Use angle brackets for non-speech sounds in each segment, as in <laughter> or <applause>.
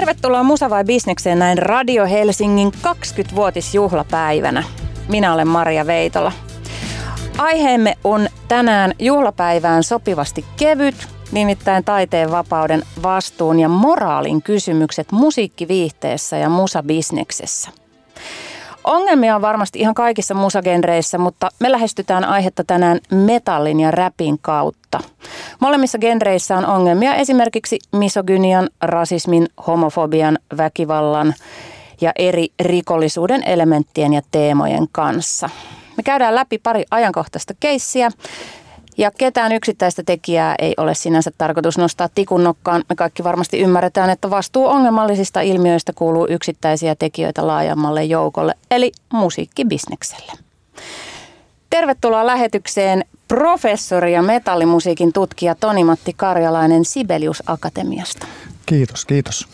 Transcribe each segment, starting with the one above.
Tervetuloa Musa vai Bisnekseen näin Radio Helsingin 20-vuotisjuhlapäivänä. Minä olen Maria Veitola. Aiheemme on tänään juhlapäivään sopivasti kevyt, nimittäin taiteen vapauden, vastuun ja moraalin kysymykset musiikkiviihteessä ja musabisneksessä. Ongelmia on varmasti ihan kaikissa musagenreissä, mutta me lähestytään aihetta tänään metallin ja räpin kautta. Molemmissa genreissä on ongelmia esimerkiksi misogynian, rasismin, homofobian, väkivallan ja eri rikollisuuden elementtien ja teemojen kanssa. Me käydään läpi pari ajankohtaista keissiä ja ketään yksittäistä tekijää ei ole sinänsä tarkoitus nostaa tikun nokkaan. Me kaikki varmasti ymmärretään, että vastuu ongelmallisista ilmiöistä kuuluu yksittäisiä tekijöitä laajemmalle joukolle, eli musiikkibisnekselle. Tervetuloa lähetykseen professori ja metallimusiikin tutkija Toni-Matti Karjalainen Sibelius Akatemiasta. Kiitos, kiitos.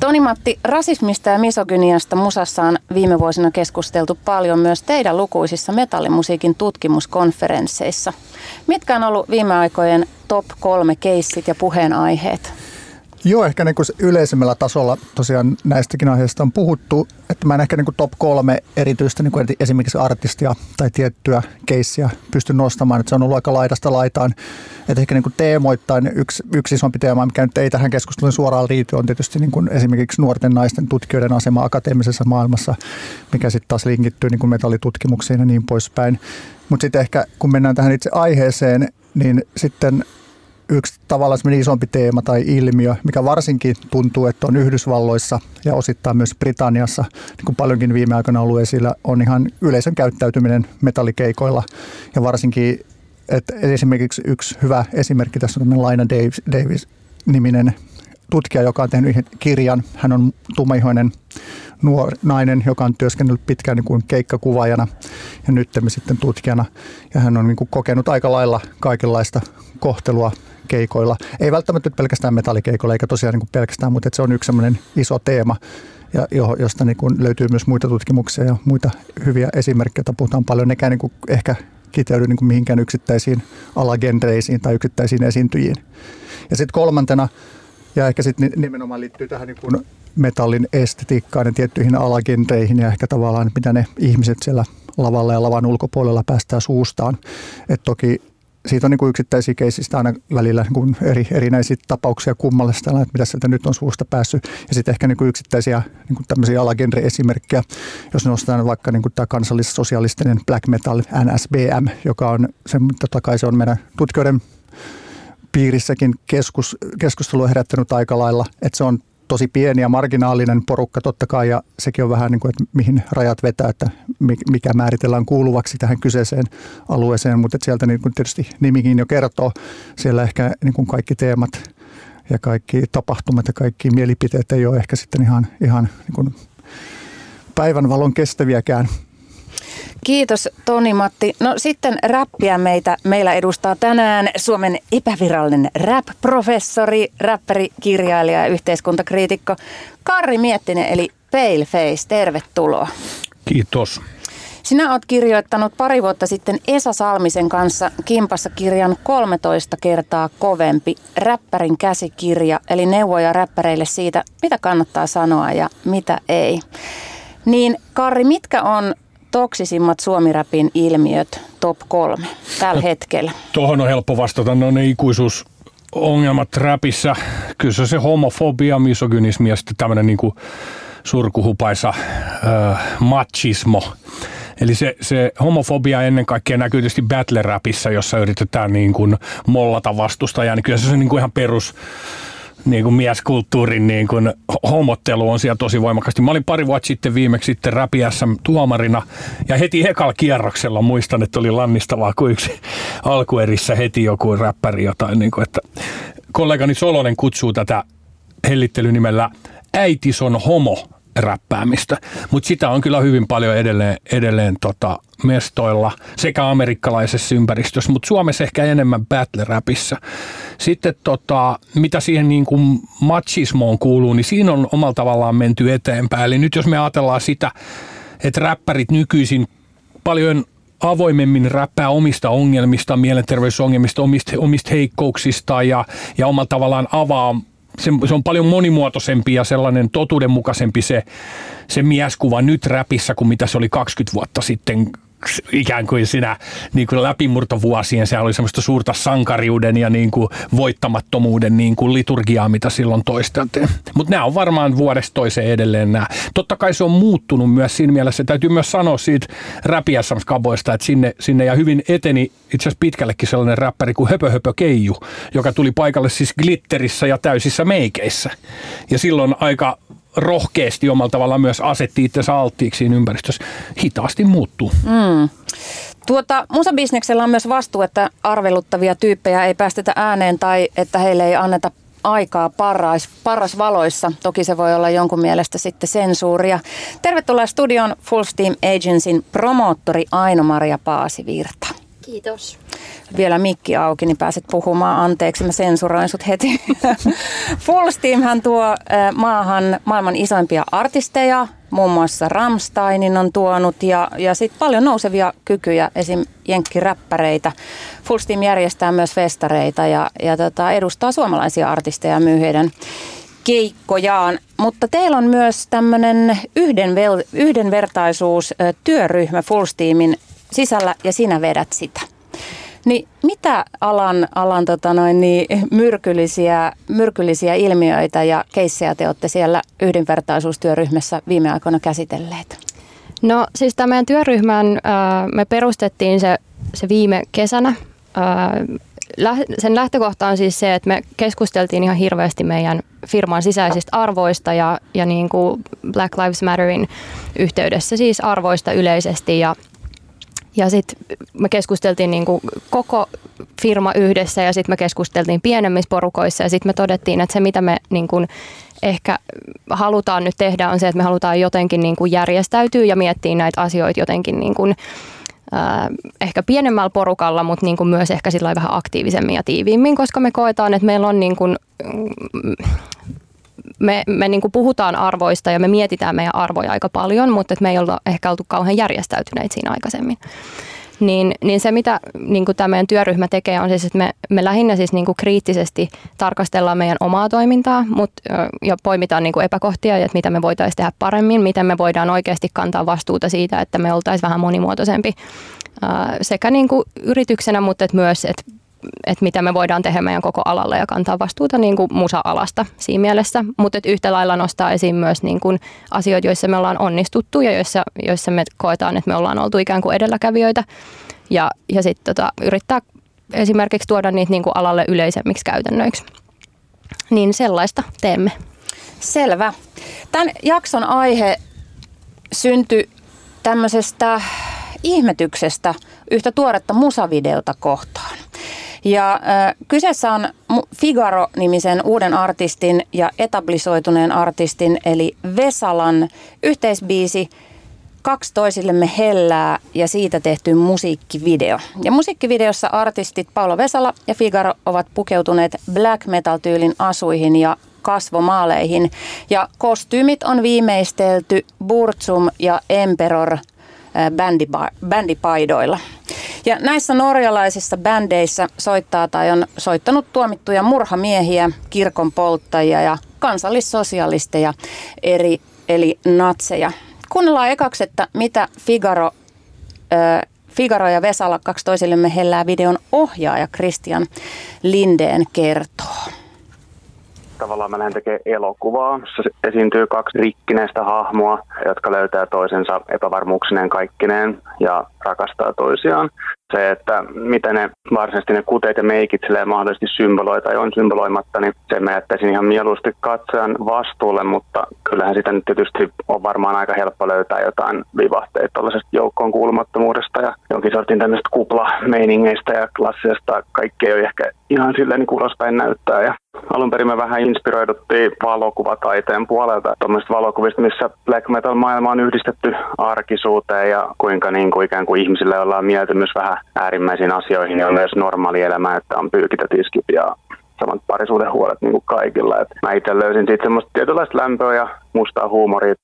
Toni-Matti, rasismista ja misogyniasta musassa on viime vuosina keskusteltu paljon myös teidän lukuisissa metallimusiikin tutkimuskonferensseissa. Mitkä on ollut viime aikojen top kolme keissit ja puheenaiheet? Joo, ehkä niin kuin yleisemmällä tasolla tosiaan näistäkin aiheista on puhuttu, että mä en ehkä niin kuin top kolme erityistä niin kuin esimerkiksi artistia tai tiettyä keissiä pysty nostamaan, että se on ollut aika laidasta laitaan. Että ehkä niin kuin teemoittain yksi, yksi isompi teema, mikä nyt ei tähän keskusteluun suoraan liity, on tietysti niin kuin esimerkiksi nuorten naisten tutkijoiden asema akateemisessa maailmassa, mikä sitten taas linkittyy niin kuin metallitutkimuksiin ja niin poispäin. Mutta sitten ehkä kun mennään tähän itse aiheeseen, niin sitten yksi tavallaan isompi teema tai ilmiö, mikä varsinkin tuntuu, että on Yhdysvalloissa ja osittain myös Britanniassa, niin kuin paljonkin viime aikoina ollut esillä, on ihan yleisön käyttäytyminen metallikeikoilla. Ja varsinkin että esimerkiksi yksi hyvä esimerkki tässä on Laina Davis-niminen tutkija, joka on tehnyt kirjan. Hän on tummaihoinen nuori nainen, joka on työskennellyt pitkään niin kuin keikkakuvaajana ja nyt sitten tutkijana. Ja hän on niin kuin kokenut aika lailla kaikenlaista kohtelua keikoilla. Ei välttämättä pelkästään metallikeikoilla eikä tosiaan niin kuin pelkästään, mutta se on yksi sellainen iso teema, ja josta niin kuin löytyy myös muita tutkimuksia ja muita hyviä esimerkkejä, joita puhutaan paljon. Nekään niin kuin ehkä kiteydy niin kuin mihinkään yksittäisiin alagenreisiin tai yksittäisiin esiintyjiin. Ja sitten kolmantena, ja ehkä sitten nimenomaan liittyy tähän niin kuin metallin estetiikkaan ja tiettyihin alagenreihin ja ehkä tavallaan, mitä ne ihmiset siellä lavalla ja lavan ulkopuolella päästää suustaan. Et toki siitä on niin kuin yksittäisiä keisistä aina välillä niin kuin eri, erinäisiä tapauksia kummalle sitä, että mitä sieltä nyt on suusta päässyt. Ja sitten ehkä niin kuin yksittäisiä niin kuin tämmöisiä alagenre-esimerkkejä, jos nostetaan vaikka niin kuin tämä kansallis-sosialistinen black metal NSBM, joka on, se, totta kai se on meidän tutkijoiden piirissäkin keskus, keskustelua herättänyt aika lailla, että se on tosi pieni ja marginaalinen porukka totta kai ja sekin on vähän niin kuin, että mihin rajat vetää, että mikä määritellään kuuluvaksi tähän kyseiseen alueeseen, mutta sieltä niin kuin tietysti nimikin jo kertoo, siellä ehkä niin kuin kaikki teemat ja kaikki tapahtumat ja kaikki mielipiteet ei ole ehkä sitten ihan, ihan niin kuin päivänvalon kestäviäkään. Kiitos Toni Matti. No sitten räppiä meitä, meillä edustaa tänään Suomen epävirallinen rap-professori, räppäri, kirjailija ja yhteiskuntakriitikko Karri Miettinen eli Paleface. Tervetuloa. Kiitos. Sinä olet kirjoittanut pari vuotta sitten Esa Salmisen kanssa kimpassa kirjan 13 kertaa kovempi räppärin käsikirja, eli neuvoja räppäreille siitä, mitä kannattaa sanoa ja mitä ei. Niin Karri, mitkä on toksisimmat suomirapin ilmiöt top kolme tällä no, hetkellä? Tuohon on helppo vastata. No ne ikuisuus ongelmat räpissä. Kyllä se on se homofobia, misogynismi ja sitten tämmöinen niin surkuhupaisa äh, machismo. Eli se, se homofobia ennen kaikkea näkyy tietysti battle-räpissä, jossa yritetään niin kuin mollata vastustajaa. Niin kyllä se on niin kuin ihan perus niin kuin mieskulttuurin niin kuin homottelu on siellä tosi voimakkaasti. Mä olin pari vuotta sitten viimeksi sitten Räpi tuomarina ja heti ekalla kierroksella muistan, että oli lannistavaa, kun yksi alkuerissä heti joku räppäri jotain, niin kuin, että kollegani Solonen kutsuu tätä hellittelynimellä äitis on homo räppäämistä. Mutta sitä on kyllä hyvin paljon edelleen, edelleen tota mestoilla sekä amerikkalaisessa ympäristössä, mutta Suomessa ehkä enemmän battle-räpissä. Sitten tota, mitä siihen niin kuin machismoon kuuluu, niin siinä on omalla tavallaan menty eteenpäin. Eli nyt jos me ajatellaan sitä, että räppärit nykyisin paljon avoimemmin räppää omista ongelmista, mielenterveysongelmista, omista, omista heikkouksista ja, ja omalla tavallaan avaa se, se on paljon monimuotoisempi ja sellainen totuudenmukaisempi se, se mieskuva nyt räpissä kuin mitä se oli 20 vuotta sitten ikään kuin siinä niin kuin läpimurtovuosien, se oli semmoista suurta sankariuden ja niin kuin voittamattomuuden niin kuin liturgiaa, mitä silloin toisteltiin. Mutta nämä on varmaan vuodesta toiseen edelleen nämä. Totta kai se on muuttunut myös siinä mielessä, täytyy myös sanoa siitä räpiässamskaboista, että sinne, sinne ja hyvin eteni itse asiassa pitkällekin sellainen räppäri kuin Höpö Höpö Keiju, joka tuli paikalle siis glitterissä ja täysissä meikeissä. Ja silloin aika rohkeasti omalla tavallaan myös asetti itsensä alttiiksi siinä ympäristössä, hitaasti muuttuu. Mm. Tuota, musabisneksellä on myös vastuu, että arveluttavia tyyppejä ei päästetä ääneen tai että heille ei anneta aikaa parras, parras valoissa. Toki se voi olla jonkun mielestä sitten sensuuria. Tervetuloa studion Full Steam Agencyn promoottori Aino-Maria Paasivirta. Kiitos. Vielä mikki auki, niin pääset puhumaan. Anteeksi, mä sensuroin sut heti. <laughs> Full Steam hän tuo maahan maailman isoimpia artisteja, muun muassa Ramsteinin on tuonut ja, ja sitten paljon nousevia kykyjä, esim. jenkkiräppäreitä. Full Steam järjestää myös festareita ja, ja tota, edustaa suomalaisia artisteja ja myy heidän keikkojaan. Mutta teillä on myös tämmöinen yhdenvel, yhdenvertaisuustyöryhmä Full Steamin sisällä ja sinä vedät sitä. Niin mitä alan, alan tota noin, niin myrkyllisiä, myrkyllisiä ilmiöitä ja keissejä te olette siellä yhdenvertaisuustyöryhmässä viime aikoina käsitelleet? No siis tämän meidän työryhmän, me perustettiin se, se viime kesänä. Sen lähtökohta on siis se, että me keskusteltiin ihan hirveästi meidän firman sisäisistä arvoista ja, ja niin kuin Black Lives Matterin yhteydessä siis arvoista yleisesti ja ja sitten me keskusteltiin niin kuin koko firma yhdessä ja sitten me keskusteltiin pienemmissä porukoissa. Ja sitten me todettiin, että se mitä me niin kuin ehkä halutaan nyt tehdä on se, että me halutaan jotenkin niin kuin järjestäytyä ja miettiä näitä asioita jotenkin niin kuin, äh, ehkä pienemmällä porukalla, mutta niin kuin myös ehkä vähän aktiivisemmin ja tiiviimmin, koska me koetaan, että meillä on niin kuin, me, me niin kuin puhutaan arvoista ja me mietitään meidän arvoja aika paljon, mutta me ei olla ehkä oltu kauhean järjestäytyneitä siinä aikaisemmin. Niin, niin se, mitä niin tämä meidän työryhmä tekee, on siis, että me, me lähinnä siis niin kuin kriittisesti tarkastellaan meidän omaa toimintaa mut, ja poimitaan niin kuin epäkohtia, että mitä me voitaisiin tehdä paremmin, miten me voidaan oikeasti kantaa vastuuta siitä, että me oltaisiin vähän monimuotoisempi sekä niin kuin yrityksenä, mutta et myös, että että mitä me voidaan tehdä meidän koko alalle ja kantaa vastuuta niin kuin musa-alasta siinä mielessä. Mutta yhtä lailla nostaa esiin myös niin kuin asioita, joissa me ollaan onnistuttu ja joissa, joissa me koetaan, että me ollaan oltu ikään kuin edelläkävijöitä. Ja, ja sitten tota, yrittää esimerkiksi tuoda niitä niin kuin alalle yleisemmiksi käytännöiksi. Niin sellaista teemme. Selvä. Tämän jakson aihe syntyi tämmöisestä ihmetyksestä yhtä tuoretta musavideota kohtaan. Ja äh, kyseessä on Figaro-nimisen uuden artistin ja etablisoituneen artistin eli Vesalan yhteisbiisi Kaksi toisillemme hellää ja siitä tehty musiikkivideo. Ja musiikkivideossa artistit Paolo Vesala ja Figaro ovat pukeutuneet black metal-tyylin asuihin ja kasvomaaleihin. Ja kostyymit on viimeistelty Burzum ja Emperor bändipaidoilla. Ja näissä norjalaisissa bändeissä soittaa tai on soittanut tuomittuja murhamiehiä, kirkon polttajia ja kansallissosialisteja, eri, eli natseja. Kuunnellaan ekaksi, että mitä Figaro, äh, Figaro ja Vesala kaksi toisillemme hellää videon ohjaaja Christian Lindeen kertoo tavallaan mä lähden tekemään elokuvaa, jossa esiintyy kaksi rikkineistä hahmoa, jotka löytää toisensa epävarmuuksineen kaikkineen ja rakastaa toisiaan. Se, että mitä ne varsinaisesti ne kuteet ja meikit mahdollisesti symboloi tai on symboloimatta, niin se mä jättäisin ihan mieluusti katsojan vastuulle, mutta kyllähän sitä nyt tietysti on varmaan aika helppo löytää jotain vivahteita tuollaisesta joukkoon kuulumattomuudesta ja jonkin sortin tämmöistä kuplameiningeistä ja klassisesta. Kaikki ei ehkä ihan silleen niin ulospäin näyttää. Ja alun perin me vähän inspiroiduttiin valokuvataiteen puolelta tuommoisista valokuvista, missä black metal maailma on yhdistetty arkisuuteen ja kuinka niin kuin ikään kuin ihmisille ollaan mieltymys vähän äärimmäisiin asioihin ja myös normaali elämä, että on pyykitä tiskit ja samat parisuuden huolet niin kuin kaikilla. Et mä itse löysin siitä semmoista tietynlaista lämpöä ja mustaa huumoria.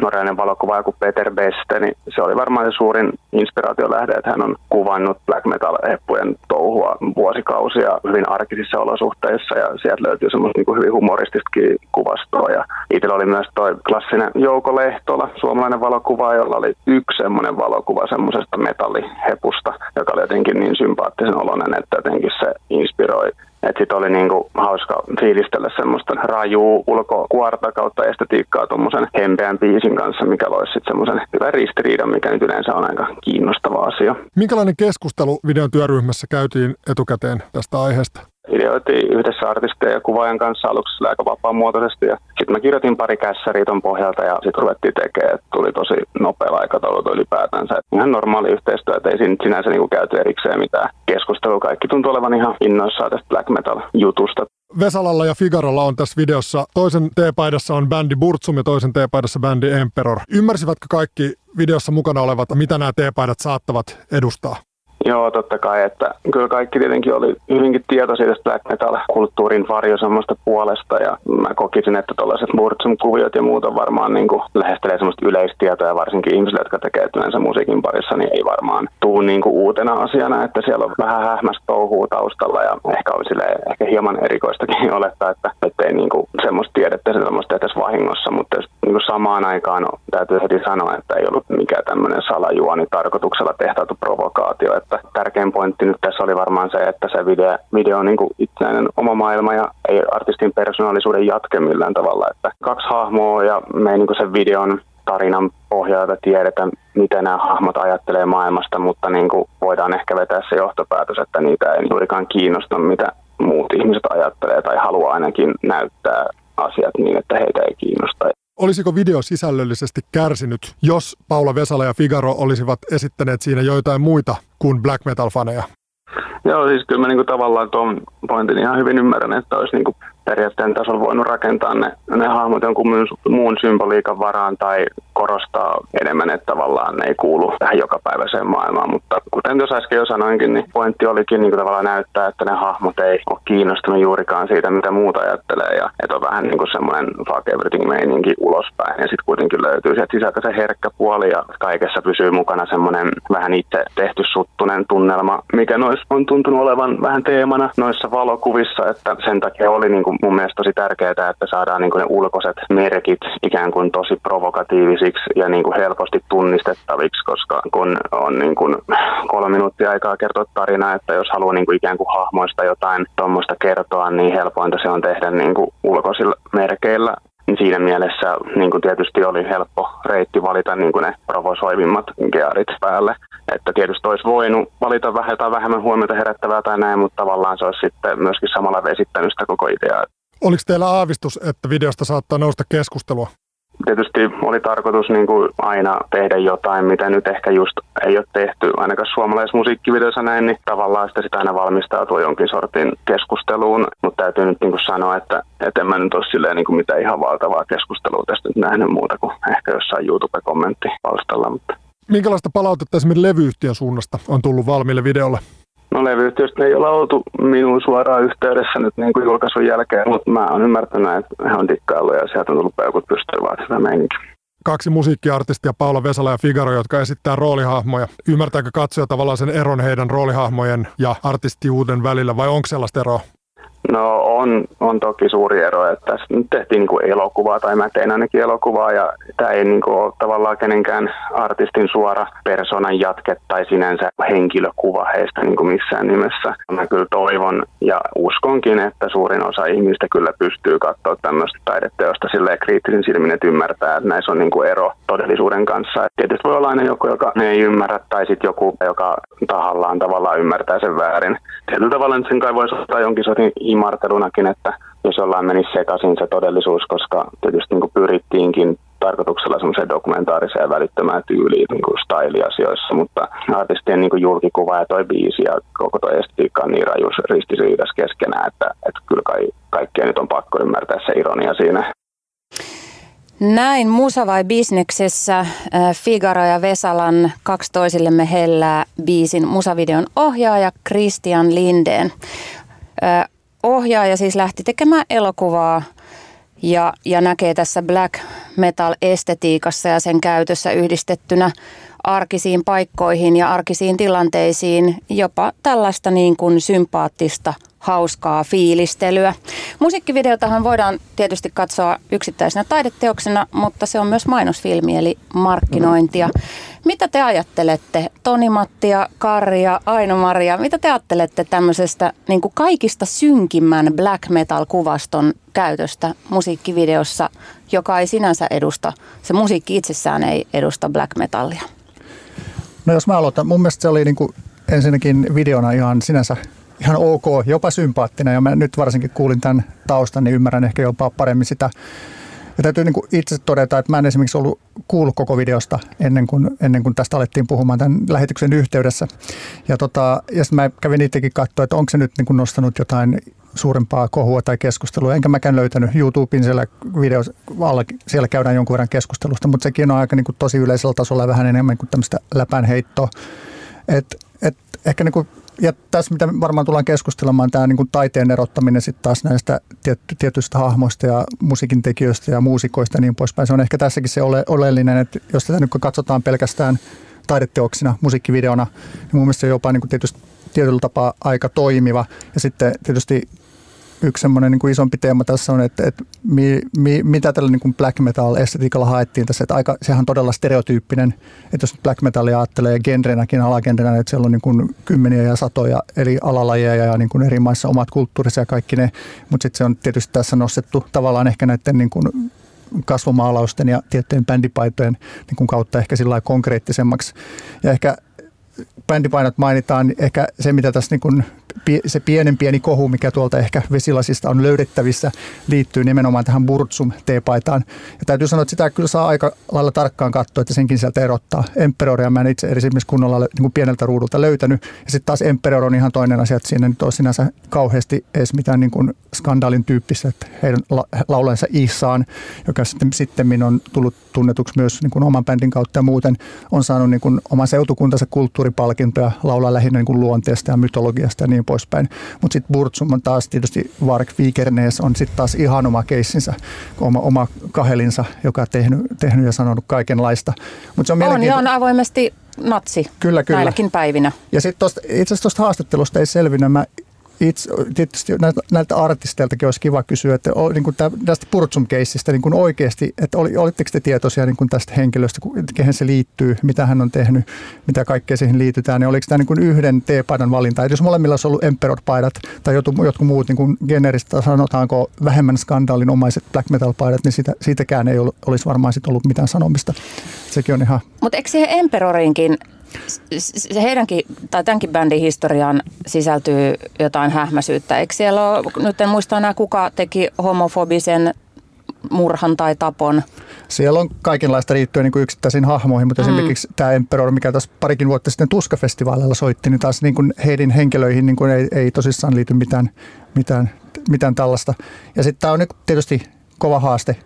Norjainen valokuvaaja kuin Peter Beste, niin se oli varmaan se suurin inspiraatiolähde, että hän on kuvannut black metal-heppujen touhua vuosikausia hyvin arkisissa olosuhteissa ja sieltä löytyy semmoista niin hyvin humorististakin kuvastoa. Ja itsellä oli myös toi klassinen Jouko Lehtola, suomalainen valokuva, jolla oli yksi semmoinen valokuva semmoisesta metallihepusta, joka oli jotenkin niin sympaattisen oloinen, että jotenkin se inspiroi että sitten oli niinku hauska fiilistellä semmoista rajuu ulkokuorta kautta estetiikkaa tuommoisen hempeän biisin kanssa, mikä loisi sitten semmoisen hyvän ristiriidan, mikä nyt yleensä on aika kiinnostava asia. Minkälainen keskustelu videon työryhmässä käytiin etukäteen tästä aiheesta? Ideoitiin yhdessä artistin ja kuvaajan kanssa aluksi aika vapaamuotoisesti. Ja sitten mä kirjoitin pari kässäriä ton pohjalta ja sitten ruvettiin tekemään. Tuli tosi nopealla aikataululla ylipäätänsä. Et ihan normaali yhteistyö, että ei siinä sinänsä niinku käyty erikseen mitään keskustelua. Kaikki tuntuu olevan ihan innoissaan tästä black metal-jutusta. Vesalalla ja Figarolla on tässä videossa, toisen teepaidassa on bändi Burtsum ja toisen teepaidassa bändi Emperor. Ymmärsivätkö kaikki videossa mukana olevat, mitä nämä teepaidat saattavat edustaa? Joo, totta kai. Että kyllä kaikki tietenkin oli hyvinkin tietoisia tästä metal-kulttuurin varjosamasta puolesta. Ja mä kokisin, että tällaiset Murtsum-kuviot ja muut on varmaan niin kuin lähestelee semmoista yleistietoa. Varsinkin ihmisille, jotka tekee yleensä musiikin parissa, niin ei varmaan tuu niin kuin uutena asiana. Että siellä on vähän hähmästä touhuu taustalla ja ehkä oli sille ehkä hieman erikoistakin <laughs> olettaa, että ettei niin kuin semmoista tiedettä semmoista edes vahingossa. Mutta niin kuin samaan aikaan täytyy heti sanoa, että ei ollut mikään tämmöinen salajuoni tarkoituksella tehtävä provokaatio. Että että tärkein pointti nyt tässä oli varmaan se, että se video, video on niin kuin itsenäinen oma maailma ja ei artistin persoonallisuuden jatke millään tavalla. Että kaksi hahmoa ja me ei niin kuin sen videon tarinan pohjalta tiedetä, miten nämä hahmot ajattelee maailmasta, mutta niin kuin voidaan ehkä vetää se johtopäätös, että niitä ei juurikaan kiinnosta, mitä muut ihmiset ajattelee tai haluaa ainakin näyttää asiat niin, että heitä ei kiinnosta. Olisiko video sisällöllisesti kärsinyt, jos Paula Vesala ja Figaro olisivat esittäneet siinä joitain muita kuin black metal-faneja? Joo, siis kyllä mä niinku tavallaan tuon pointin ihan hyvin ymmärrän, että olisi niinku periaatteen tasolla voinut rakentaa ne, ne hahmot jonkun muun symboliikan varaan tai korostaa enemmän, että tavallaan ne ei kuulu tähän jokapäiväiseen maailmaan. Mutta kuten tuossa äsken jo sanoinkin, niin pointti olikin niin kuin tavallaan näyttää, että ne hahmot ei ole kiinnostunut juurikaan siitä, mitä muuta ajattelee. Ja että on vähän niin kuin semmoinen fuck everything meininki ulospäin. Ja sitten kuitenkin löytyy sieltä sisältä se herkkä puoli ja kaikessa pysyy mukana semmoinen vähän itse tehty suttunen tunnelma, mikä nois on tuntunut olevan vähän teemana noissa valokuvissa, että sen takia oli niin kuin mun mielestä tosi tärkeää, että saadaan niin kuin ne ulkoiset merkit ikään kuin tosi provokatiivisiksi ja niin kuin helposti tunnistettaviksi, koska kun on niin kuin kolme minuuttia aikaa kertoa tarinaa, että jos haluaa niin kuin ikään kuin hahmoista jotain tuommoista kertoa, niin helpointa se on tehdä niin kuin ulkoisilla merkeillä siinä mielessä niin kuin tietysti oli helppo reitti valita niin kuin ne provosoivimmat gearit päälle. Että tietysti olisi voinut valita vähän tai vähemmän huomiota herättävää tai näin, mutta tavallaan se olisi sitten myöskin samalla vesittänyt sitä koko ideaa. Oliko teillä aavistus, että videosta saattaa nousta keskustelua? Tietysti oli tarkoitus niin kuin aina tehdä jotain, mitä nyt ehkä just ei ole tehty ainakaan suomalaisessa musiikkivideossa näin, niin tavallaan sitä, sitä aina valmistautuu jonkin sortin keskusteluun, mutta täytyy nyt niin kuin sanoa, että, että en mä nyt ole silleen niin kuin mitään ihan valtavaa keskustelua tästä nyt nähnyt muuta kuin ehkä jossain YouTube-kommentti palstalla. Mutta. Minkälaista palautetta esimerkiksi levyyhtiön suunnasta on tullut valmiille videolle? No levyyhtiöstä ei olla oltu minun suoraan yhteydessä nyt niin kuin julkaisun jälkeen, mutta mä oon ymmärtänyt, että he on dikkaillut ja sieltä on tullut peukut pystyyn sitä. Kaksi musiikkiartistia, Paula Vesala ja Figaro, jotka esittää roolihahmoja. Ymmärtääkö katsoja tavallaan sen eron heidän roolihahmojen ja artistiuuden välillä vai onko sellaista eroa? No on, on toki suuri ero, että tässä nyt tehtiin niin kuin elokuvaa, tai mä tein ainakin elokuvaa, ja tämä ei niin kuin ole tavallaan kenenkään artistin suora persoonan jatke tai sinänsä henkilökuva heistä niin kuin missään nimessä. Mä kyllä toivon ja uskonkin, että suurin osa ihmistä kyllä pystyy katsoa tämmöistä taideteosta silleen kriittisin silmin, että ymmärtää, että näissä on niin kuin ero todellisuuden kanssa. Et tietysti voi olla aina joku, joka ei ymmärrä, tai sitten joku, joka tahallaan tavallaan ymmärtää sen väärin. Tietyllä tavalla sen kai voisi ottaa jonkin sortin imartelunakin, että jos ollaan menisi sekaisin se todellisuus, koska tietysti niin pyrittiinkin tarkoituksella semmoiseen dokumentaariseen välittömään tyyliin niin kuin style-asioissa, mutta artistien niin kuin julkikuva ja toi biisi ja koko toi estetiikka on niin rajus ristiriidassa keskenään, että, että kyllä kai, kaikkea nyt on pakko ymmärtää se ironia siinä. Näin Musa vai Bisneksessä äh, Figaro ja Vesalan kaksi toisillemme hellää biisin musavideon ohjaaja Christian Lindeen. Ohjaaja siis lähti tekemään elokuvaa ja, ja näkee tässä black metal-estetiikassa ja sen käytössä yhdistettynä arkisiin paikkoihin ja arkisiin tilanteisiin jopa tällaista niin kuin sympaattista hauskaa fiilistelyä. Musiikkivideotahan voidaan tietysti katsoa yksittäisenä taideteoksena, mutta se on myös mainosfilmi eli markkinointia. Mitä te ajattelette, Toni-Matti ja Karri ja Aino-Maria, mitä te ajattelette tämmöisestä niin kuin kaikista synkimmän black metal-kuvaston käytöstä musiikkivideossa, joka ei sinänsä edusta, se musiikki itsessään ei edusta black metallia? No jos mä aloitan, mun mielestä se oli niin kuin ensinnäkin videona ihan sinänsä ihan ok, jopa sympaattinen ja mä nyt varsinkin kuulin tämän taustan, niin ymmärrän ehkä jopa paremmin sitä. Ja täytyy niin kuin itse todeta, että mä en esimerkiksi ollut kuullut koko videosta ennen kuin, ennen kuin tästä alettiin puhumaan tämän lähetyksen yhteydessä. Ja, tota, ja sitten mä kävin itsekin katsoa, että onko se nyt niin kuin nostanut jotain suurempaa kohua tai keskustelua. Enkä mäkään löytänyt YouTubein siellä videos alla, siellä käydään jonkun verran keskustelusta, mutta sekin on aika niin kuin tosi yleisellä tasolla vähän enemmän kuin tämmöistä läpänheittoa. Et, et ehkä niin kuin ja tässä, mitä varmaan tullaan keskustelemaan, tämä niin kuin taiteen erottaminen sitten taas näistä tietyistä hahmoista ja musiikin tekijöistä ja muusikoista ja niin poispäin. Se on ehkä tässäkin se ole, oleellinen, että jos tätä nyt katsotaan pelkästään taideteoksina, musiikkivideona, niin mun mielestä se on jopa niin kuin tietysti tietyllä tapaa aika toimiva. Ja sitten tietysti yksi semmoinen niin kuin isompi teema tässä on, että, että mi, mi, mitä tällä niin kuin black metal estetiikalla haettiin tässä. Että aika, sehän on todella stereotyyppinen, että jos black metalia ajattelee genrenäkin, alagenrenä, että siellä on niin kuin kymmeniä ja satoja eri alalajeja ja niin kuin eri maissa omat kulttuurisia ja kaikki ne. Mutta sitten se on tietysti tässä nostettu tavallaan ehkä näiden niin kuin kasvomaalausten ja tiettyjen bändipaitojen niin kuin kautta ehkä sillä konkreettisemmaksi. Ja ehkä bändipainot mainitaan, ehkä se mitä tässä niin kuin se pienen pieni kohu, mikä tuolta ehkä vesilasista on löydettävissä, liittyy nimenomaan tähän Burtsum teepaitaan. Ja täytyy sanoa, että sitä kyllä saa aika lailla tarkkaan katsoa, että senkin sieltä erottaa. Emperoria mä en itse esimerkiksi kunnolla niin kuin pieneltä ruudulta löytänyt. Ja sitten taas Emperor on ihan toinen asia, että siinä nyt on sinänsä kauheasti edes mitään niin kuin skandaalin tyyppistä, että heidän laulensa Isaan, joka sitten, sitten on tullut tunnetuksi myös niin kuin oman bändin kautta ja muuten on saanut niin kuin oman seutukuntansa kulttuuripalkintoja laulaa lähinnä niin kuin luonteesta ja mytologiasta ja niin poispäin. Mutta sitten Burtsum on taas tietysti Vark Vikernes on sitten taas ihan oma keissinsä, oma, oma kahelinsa, joka on tehnyt, tehnyt ja sanonut kaikenlaista. Mut se on, on ja on avoimesti natsi kyllä, kyllä. näilläkin päivinä. Ja sitten itse asiassa tuosta haastattelusta ei selvinnyt. Mä itse, tietysti näiltä, näiltä artisteiltakin olisi kiva kysyä, että niin kuin tästä Purtsum-keissistä niin kuin oikeasti, että oli, olitteko te tietoisia niin kuin tästä henkilöstä, kehen se liittyy, mitä hän on tehnyt, mitä kaikkea siihen liitytään, niin oliko tämä niin kuin yhden T-paidan valinta? Et jos molemmilla olisi ollut Emperor-paidat tai jotkut, jotkut muut niin kuin generistä, sanotaanko vähemmän skandaalinomaiset black metal-paidat, niin siitä, siitäkään ei olisi varmaan sit ollut mitään sanomista. Sekin on ihan... Mutta eikö siihen Emperorinkin se heidänkin, tai tämänkin bändin historiaan sisältyy jotain hähmäisyyttä. Eikö siellä ole, nyt en muista enää kuka teki homofobisen murhan tai tapon? Siellä on kaikenlaista liittyen niin yksittäisiin hahmoihin, mutta mm. esimerkiksi tämä Emperor, mikä tässä parikin vuotta sitten Tuska-festivaalilla soitti, niin taas niin kuin heidän henkilöihin niin kuin ei, ei tosissaan liity mitään, mitään, mitään tällaista. Ja sitten tämä on nyt tietysti kova haaste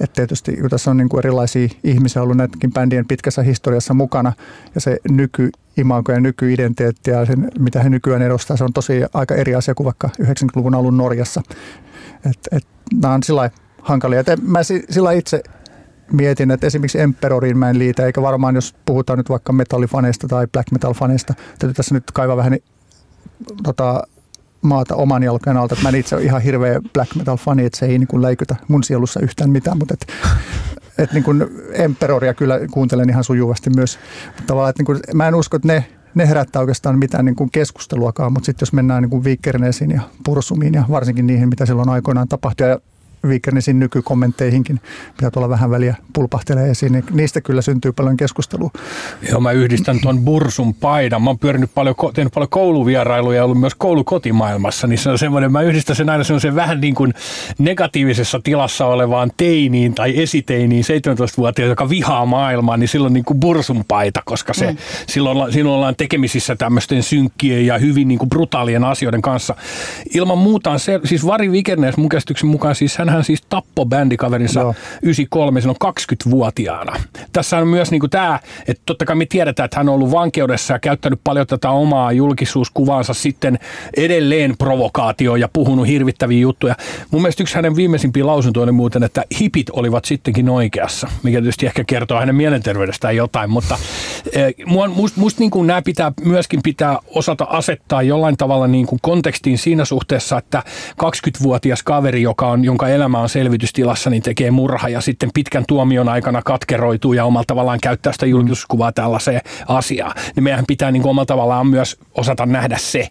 että tietysti kun tässä on niin kuin erilaisia ihmisiä ollut näidenkin bändien pitkässä historiassa mukana ja se nykyimago ja nykyidentiteetti ja sen, mitä he nykyään edustaa, se on tosi aika eri asia kuin vaikka 90-luvun alun Norjassa. Et, et, nämä on sillä hankalia. Et mä sillä itse mietin, että esimerkiksi Emperoriin mä en liitä, eikä varmaan jos puhutaan nyt vaikka metallifaneista tai black metal-faneista, täytyy tässä nyt kaivaa vähän tota, maata oman jalkojen alta. Mä en itse ole ihan hirveä black metal fani, että se ei niin kuin läikytä mun sielussa yhtään mitään, mutta et, et niin kuin Emperoria kyllä kuuntelen ihan sujuvasti myös. Mutta tavallaan, että niin kuin, mä en usko, että ne, ne herättää oikeastaan mitään niin kuin keskusteluakaan, mutta sitten jos mennään niin kuin ja Pursumiin ja varsinkin niihin, mitä silloin aikoinaan tapahtui ja Vikernesin nykykommentteihinkin, mitä tuolla vähän väliä pulpahtelee esiin, niin niistä kyllä syntyy paljon keskustelua. Joo, mä yhdistän tuon Bursun paidan. Mä oon pyörinyt paljon, tehnyt paljon kouluvierailuja ja ollut myös koulukotimaailmassa, niin se on semmoinen, mä yhdistän sen aina semmoisen vähän niin kuin negatiivisessa tilassa olevaan teiniin tai esiteiniin 17-vuotiaan, joka vihaa maailmaa, niin silloin niin kuin Bursun paita, koska se, mm. silloin, silloin ollaan tekemisissä tämmöisten synkkien ja hyvin niin kuin brutaalien asioiden kanssa. Ilman muuta on se, siis Vari Vikernes mun käsityksen mukaan, siis hän hän siis tappoi bändikaverinsa Joo. 93, silloin 20-vuotiaana. Tässä on myös niin kuin tämä, että totta kai me tiedetään, että hän on ollut vankeudessa ja käyttänyt paljon tätä omaa julkisuuskuvaansa sitten edelleen provokaatioon ja puhunut hirvittäviä juttuja. Mun mielestä yksi hänen viimeisimpiä lausuntoja oli muuten, että hipit olivat sittenkin oikeassa, mikä tietysti ehkä kertoo hänen mielenterveydestään jotain, mutta eh, musta must niin kuin nämä pitää myöskin pitää osata asettaa jollain tavalla niin kuin kontekstiin siinä suhteessa, että 20-vuotias kaveri, joka on, jonka elämä on selvitystilassa, niin tekee murha ja sitten pitkän tuomion aikana katkeroituu ja omalla tavallaan käyttää sitä julkisuuskuvaa tällaiseen asiaan. Niin meidän pitää niin kuin omalla tavallaan myös osata nähdä se.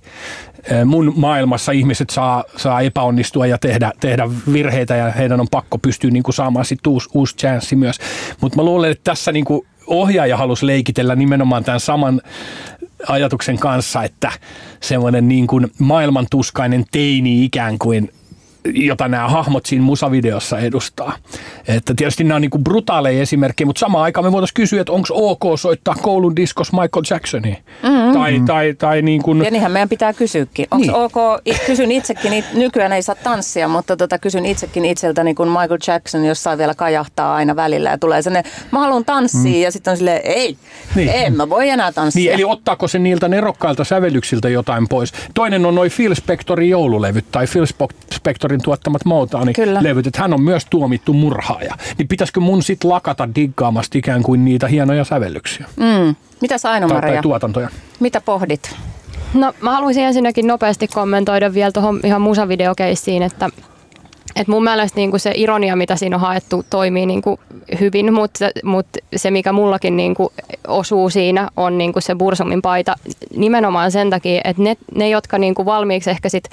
Mun maailmassa ihmiset saa, saa epäonnistua ja tehdä, tehdä virheitä ja heidän on pakko pystyä niin kuin saamaan sitten uusi, uusi chanssi myös. Mutta mä luulen, että tässä niin kuin ohjaaja halusi leikitellä nimenomaan tämän saman ajatuksen kanssa, että semmoinen niin kuin maailmantuskainen teini ikään kuin jota nämä hahmot siinä musavideossa edustaa. Että tietysti nämä on niin kuin brutaaleja esimerkkejä, mutta samaan aikaan me voitaisiin kysyä, että onko ok soittaa koulun diskos Michael Jacksonia? Mm-hmm. Tai, tai, tai niin kuin... Ja niinhän meidän pitää kysyäkin. Onko niin. ok, kysyn itsekin, nykyään ei saa tanssia, mutta tota, kysyn itsekin itseltäni, kun Michael Jackson jossain vielä kajahtaa aina välillä ja tulee sellainen, mä haluan tanssia mm. ja sitten on silleen, ei, niin. en mä voi enää tanssia. Niin, eli ottaako se niiltä nerokkailta sävellyksiltä jotain pois? Toinen on noin Phil Spectorin joululevyt tai Phil Spectorin Fieldin tuottamat Motown-levyt, että hän on myös tuomittu murhaaja. Niin pitäisikö mun sit lakata diggaamasta ikään kuin niitä hienoja sävellyksiä? Mm. Mitä aino tai, tai tuotantoja? Mitä pohdit? No mä haluaisin ensinnäkin nopeasti kommentoida vielä tuohon ihan musavideokeissiin, että et mun mielestä niinku se ironia, mitä siinä on haettu, toimii niinku hyvin, mutta, mutta se, mikä mullakin niinku osuu siinä, on niinku se Bursumin paita nimenomaan sen takia, että ne, ne jotka niinku valmiiksi ehkä sit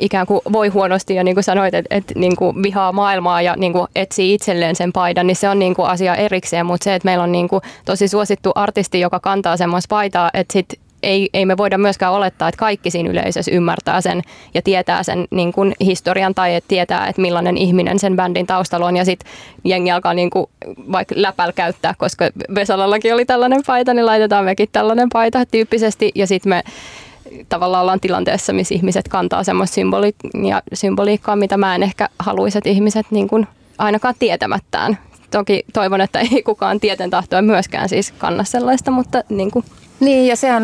ikään kuin voi huonosti ja niin kuin sanoit, että, että niin kuin vihaa maailmaa ja niin kuin etsii itselleen sen paidan, niin se on niin kuin asia erikseen, mutta se, että meillä on niin kuin tosi suosittu artisti, joka kantaa semmoista paitaa, että sit ei, ei me voida myöskään olettaa, että kaikki siinä yleisössä ymmärtää sen ja tietää sen niin kuin historian tai että tietää, että millainen ihminen sen bändin taustalla on. Ja sitten jengi alkaa niin kuin vaikka läpäl käyttää, koska Vesalallakin oli tällainen paita, niin laitetaan mekin tällainen paita tyyppisesti. Ja sitten me tavallaan ollaan tilanteessa, missä ihmiset kantaa semmoista symboli- ja symboliikkaa, mitä mä en ehkä haluaisi, että ihmiset niin kuin ainakaan tietämättään. Toki toivon, että ei kukaan tieten tahtoa myöskään siis kanna sellaista, mutta niin kuin niin, ja se on,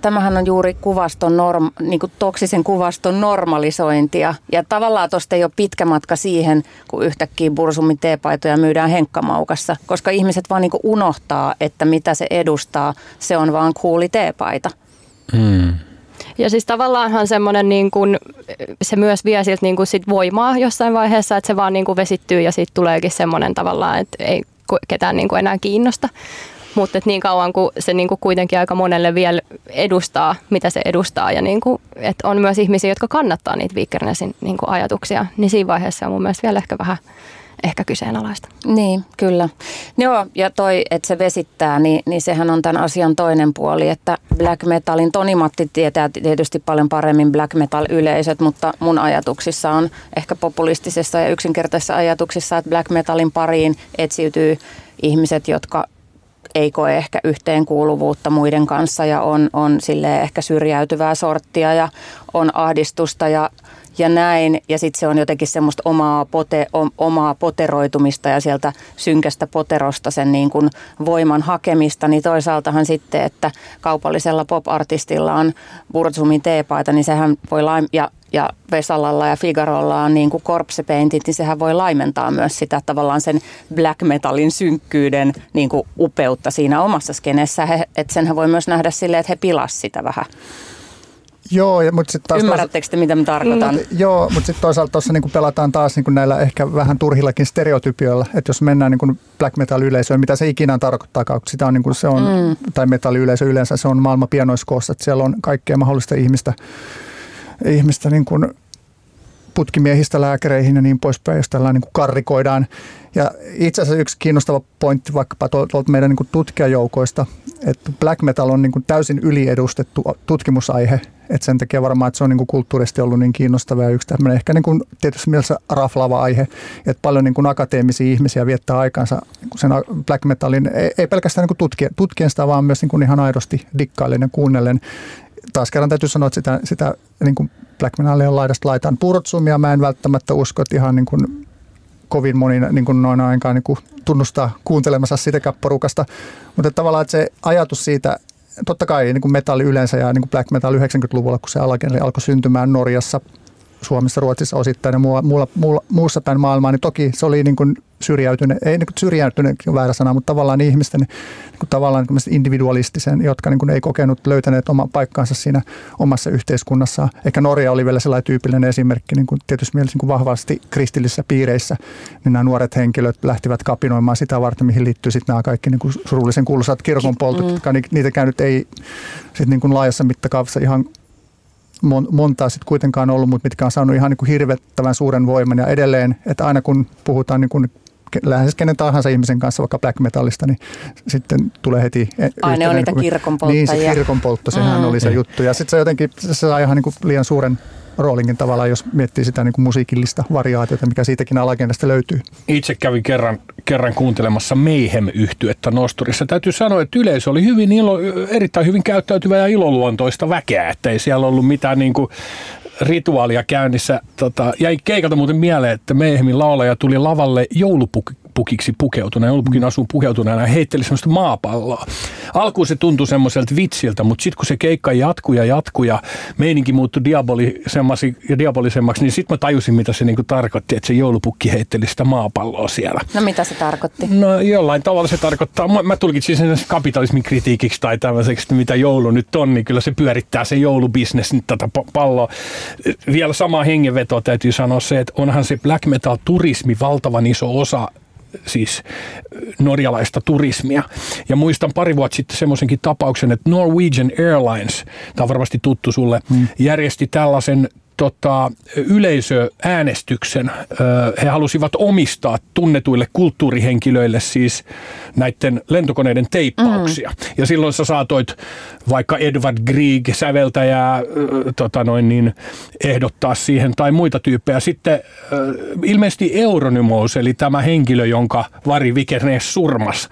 tämähän on juuri kuvaston norm, niin kuin toksisen kuvaston normalisointia. Ja tavallaan tuosta ei ole pitkä matka siihen, kun yhtäkkiä Bursumin teepaitoja myydään henkkamaukassa. Koska ihmiset vaan niin kuin unohtaa, että mitä se edustaa. Se on vaan kuuli teepaita. Mm. Ja siis tavallaanhan semmoinen niin kuin, se myös vie siltä niin kuin sit voimaa jossain vaiheessa, että se vaan niin vesittyy ja sitten tuleekin semmoinen tavallaan, että ei ketään niin enää kiinnosta. Mutta niin kauan kuin se niin kuin kuitenkin aika monelle vielä edustaa, mitä se edustaa, ja niin kuin, että on myös ihmisiä, jotka kannattaa niitä Vikernesin niin kuin ajatuksia, niin siinä vaiheessa on mun mielestä vielä ehkä vähän ehkä kyseenalaista. Niin, kyllä. Joo, ja toi, että se vesittää, niin, niin sehän on tämän asian toinen puoli, että black metalin, Toni Matti tietää tietysti paljon paremmin black metal yleisöt, mutta mun ajatuksissa on ehkä populistisessa ja yksinkertaisessa ajatuksissa, että black metalin pariin etsiytyy ihmiset, jotka ei koe ehkä yhteenkuuluvuutta muiden kanssa ja on, on sille ehkä syrjäytyvää sorttia ja on ahdistusta ja ja näin. Ja sitten se on jotenkin semmoista omaa, pote, omaa poteroitumista ja sieltä synkästä poterosta sen niin kuin voiman hakemista. Niin toisaaltahan sitten, että kaupallisella pop-artistilla on Burzsumin teepaita, niin sehän voi laim- ja ja Vesalalla ja Figarolla on niin kuin korpsepeintit, niin sehän voi laimentaa myös sitä tavallaan sen black metalin synkkyyden niin kuin upeutta siinä omassa skenessä. Että senhän voi myös nähdä silleen, että he pilas sitä vähän. Joo, ja, mutta sitten taas... Ymmärrättekö te, mitä mä tarkoitan? Mm, joo, mutta sitten toisaalta tuossa niin pelataan taas niin näillä ehkä vähän turhillakin stereotypioilla, että jos mennään niin black metal-yleisöön, mitä se ikinä tarkoittaa, kun sitä on, niin kuin se on mm. tai metalliyleisö yleensä, se on maailman pienoiskoossa, että siellä on kaikkea mahdollista ihmistä, ihmistä niin kuin putkimiehistä lääkäreihin ja niin poispäin, jos tällä niin kuin karrikoidaan. Ja itse asiassa yksi kiinnostava pointti vaikkapa tuolta meidän niin kuin tutkijajoukoista, että black metal on niin kuin täysin yliedustettu tutkimusaihe, että sen takia varmaan, että se on niin kuin kulttuurisesti ollut niin kiinnostava ja yksi tämmöinen ehkä niin kuin tietysti mielessä raflaava aihe, että paljon niin kuin akateemisia ihmisiä viettää aikansa niin sen black metalin, ei, ei pelkästään niin kuin tutkien, tutkien sitä, vaan myös niin kuin ihan aidosti dikkaillen ja kuunnellen. Taas kerran täytyy sanoa, että sitä, sitä niin kuin black metalia laidasta laitaan. Purtsumia mä en välttämättä usko, että ihan niin kuin kovin moni niin kuin noin ainakaan niin kuin tunnustaa kuuntelemassa sitäkään porukasta. Mutta tavallaan että se ajatus siitä, totta kai niin kuin metalli yleensä ja niin kuin black metal 90-luvulla, kun se alkoi syntymään Norjassa Suomessa, Ruotsissa osittain ja muulla, muulla, muussa päin maailmaa, niin toki se oli niin kuin syrjäytyneet, ei niin syrjäytyneet on väärä sana, mutta tavallaan ihmisten niin kuin tavallaan niin individualistisen, jotka niin kuin ei kokenut löytäneet oman paikkaansa siinä omassa yhteiskunnassa. Ehkä Norja oli vielä sellainen tyypillinen esimerkki niin kuin tietysti mielessä niin kuin vahvasti kristillisissä piireissä, niin nämä nuoret henkilöt lähtivät kapinoimaan sitä varten, mihin liittyy sitten nämä kaikki niin kuin surullisen kuuluisat kirkonpoltot, mm. jotka niitä nyt ei sit niin kuin laajassa mittakaavassa ihan montaa sitten kuitenkaan ollut, mutta mitkä on saanut ihan niin kuin hirvettävän suuren voiman. Ja edelleen, että aina kun puhutaan niin kuin lähes kenen tahansa ihmisen kanssa, vaikka black metallista, niin sitten tulee heti... Aine on niitä kirkonpolttajia. Niin, se kirkonpoltto, sehän mm. oli se juttu. Ja sitten se jotenkin, se saa ihan niin kuin liian suuren roolinkin tavallaan, jos miettii sitä niin kuin musiikillista variaatiota, mikä siitäkin alagendasta löytyy. Itse kävin kerran, kerran kuuntelemassa Mayhem-yhtyettä Nosturissa. Täytyy sanoa, että yleisö oli hyvin ilo, erittäin hyvin käyttäytyvä ja iloluontoista väkeä, että ei siellä ollut mitään niin kuin rituaalia käynnissä. Tota, jäi keikalta muuten mieleen, että Mayhemin laulaja tuli lavalle joulupukki joulupukiksi pukeutuneena, joulupukin asuun pukeutuneena ja heitteli semmoista maapalloa. Alkuun se tuntui semmoiselta vitsiltä, mutta sitten kun se keikka jatkuu ja jatkuu ja meininki muuttui diabolisemmaksi ja diabolisemmaksi, niin sitten mä tajusin, mitä se niinku tarkoitti, että se joulupukki heitteli sitä maapalloa siellä. No mitä se tarkoitti? No jollain tavalla se tarkoittaa, mä, mä tulkitsin sen kapitalismin kritiikiksi tai tämmöiseksi, että mitä joulu nyt on, niin kyllä se pyörittää se joulubisnes nyt tätä palloa. Vielä sama hengenveto täytyy sanoa se, että onhan se black metal turismi valtavan iso osa siis norjalaista turismia. Ja muistan pari vuotta sitten semmoisenkin tapauksen, että Norwegian Airlines, tämä on varmasti tuttu sulle, hmm. järjesti tällaisen tota, yleisöäänestyksen. He halusivat omistaa tunnetuille kulttuurihenkilöille siis näiden lentokoneiden teippauksia. Mm. Ja silloin sä saatoit vaikka Edward Grieg säveltäjää tota noin niin, ehdottaa siihen tai muita tyyppejä. Sitten ilmeisesti Euronymous, eli tämä henkilö, jonka Vari Vikernes surmas,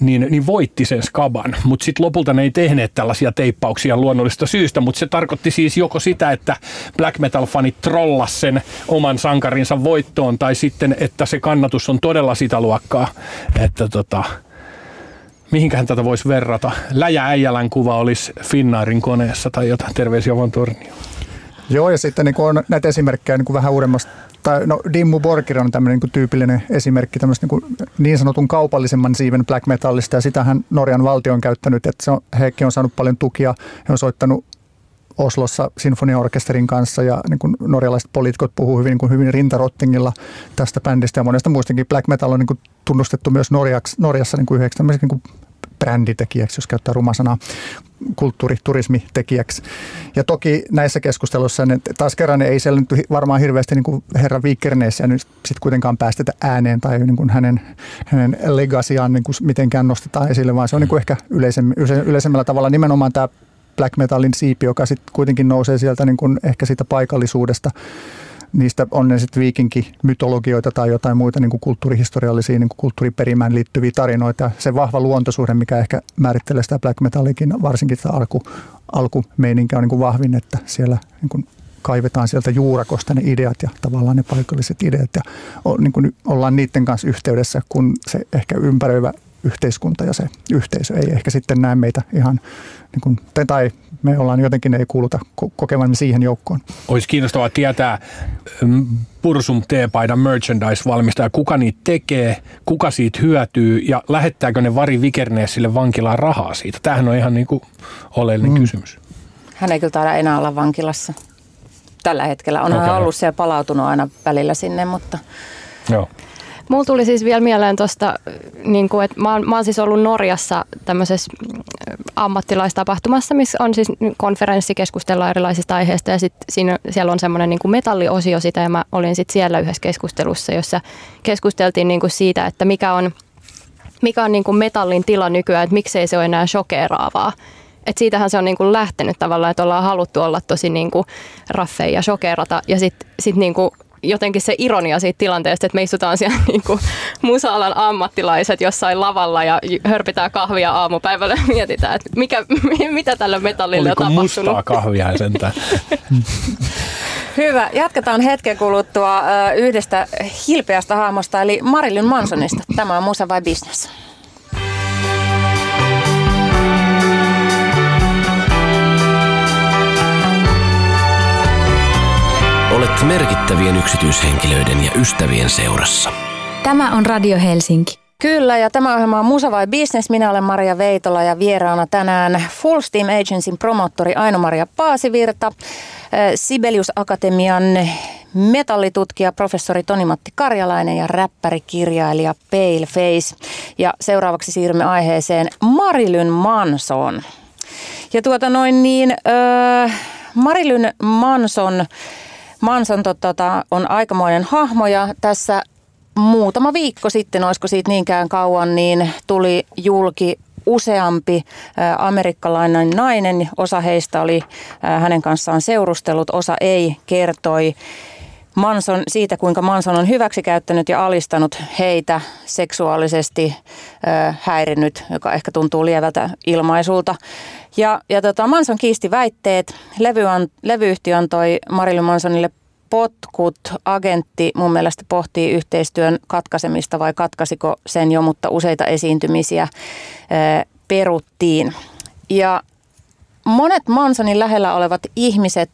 niin, niin voitti sen skaban. Mutta sitten lopulta ne ei tehneet tällaisia teippauksia luonnollista syystä, mutta se tarkoitti siis joko sitä, että black metal-fanit trollas sen oman sankarinsa voittoon, tai sitten, että se kannatus on todella sitä luokkaa, että tota, mihinkähän tätä voisi verrata. Läjä Äijälän kuva olisi Finnairin koneessa tai jotain. Terveisiä vaan tornioon. Joo, ja sitten niin on näitä esimerkkejä niin vähän uudemmasta tai no Dimmu Borgir on tämmöinen niin tyypillinen esimerkki tämmöistä niin, niin sanotun kaupallisemman siiven black metallista ja sitähän Norjan valtio on käyttänyt, että se on, hekin on saanut paljon tukia, he on soittanut Oslossa sinfoniaorkesterin kanssa ja niin kuin norjalaiset poliitikot puhuu hyvin, niin kuin hyvin rintarottingilla tästä bändistä ja monesta muistakin. Black metal on niin kuin tunnustettu myös Norjaks, Norjassa niin kuin yhdeksi niin kuin bränditekijäksi, jos käyttää rumasanaa, kulttuuriturismitekijäksi. Ja toki näissä keskusteluissa, niin taas kerran ei siellä nyt varmaan hirveästi niin kuin herra Vikerneessä nyt sitten kuitenkaan päästetä ääneen tai niin kuin hänen, hänen legasiaan niin kuin mitenkään nostetaan esille, vaan se on niin kuin ehkä yleisemmällä tavalla nimenomaan tämä black metalin siipi, joka sitten kuitenkin nousee sieltä niin kuin ehkä siitä paikallisuudesta niistä on ne sitten viikinki-mytologioita tai jotain muita niin kuin kulttuurihistoriallisia, niin kuin kulttuuriperimään liittyviä tarinoita. Se vahva luontosuhde, mikä ehkä määrittelee sitä black metallikin, varsinkin sitä alku, alkumeininkä on niin kuin vahvin, että siellä niin kuin kaivetaan sieltä juurakosta ne ideat ja tavallaan ne paikalliset ideat ja niin kuin ollaan niiden kanssa yhteydessä, kun se ehkä ympäröivä yhteiskunta ja se yhteisö ei ehkä sitten näe meitä ihan, niin kuin, tai me ollaan jotenkin ei kuuluta kokemaan siihen joukkoon. Olisi kiinnostavaa tietää mm, Pursum T-paidan merchandise-valmistaja, kuka niitä tekee, kuka siitä hyötyy ja lähettääkö ne Vari Vikerneesille vankilaan rahaa siitä. Tämähän on ihan niin kuin oleellinen mm. kysymys. Hän ei kyllä taida enää olla vankilassa tällä hetkellä. Onhan okay. ollut siellä palautunut aina välillä sinne, mutta... Joo. Mulla tuli siis vielä mieleen tuosta, niin että mä mä oon siis ollut Norjassa tämmöisessä mm, ammattilaistapahtumassa, missä on siis konferenssi, keskustellaan erilaisista aiheista ja sitten siinä, siellä on semmoinen niin metalliosio sitä ja mä olin sitten siellä yhdessä keskustelussa, jossa keskusteltiin niin kuin siitä, että mikä on, mikä on niin kuin metallin tila nykyään, että miksei se ole enää shokeraavaa. Et siitähän se on niin kuin lähtenyt tavallaan, että ollaan haluttu olla tosi niin kuin raffeja ja shokerata ja sitten sit niin kuin jotenkin se ironia siitä tilanteesta, että me istutaan siellä <laughs> niin kuin musa-alan ammattilaiset jossain lavalla ja hörpitään kahvia aamupäivällä ja mietitään, että mikä, <laughs> mitä tällä metallilla Oliko on tapahtunut. mustaa kahvia sentään? <laughs> Hyvä. Jatketaan hetken kuluttua yhdestä hilpeästä hahmosta, eli Marilyn Mansonista. Tämä on Musa vai Business? Olet merkittävien yksityishenkilöiden ja ystävien seurassa. Tämä on Radio Helsinki. Kyllä, ja tämä ohjelma on Musa vai Business. Minä olen Maria Veitola ja vieraana tänään Full Steam Agencyn promottori Aino-Maria Paasivirta, eh, Sibelius Akatemian metallitutkija professori Toni-Matti Karjalainen ja räppäri, kirjailija Paleface. Ja seuraavaksi siirrymme aiheeseen Marilyn Manson. Ja tuota noin niin, äh, Marilyn Manson, Manson tota, on aikamoinen hahmo ja tässä muutama viikko sitten, olisiko siitä niinkään kauan, niin tuli julki useampi amerikkalainen nainen. Osa heistä oli hänen kanssaan seurustellut, osa ei, kertoi Manson, siitä, kuinka Manson on hyväksikäyttänyt ja alistanut heitä seksuaalisesti äh, häirinnyt, joka ehkä tuntuu lievältä ilmaisulta. Ja, ja tota, Manson kiisti väitteet. Levy an, levyyhtiö antoi Marilyn Mansonille potkut. Agentti mun mielestä pohtii yhteistyön katkaisemista vai katkaisiko sen jo, mutta useita esiintymisiä äh, peruttiin. Ja monet Mansonin lähellä olevat ihmiset,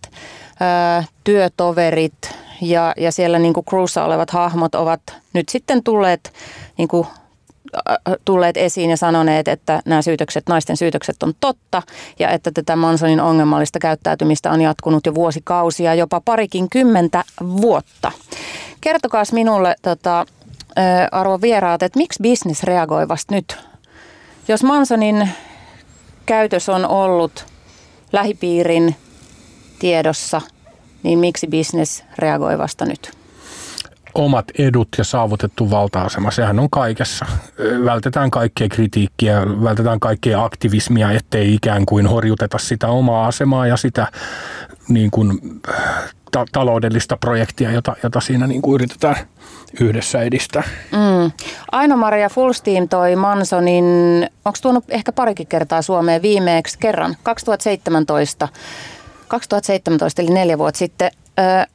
äh, työtoverit, ja, ja siellä niin kuin crewssa olevat hahmot ovat nyt sitten tulleet, niin kuin, äh, tulleet esiin ja sanoneet, että nämä syytökset, naisten syytökset on totta ja että tätä Mansonin ongelmallista käyttäytymistä on jatkunut jo vuosikausia, jopa parikin kymmentä vuotta. Kertokaa minulle, tota, arvon vieraat, että miksi business reagoi vasta nyt? Jos Mansonin käytös on ollut lähipiirin tiedossa – miksi business reagoi vasta nyt? omat edut ja saavutettu valta-asema, sehän on kaikessa. Vältetään kaikkea kritiikkiä, vältetään kaikkea aktivismia, ettei ikään kuin horjuteta sitä omaa asemaa ja sitä niin kuin, ta- taloudellista projektia, jota, jota siinä niin kuin yritetään yhdessä edistää. Mm. Aino-Maria Fullsteam toi Mansonin, onko tuonut ehkä parikin kertaa Suomeen viimeeksi kerran, 2017 2017 eli neljä vuotta sitten. Ö,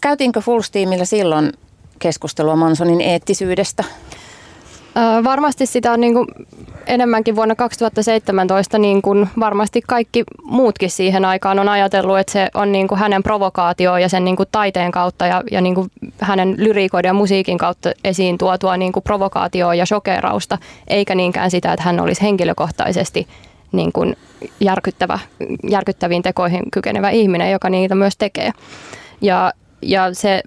käytiinkö Full Steamilla silloin keskustelua Mansonin eettisyydestä? Ö, varmasti sitä on niin kuin enemmänkin vuonna 2017 niin kuin varmasti kaikki muutkin siihen aikaan on ajatellut, että se on niin kuin hänen provokaatio ja sen niin kuin taiteen kautta ja, ja niin kuin hänen lyriikoiden ja musiikin kautta esiin tuotua niin kuin provokaatioa ja shokerausta, eikä niinkään sitä, että hän olisi henkilökohtaisesti niin kuin järkyttävä, järkyttäviin tekoihin kykenevä ihminen, joka niitä myös tekee. Ja, ja se,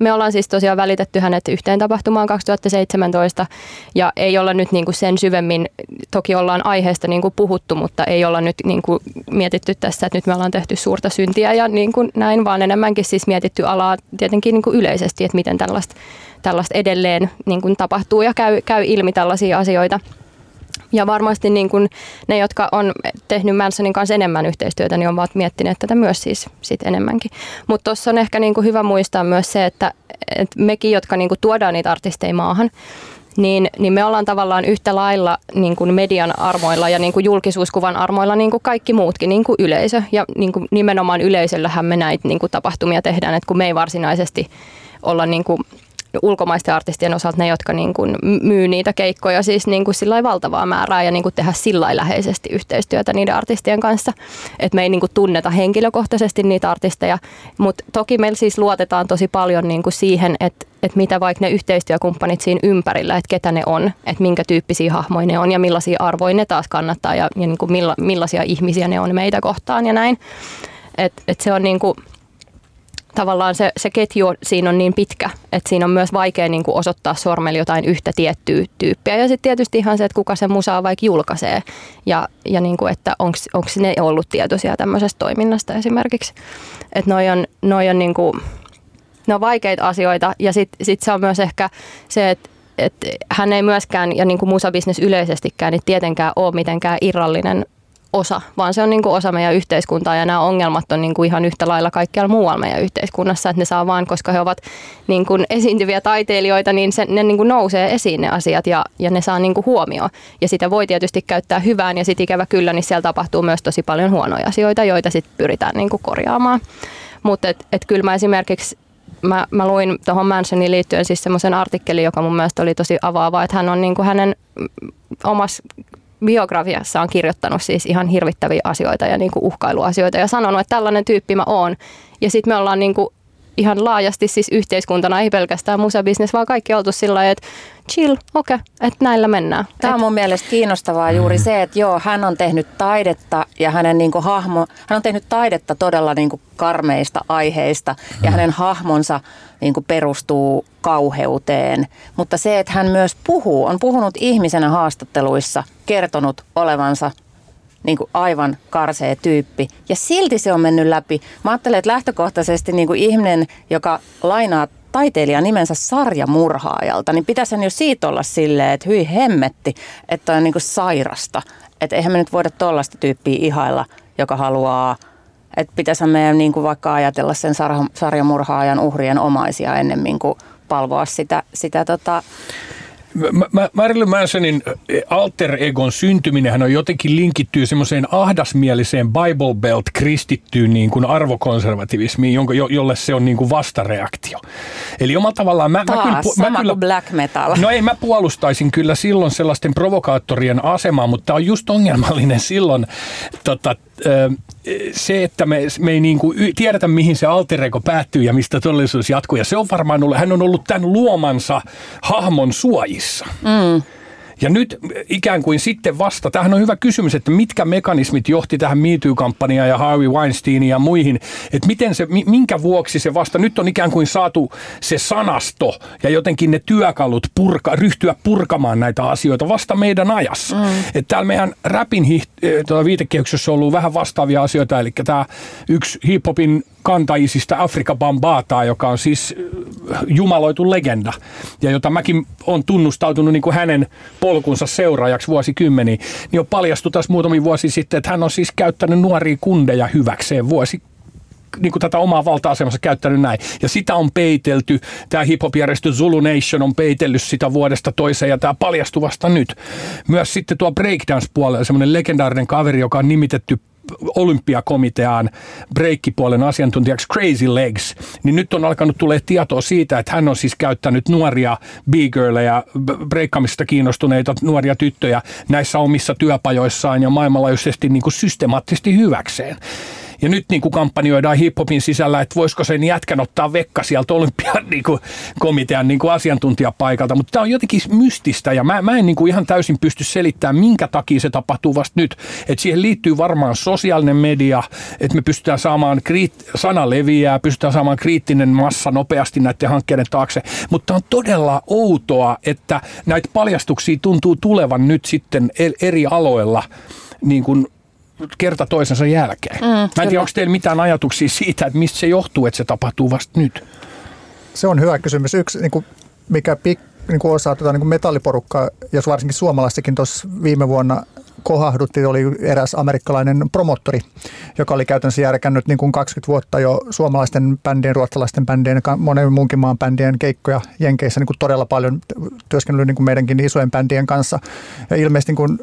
me ollaan siis tosiaan välitetty hänet yhteen tapahtumaan 2017 ja ei olla nyt niin kuin sen syvemmin, toki ollaan aiheesta niin kuin puhuttu, mutta ei olla nyt niin kuin mietitty tässä, että nyt me ollaan tehty suurta syntiä ja niin kuin näin, vaan enemmänkin siis mietitty alaa tietenkin niin kuin yleisesti, että miten tällaista, tällaista edelleen niin kuin tapahtuu ja käy, käy ilmi tällaisia asioita – ja varmasti niin kuin ne, jotka on tehnyt Mansonin kanssa enemmän yhteistyötä, niin ovat miettineet tätä myös siis sit enemmänkin. Mutta tuossa on ehkä niin kuin hyvä muistaa myös se, että, että mekin, jotka niin kuin tuodaan niitä artisteja maahan, niin, niin me ollaan tavallaan yhtä lailla niin kuin median armoilla ja niin kuin julkisuuskuvan armoilla niin kuin kaikki muutkin, niin kuin yleisö. Ja niin kuin nimenomaan yleisöllähän me näitä niin kuin tapahtumia tehdään, että kun me ei varsinaisesti olla niin kuin ulkomaisten artistien osalta ne, jotka niin kuin myy niitä keikkoja siis niin kuin sillä valtavaa määrää ja niin kuin tehdä sillä läheisesti yhteistyötä niiden artistien kanssa. Että me ei niin kuin tunneta henkilökohtaisesti niitä artisteja, mutta toki meillä siis luotetaan tosi paljon niin kuin siihen, että että mitä vaikka ne yhteistyökumppanit siinä ympärillä, että ketä ne on, että minkä tyyppisiä hahmoja ne on ja millaisia arvoja ne taas kannattaa ja, ja niin kuin milla, millaisia ihmisiä ne on meitä kohtaan ja näin. Et, et se on niin kuin, tavallaan se, se ketju siinä on niin pitkä, että siinä on myös vaikea niin kuin osoittaa sormella jotain yhtä tiettyä tyyppiä. Ja sitten tietysti ihan se, että kuka se musaa vaikka julkaisee ja, ja niin kuin, että onko ne ollut tietoisia tämmöisestä toiminnasta esimerkiksi. Että noi on, noi on, niin kuin, ne on vaikeita asioita ja sitten sit se on myös ehkä se, että että hän ei myöskään, ja niin kuin musabisnes yleisestikään, niin tietenkään ole mitenkään irrallinen osa, vaan se on niin kuin osa meidän yhteiskuntaa ja nämä ongelmat on niin kuin ihan yhtä lailla kaikkialla muualla meidän yhteiskunnassa, että ne saa vaan, koska he ovat niin kuin esiintyviä taiteilijoita, niin se, ne niin kuin nousee esiin ne asiat ja, ja ne saa niin kuin huomioon. Ja sitä voi tietysti käyttää hyvään ja sitten ikävä kyllä, niin siellä tapahtuu myös tosi paljon huonoja asioita, joita sitten pyritään niin kuin korjaamaan. Mutta et, et kyllä mä esimerkiksi mä, mä luin tuohon Mansioniin liittyen siis semmoisen artikkelin, joka mun mielestä oli tosi avaava, että hän on niin kuin hänen omassa biografiassaan kirjoittanut siis ihan hirvittäviä asioita ja niin kuin uhkailuasioita ja sanonut, että tällainen tyyppi mä oon. Ja sitten me ollaan niin kuin ihan laajasti siis yhteiskuntana, ei pelkästään musabisnes, vaan kaikki oltu sillä lailla, että chill, okei, okay, että näillä mennään. Tämä on mun mielestä kiinnostavaa juuri se, että joo, hän on tehnyt taidetta ja hänen niin kuin hahmo, hän on tehnyt taidetta todella niin kuin karmeista aiheista ja hänen hahmonsa niin kuin perustuu kauheuteen. Mutta se, että hän myös puhuu, on puhunut ihmisenä haastatteluissa, kertonut olevansa niin kuin aivan karsee tyyppi. Ja silti se on mennyt läpi. Mä ajattelen, että lähtökohtaisesti niin kuin ihminen, joka lainaa taiteilijan nimensä sarjamurhaajalta, niin pitäisi jo siitä olla silleen, että hyi hemmetti, että on niin kuin sairasta. Että eihän me nyt voida tollaista tyyppiä ihailla, joka haluaa että pitäisi meidän niin kuin vaikka ajatella sen sarjamurhaajan uhrien omaisia ennemmin kuin palvoa sitä, sitä tota, Marilyn Mansonin alter egon syntyminen on jotenkin linkittyy semmoiseen ahdasmieliseen Bible Belt kristittyyn niin kuin arvokonservativismiin, jonka, jo, jolle se on niin kuin vastareaktio. Eli omalla tavallaan mä, Taas, mä kyllä, sama mä kyllä, black metal. No ei, mä puolustaisin kyllä silloin sellaisten provokaattorien asemaa, mutta tämä on just ongelmallinen silloin tota, se, että me, me ei niin kuin tiedetä, mihin se alter ego päättyy ja mistä todellisuus jatkuu. Ja se on varmaan ollut, hän on ollut tämän luomansa hahmon suojissa. Mm. Ja nyt ikään kuin sitten vasta, tähän on hyvä kysymys, että mitkä mekanismit johti tähän MeToo-kampanjaan ja Harvey Weinsteinin ja muihin, että miten se, minkä vuoksi se vasta, nyt on ikään kuin saatu se sanasto ja jotenkin ne työkalut purka, ryhtyä purkamaan näitä asioita vasta meidän ajassa. Mm. Että täällä meidän rapin eh, viitekehyksessä on ollut vähän vastaavia asioita, eli tämä yksi hiphopin kantaisista Afrika Bambaataa, joka on siis jumaloitu legenda ja jota mäkin on tunnustautunut niin kuin hänen polkunsa seuraajaksi vuosikymmeniä, niin on paljastu taas muutamia vuosi sitten, että hän on siis käyttänyt nuoria kundeja hyväkseen vuosi niin kuin tätä omaa valta-asemansa käyttänyt näin. Ja sitä on peitelty. Tämä hip-hop-järjestö Zulu Nation on peitellyt sitä vuodesta toiseen ja tämä paljastui vasta nyt. Myös sitten tuo breakdance-puolella semmoinen legendaarinen kaveri, joka on nimitetty olympiakomiteaan breikkipuolen asiantuntijaksi Crazy Legs, niin nyt on alkanut tulee tietoa siitä, että hän on siis käyttänyt nuoria b-girleja, breikkamista kiinnostuneita nuoria tyttöjä näissä omissa työpajoissaan ja maailmanlaajuisesti niin kuin systemaattisesti hyväkseen. Ja nyt niin kuin kampanjoidaan hiphopin sisällä, että voisiko sen jätkän ottaa vekka sieltä olympian <laughs> niin kuin, komitean niin kuin asiantuntijapaikalta. Mutta tämä on jotenkin mystistä ja mä, mä en niin kuin ihan täysin pysty selittämään, minkä takia se tapahtuu vasta nyt. Että siihen liittyy varmaan sosiaalinen media, että me pystytään saamaan, kriit, sana leviää, pystytään saamaan kriittinen massa nopeasti näiden hankkeiden taakse. Mutta on todella outoa, että näitä paljastuksia tuntuu tulevan nyt sitten eri aloilla niin kuin kerta toisensa jälkeen. Mm, Mä en tiedä, onko teillä mitään ajatuksia siitä, että mistä se johtuu, että se tapahtuu vasta nyt? Se on hyvä kysymys. Yksi, niin kuin, mikä pik, niin kuin osaa tuota, niin kuin metalliporukkaa, jos varsinkin suomalaistakin tuossa viime vuonna kohahdutti, oli eräs amerikkalainen promottori, joka oli käytännössä järkännyt niin kuin 20 vuotta jo suomalaisten bändien, ruotsalaisten bändien ja monen muunkin maan bändien keikkoja Jenkeissä niin kuin todella paljon työskennellyt niin kuin meidänkin isojen bändien kanssa. Ja ilmeisesti niin kuin,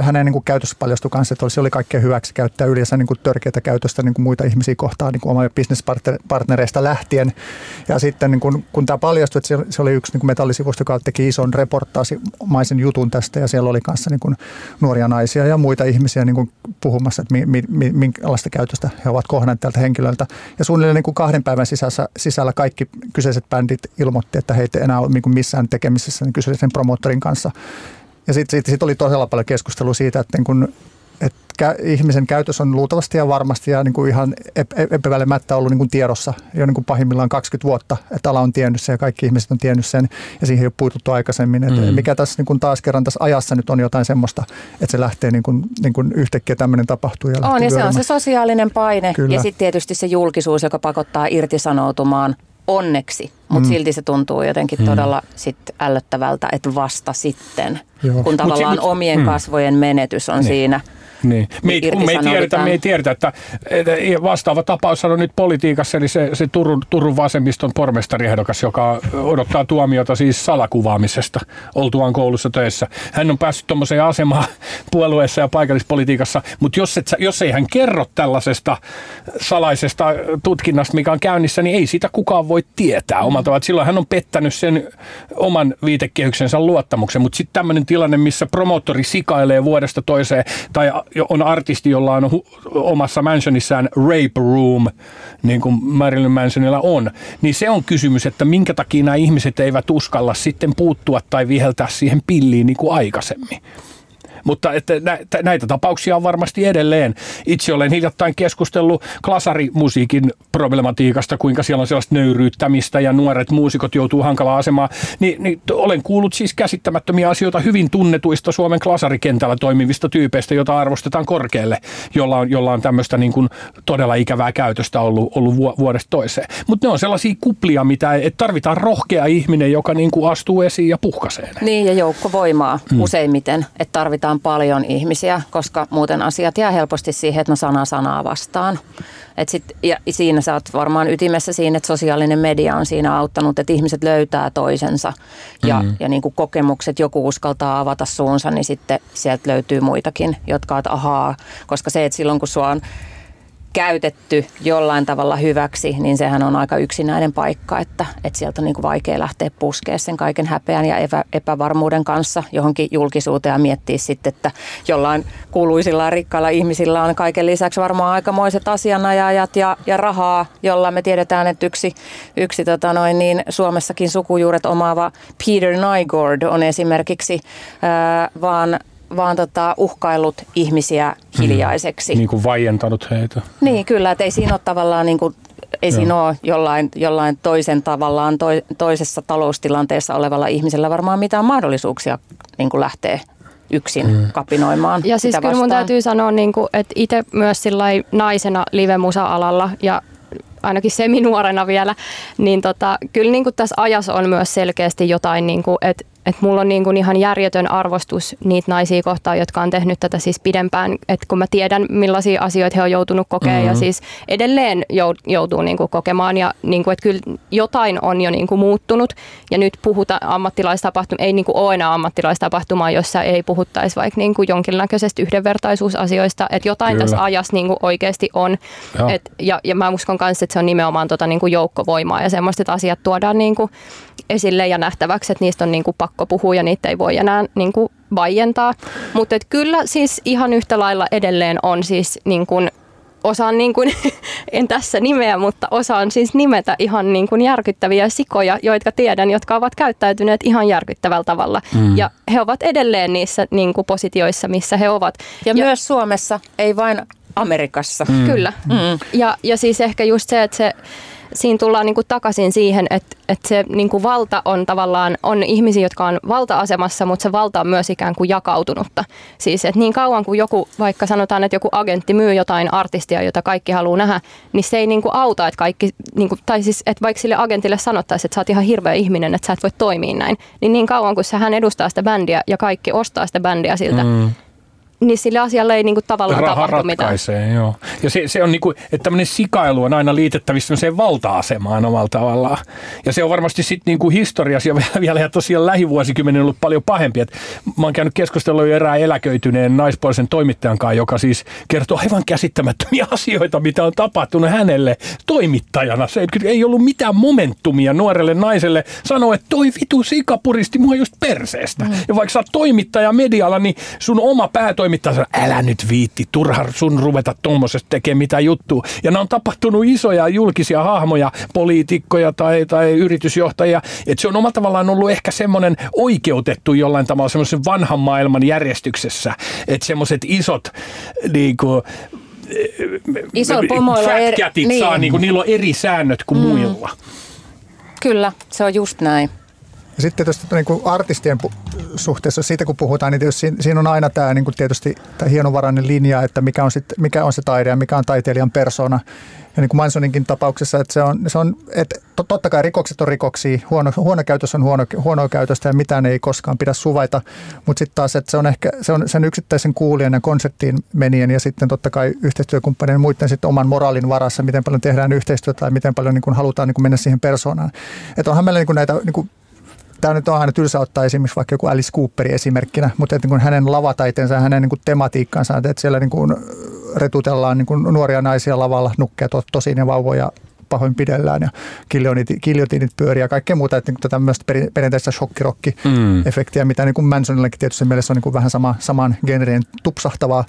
hänen niin kuin käytössä paljastui kanssa, että se oli kaikkea hyväksi käyttää yleensä niin kuin törkeitä käytöstä niin kuin muita ihmisiä kohtaan niin kuin omia bisnespartnereista lähtien. Ja sitten niin kuin, kun tämä paljastui, että se oli yksi niin kuin metallisivusto, joka teki ison reportaasimaisen jutun tästä ja siellä oli kanssa niin kuin nuoria naisia ja muita ihmisiä niin kuin puhumassa, että mi, mi, minkälaista käytöstä he ovat kohdanneet tältä henkilöltä. Ja suunnilleen niin kuin kahden päivän sisällä, sisällä kaikki kyseiset bändit ilmoitti, että heitä ei enää ole niin kuin missään tekemisessä niin kyseisen promoottorin kanssa. Ja sitten sit, sit oli todella paljon keskustelua siitä, että niin kuin että ihmisen käytös on luultavasti ja varmasti ja niin kuin ihan epävälimättä ollut niin kuin tiedossa jo niin kuin pahimmillaan 20 vuotta, että ala on tiennyt sen ja kaikki ihmiset on tiennyt sen ja siihen ei ole puututtu aikaisemmin. Että mm. Mikä tässä niin kuin taas kerran tässä ajassa nyt on jotain semmoista, että se lähtee niin kuin, niin kuin yhtäkkiä tämmöinen tapahtuu. Ja on ja se on se sosiaalinen paine Kyllä. ja sitten tietysti se julkisuus, joka pakottaa irtisanoutumaan onneksi, mutta mm. silti se tuntuu jotenkin mm. todella sit ällöttävältä, että vasta sitten, Joo. kun tavallaan omien mm. kasvojen menetys on niin. siinä – Niin. Me, ei, kun me ei tiedetä, me ei tiedetä, että, vastaava tapaus on nyt politiikassa, eli se, se Turun, Turun vasemmiston pormestariehdokas, joka odottaa tuomiota siis salakuvaamisesta oltuaan koulussa töissä. Hän on päässyt tuommoiseen asemaan <laughs> puolueessa ja paikallispolitiikassa, mutta jos, et, jos ei hän kerro tällaisesta salaisesta tutkinnasta, mikä on käynnissä, niin ei sitä kukaan voi tietää omalta tavalla. Silloin hän on pettänyt sen oman viitekehyksensä luottamuksen, mutta sitten tämmöinen tilanne, missä promoottori sikailee vuodesta toiseen, tai on artisti, jolla on hu- omassa mansionissaan rape room, niin kuin Marilyn Mansonilla on, niin se on kysymys, että minkä takia nämä ihmiset eivät uskalla sitten puuttua tai viheltää siihen pilliin niin kuin aikaisemmin. Mutta että näitä tapauksia on varmasti edelleen. Itse olen hiljattain keskustellut klasarimusiikin problematiikasta, kuinka siellä on sellaista nöyryyttämistä ja nuoret muusikot joutuu hankalaan asemaan. Ni, niin olen kuullut siis käsittämättömiä asioita hyvin tunnetuista Suomen klasarikentällä toimivista tyypeistä, joita arvostetaan korkealle, jolla on, jolla on tämmöistä niin kuin todella ikävää käytöstä ollut, ollut vuodesta toiseen. Mutta ne on sellaisia kuplia, mitä että tarvitaan rohkea ihminen, joka niin kuin astuu esiin ja puhkasee. Niin ja joukkovoimaa mm. useimmiten, että tarvitaan on paljon ihmisiä, koska muuten asiat jää helposti siihen, että no sana sanaa vastaan. Et sit, ja siinä sä oot varmaan ytimessä siinä, että sosiaalinen media on siinä auttanut, että ihmiset löytää toisensa ja, mm. ja niin kuin kokemukset, joku uskaltaa avata suunsa, niin sitten sieltä löytyy muitakin, jotka ovat ahaa, koska se, että silloin kun sua on käytetty jollain tavalla hyväksi, niin sehän on aika yksinäinen paikka, että, että sieltä on niin kuin vaikea lähteä puskea sen kaiken häpeän ja epä, epävarmuuden kanssa johonkin julkisuuteen ja miettiä sitten, että jollain kuuluisilla rikkailla ihmisillä on kaiken lisäksi varmaan aikamoiset asianajajat ja, ja rahaa, jolla me tiedetään, että yksi, yksi tota noin, niin Suomessakin sukujuuret omaava Peter Nygord on esimerkiksi ää, vaan vaan tota, uhkaillut ihmisiä hiljaiseksi. Mm. Niin kuin vaientanut heitä. Niin, kyllä, että ei siinä ole tavallaan niin kuin, ei siinä ole jollain, jollain toisen tavallaan to, toisessa taloustilanteessa olevalla ihmisellä varmaan mitään mahdollisuuksia niin kuin lähteä yksin mm. kapinoimaan. Ja siis kyllä mun täytyy sanoa, niin kuin, että itse myös naisena live-musa-alalla ja ainakin seminuorena vielä, niin tota, kyllä niin kuin tässä ajassa on myös selkeästi jotain, niin kuin, että et mulla on niin kuin ihan järjetön arvostus niitä naisia kohtaan, jotka on tehnyt tätä siis pidempään. Et kun mä tiedän, millaisia asioita he on joutunut kokemaan mm-hmm. ja siis edelleen joutuu niin kuin kokemaan. Ja niin kuin, että kyllä jotain on jo niin kuin muuttunut. Ja nyt puhuta ammattilaistapahtumaa, ei niin kuin ole enää ammattilaistapahtumaa, jossa ei puhuttaisi vaikka niin kuin jonkinlaisesta yhdenvertaisuusasioista. Että jotain kyllä. tässä ajassa niin kuin oikeasti on. Et, ja, ja mä uskon myös, että se on nimenomaan tota niin kuin joukkovoimaa ja semmoista, että asiat tuodaan niin kuin esille ja nähtäväksi, että niistä on niin kuin pakko puhua ja niitä ei voi enää niin kuin vaientaa. Mutta kyllä siis ihan yhtä lailla edelleen on siis niin kuin osaan, niin kuin, <laughs> en tässä nimeä, mutta osaan siis nimetä ihan niin kuin järkyttäviä sikoja, jotka tiedän, jotka ovat käyttäytyneet ihan järkyttävällä tavalla. Mm. Ja he ovat edelleen niissä niin kuin positioissa, missä he ovat. Ja, ja myös Suomessa, ei vain Amerikassa. Mm. Kyllä. Mm. Ja, ja siis ehkä just se, että se siinä tullaan niin kuin takaisin siihen, että, että se niin kuin valta on tavallaan, on ihmisiä, jotka on valta-asemassa, mutta se valta on myös ikään kuin jakautunutta. Siis, että niin kauan kuin joku, vaikka sanotaan, että joku agentti myy jotain artistia, jota kaikki haluaa nähdä, niin se ei niin kuin auta, että kaikki, niin kuin, tai siis, että vaikka sille agentille sanottaisiin, että sä oot ihan hirveä ihminen, että sä et voi toimia näin, niin niin kauan kuin hän edustaa sitä bändiä ja kaikki ostaa sitä bändiä siltä, mm niin sille asialle ei niinku tavallaan Raha tapahdu ratkaisee, mitään. Joo. Ja se, se on niinku, että tämmöinen sikailu on aina liitettävissä se valta-asemaan omalla tavallaan. Ja se on varmasti sitten niinku historiassa <laughs> vielä ja tosiaan lähivuosikymmenen ollut paljon pahempi. Et mä oon käynyt keskustelua erään eläköityneen naispuolisen toimittajan kanssa, joka siis kertoo aivan käsittämättömiä <laughs> asioita, mitä on tapahtunut hänelle toimittajana. Se ei ollut mitään momentumia nuorelle naiselle sanoa, että toi vitu sika puristi mua just perseestä. Mm. Ja vaikka sä oot toimittaja medialla, niin sun oma päätoimittaja toimittaja sanoi, älä nyt viitti, turha sun ruveta tuommoisesta tekemään mitä juttua. Ja ne on tapahtunut isoja julkisia hahmoja, poliitikkoja tai, tai yritysjohtajia. Että se on omalla tavallaan ollut ehkä semmoinen oikeutettu jollain tavalla semmoisen vanhan maailman järjestyksessä. Että semmoiset isot niin kuin, Iso pomoilla eri, niin. saa, niin kuin, niillä on eri säännöt kuin mm. muilla. Kyllä, se on just näin. Ja sitten tietysti niin kuin artistien suhteessa, siitä kun puhutaan, niin tietysti siinä on aina tämä niin kuin tietysti tämä hienovarainen linja, että mikä on, sit, mikä on se taide ja mikä on taiteilijan persona. Ja niin kuin Mansoninkin tapauksessa, että se on, se on että totta kai rikokset on rikoksia, huono, huono käytös on huono, huonoa käytöstä ja mitään ei koskaan pidä suvaita, mutta sitten taas, että se on ehkä se on sen yksittäisen kuulijan ja konserttiin menien ja sitten totta kai yhteistyökumppanien muiden sitten oman moraalin varassa, miten paljon tehdään yhteistyötä tai miten paljon niin kuin halutaan niin kuin mennä siihen persoonaan. Että onhan meillä niin kuin näitä niin kuin tämä nyt on aina tylsä ottaa esimerkiksi vaikka joku Alice Cooper esimerkkinä, mutta että niin kuin hänen lavataiteensa, hänen niin kuin tematiikkansa, että siellä niin kuin retutellaan niin kuin nuoria naisia lavalla, nukkeja to, ja vauvoja pahoinpidellään ja kiljotiinit pyörii ja kaikkea muuta, että niin myös perinteistä shokkirokki-efektiä, mm. mitä niin kuin Mansonillakin tietysti mielessä on niin kuin vähän sama, saman genreen tupsahtavaa.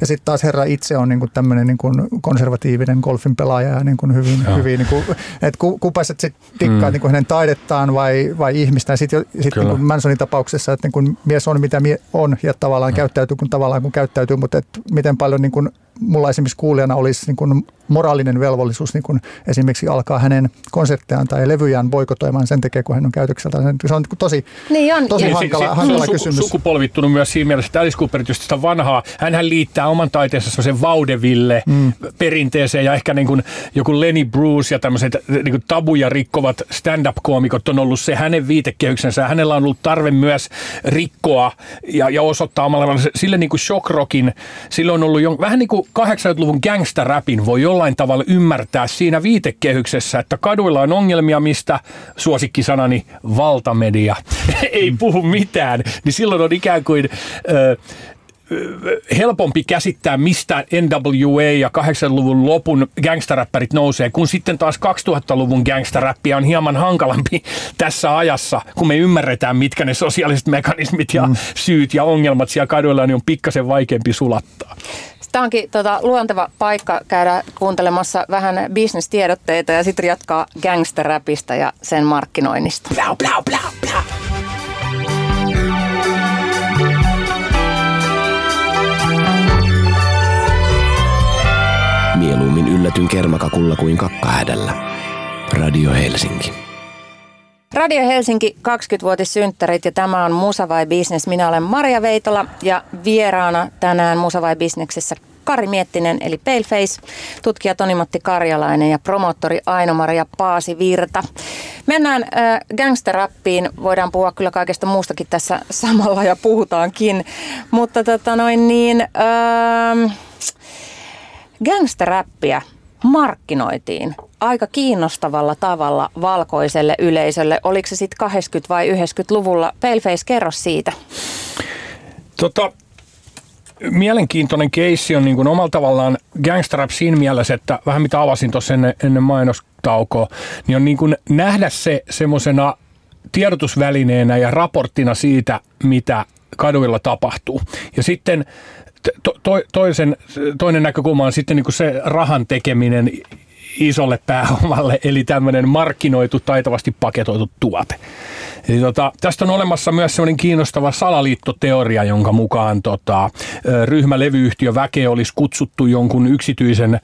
Ja sitten taas herra itse on niin kuin tämmöinen niin kuin konservatiivinen golfin pelaaja ja niin kuin hyvin, hyvin niin kuin, että kupaiset sitten tikkaa mm. niin kuin hänen taidettaan vai, vai ihmistä. Ja sitten sit niin kuin Mansonin tapauksessa, että niin kuin mies on mitä mie on ja tavallaan mm. käyttäytyy kun tavallaan kun käyttäytyy, mutta että miten paljon niin kuin mulla esimerkiksi kuulijana olisi niin kuin moraalinen velvollisuus niin kuin esimerkiksi alkaa hänen konserttejaan tai levyjään boikotoimaan sen tekee, kun hän on käytökseltä. Se on tosi, niin on. tosi ja hankala, se, se, hankala on kysymys. sukupolvittunut myös siinä mielessä, että Alice Cooper sitä vanhaa, hän liittää oman taiteensa semmoisen vaudeville mm. perinteeseen ja ehkä niin kuin joku Lenny Bruce ja tämmöiset niin kuin tabuja rikkovat stand-up-koomikot on ollut se hänen viitekehyksensä. Hänellä on ollut tarve myös rikkoa ja, ja osoittaa omalla sille niin kuin shock rockin, sille on ollut jo, vähän niin kuin 80-luvun gangsta-rapin voi jollain tavalla ymmärtää siinä viitekehyksessä, että kaduilla on ongelmia, mistä suosikkisanani valtamedia <laughs> ei puhu mitään, niin silloin on ikään kuin... Ö, helpompi käsittää, mistä NWA ja 80-luvun lopun gangsteräppärit nousee, kun sitten taas 2000-luvun gangsteräppiä on hieman hankalampi <laughs> tässä ajassa, kun me ymmärretään, mitkä ne sosiaaliset mekanismit ja mm. syyt ja ongelmat siellä kaduilla niin on pikkasen vaikeampi sulattaa. Tämä onkin tota, luonteva paikka käydä kuuntelemassa vähän bisnestiedotteita ja sitten jatkaa gangsterräpistä ja sen markkinoinnista. Blau, blau, blau, blau. Mieluummin yllätyn kermakakulla kuin kakkahädällä. Radio Helsinki. Radio Helsinki 20-vuotissynttärit ja tämä on Musa vai Business. Minä olen Maria Veitola ja vieraana tänään Musa vai Businessissa Kari Miettinen eli Paleface, tutkija Toni-Matti Karjalainen ja promottori Aino-Maria Paasi Virta. Mennään äh, gangsterrappiin, voidaan puhua kyllä kaikesta muustakin tässä <laughs> samalla ja puhutaankin, mutta tota noin niin, äh, gangsterräppiä markkinoitiin aika kiinnostavalla tavalla valkoiselle yleisölle. Oliko se sitten 80- vai 90-luvulla? Paleface, kerro siitä. Tota, mielenkiintoinen keissi on niin kuin omalla tavallaan gangsterrap siinä mielessä, että vähän mitä avasin tuossa ennen, ennen mainostaukoa, niin on niin kuin nähdä se semmoisena tiedotusvälineenä ja raporttina siitä, mitä kaduilla tapahtuu. Ja sitten to, to, toisen, toinen näkökulma on sitten niin kuin se rahan tekeminen isolle pääomalle, eli tämmöinen markkinoitu, taitavasti paketoitu tuote. Eli tota, tästä on olemassa myös sellainen kiinnostava salaliittoteoria, jonka mukaan tota, ryhmälevyyhtiö Väke olisi kutsuttu jonkun yksityisen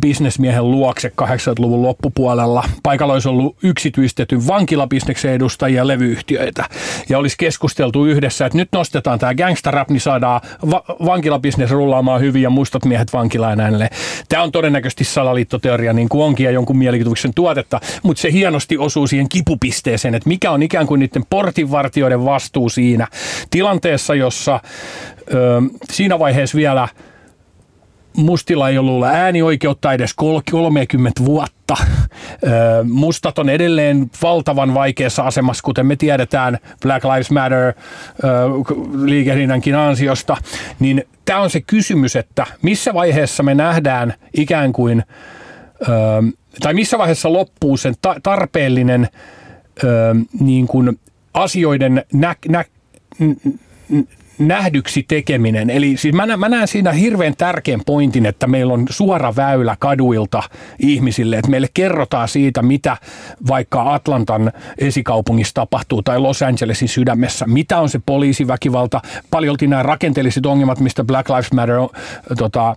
bisnesmiehen luokse 80-luvun loppupuolella. Paikalla olisi ollut yksityistetty vankilabisneksen edustajia levyyhtiöitä. Ja olisi keskusteltu yhdessä, että nyt nostetaan tämä gangsterrap, niin saadaan va- vankilabisnes rullaamaan hyvin ja mustat miehet vankilaan näille. Tämä on todennäköisesti salaliittoteoria niin kuin onkin ja jonkun mielikuvituksen tuotetta, mutta se hienosti osuu siihen kipupisteeseen, että mikä on ikään kuin niiden portinvartijoiden vastuu siinä tilanteessa, jossa ö, siinä vaiheessa vielä mustilla ei ollut äänioikeutta edes 30 vuotta. Mustat on edelleen valtavan vaikeassa asemassa, kuten me tiedetään Black Lives Matter liikehdinnänkin ansiosta. Niin tämä on se kysymys, että missä vaiheessa me nähdään ikään kuin, tai missä vaiheessa loppuu sen tarpeellinen niin kuin asioiden nä, nä, nähdyksi tekeminen. Eli siis mä, mä näen siinä hirveän tärkeän pointin, että meillä on suora väylä kaduilta ihmisille, että meille kerrotaan siitä, mitä vaikka Atlantan esikaupungissa tapahtuu tai Los Angelesin sydämessä, mitä on se poliisiväkivalta, paljolti nämä rakenteelliset ongelmat, mistä Black Lives Matter on, tota,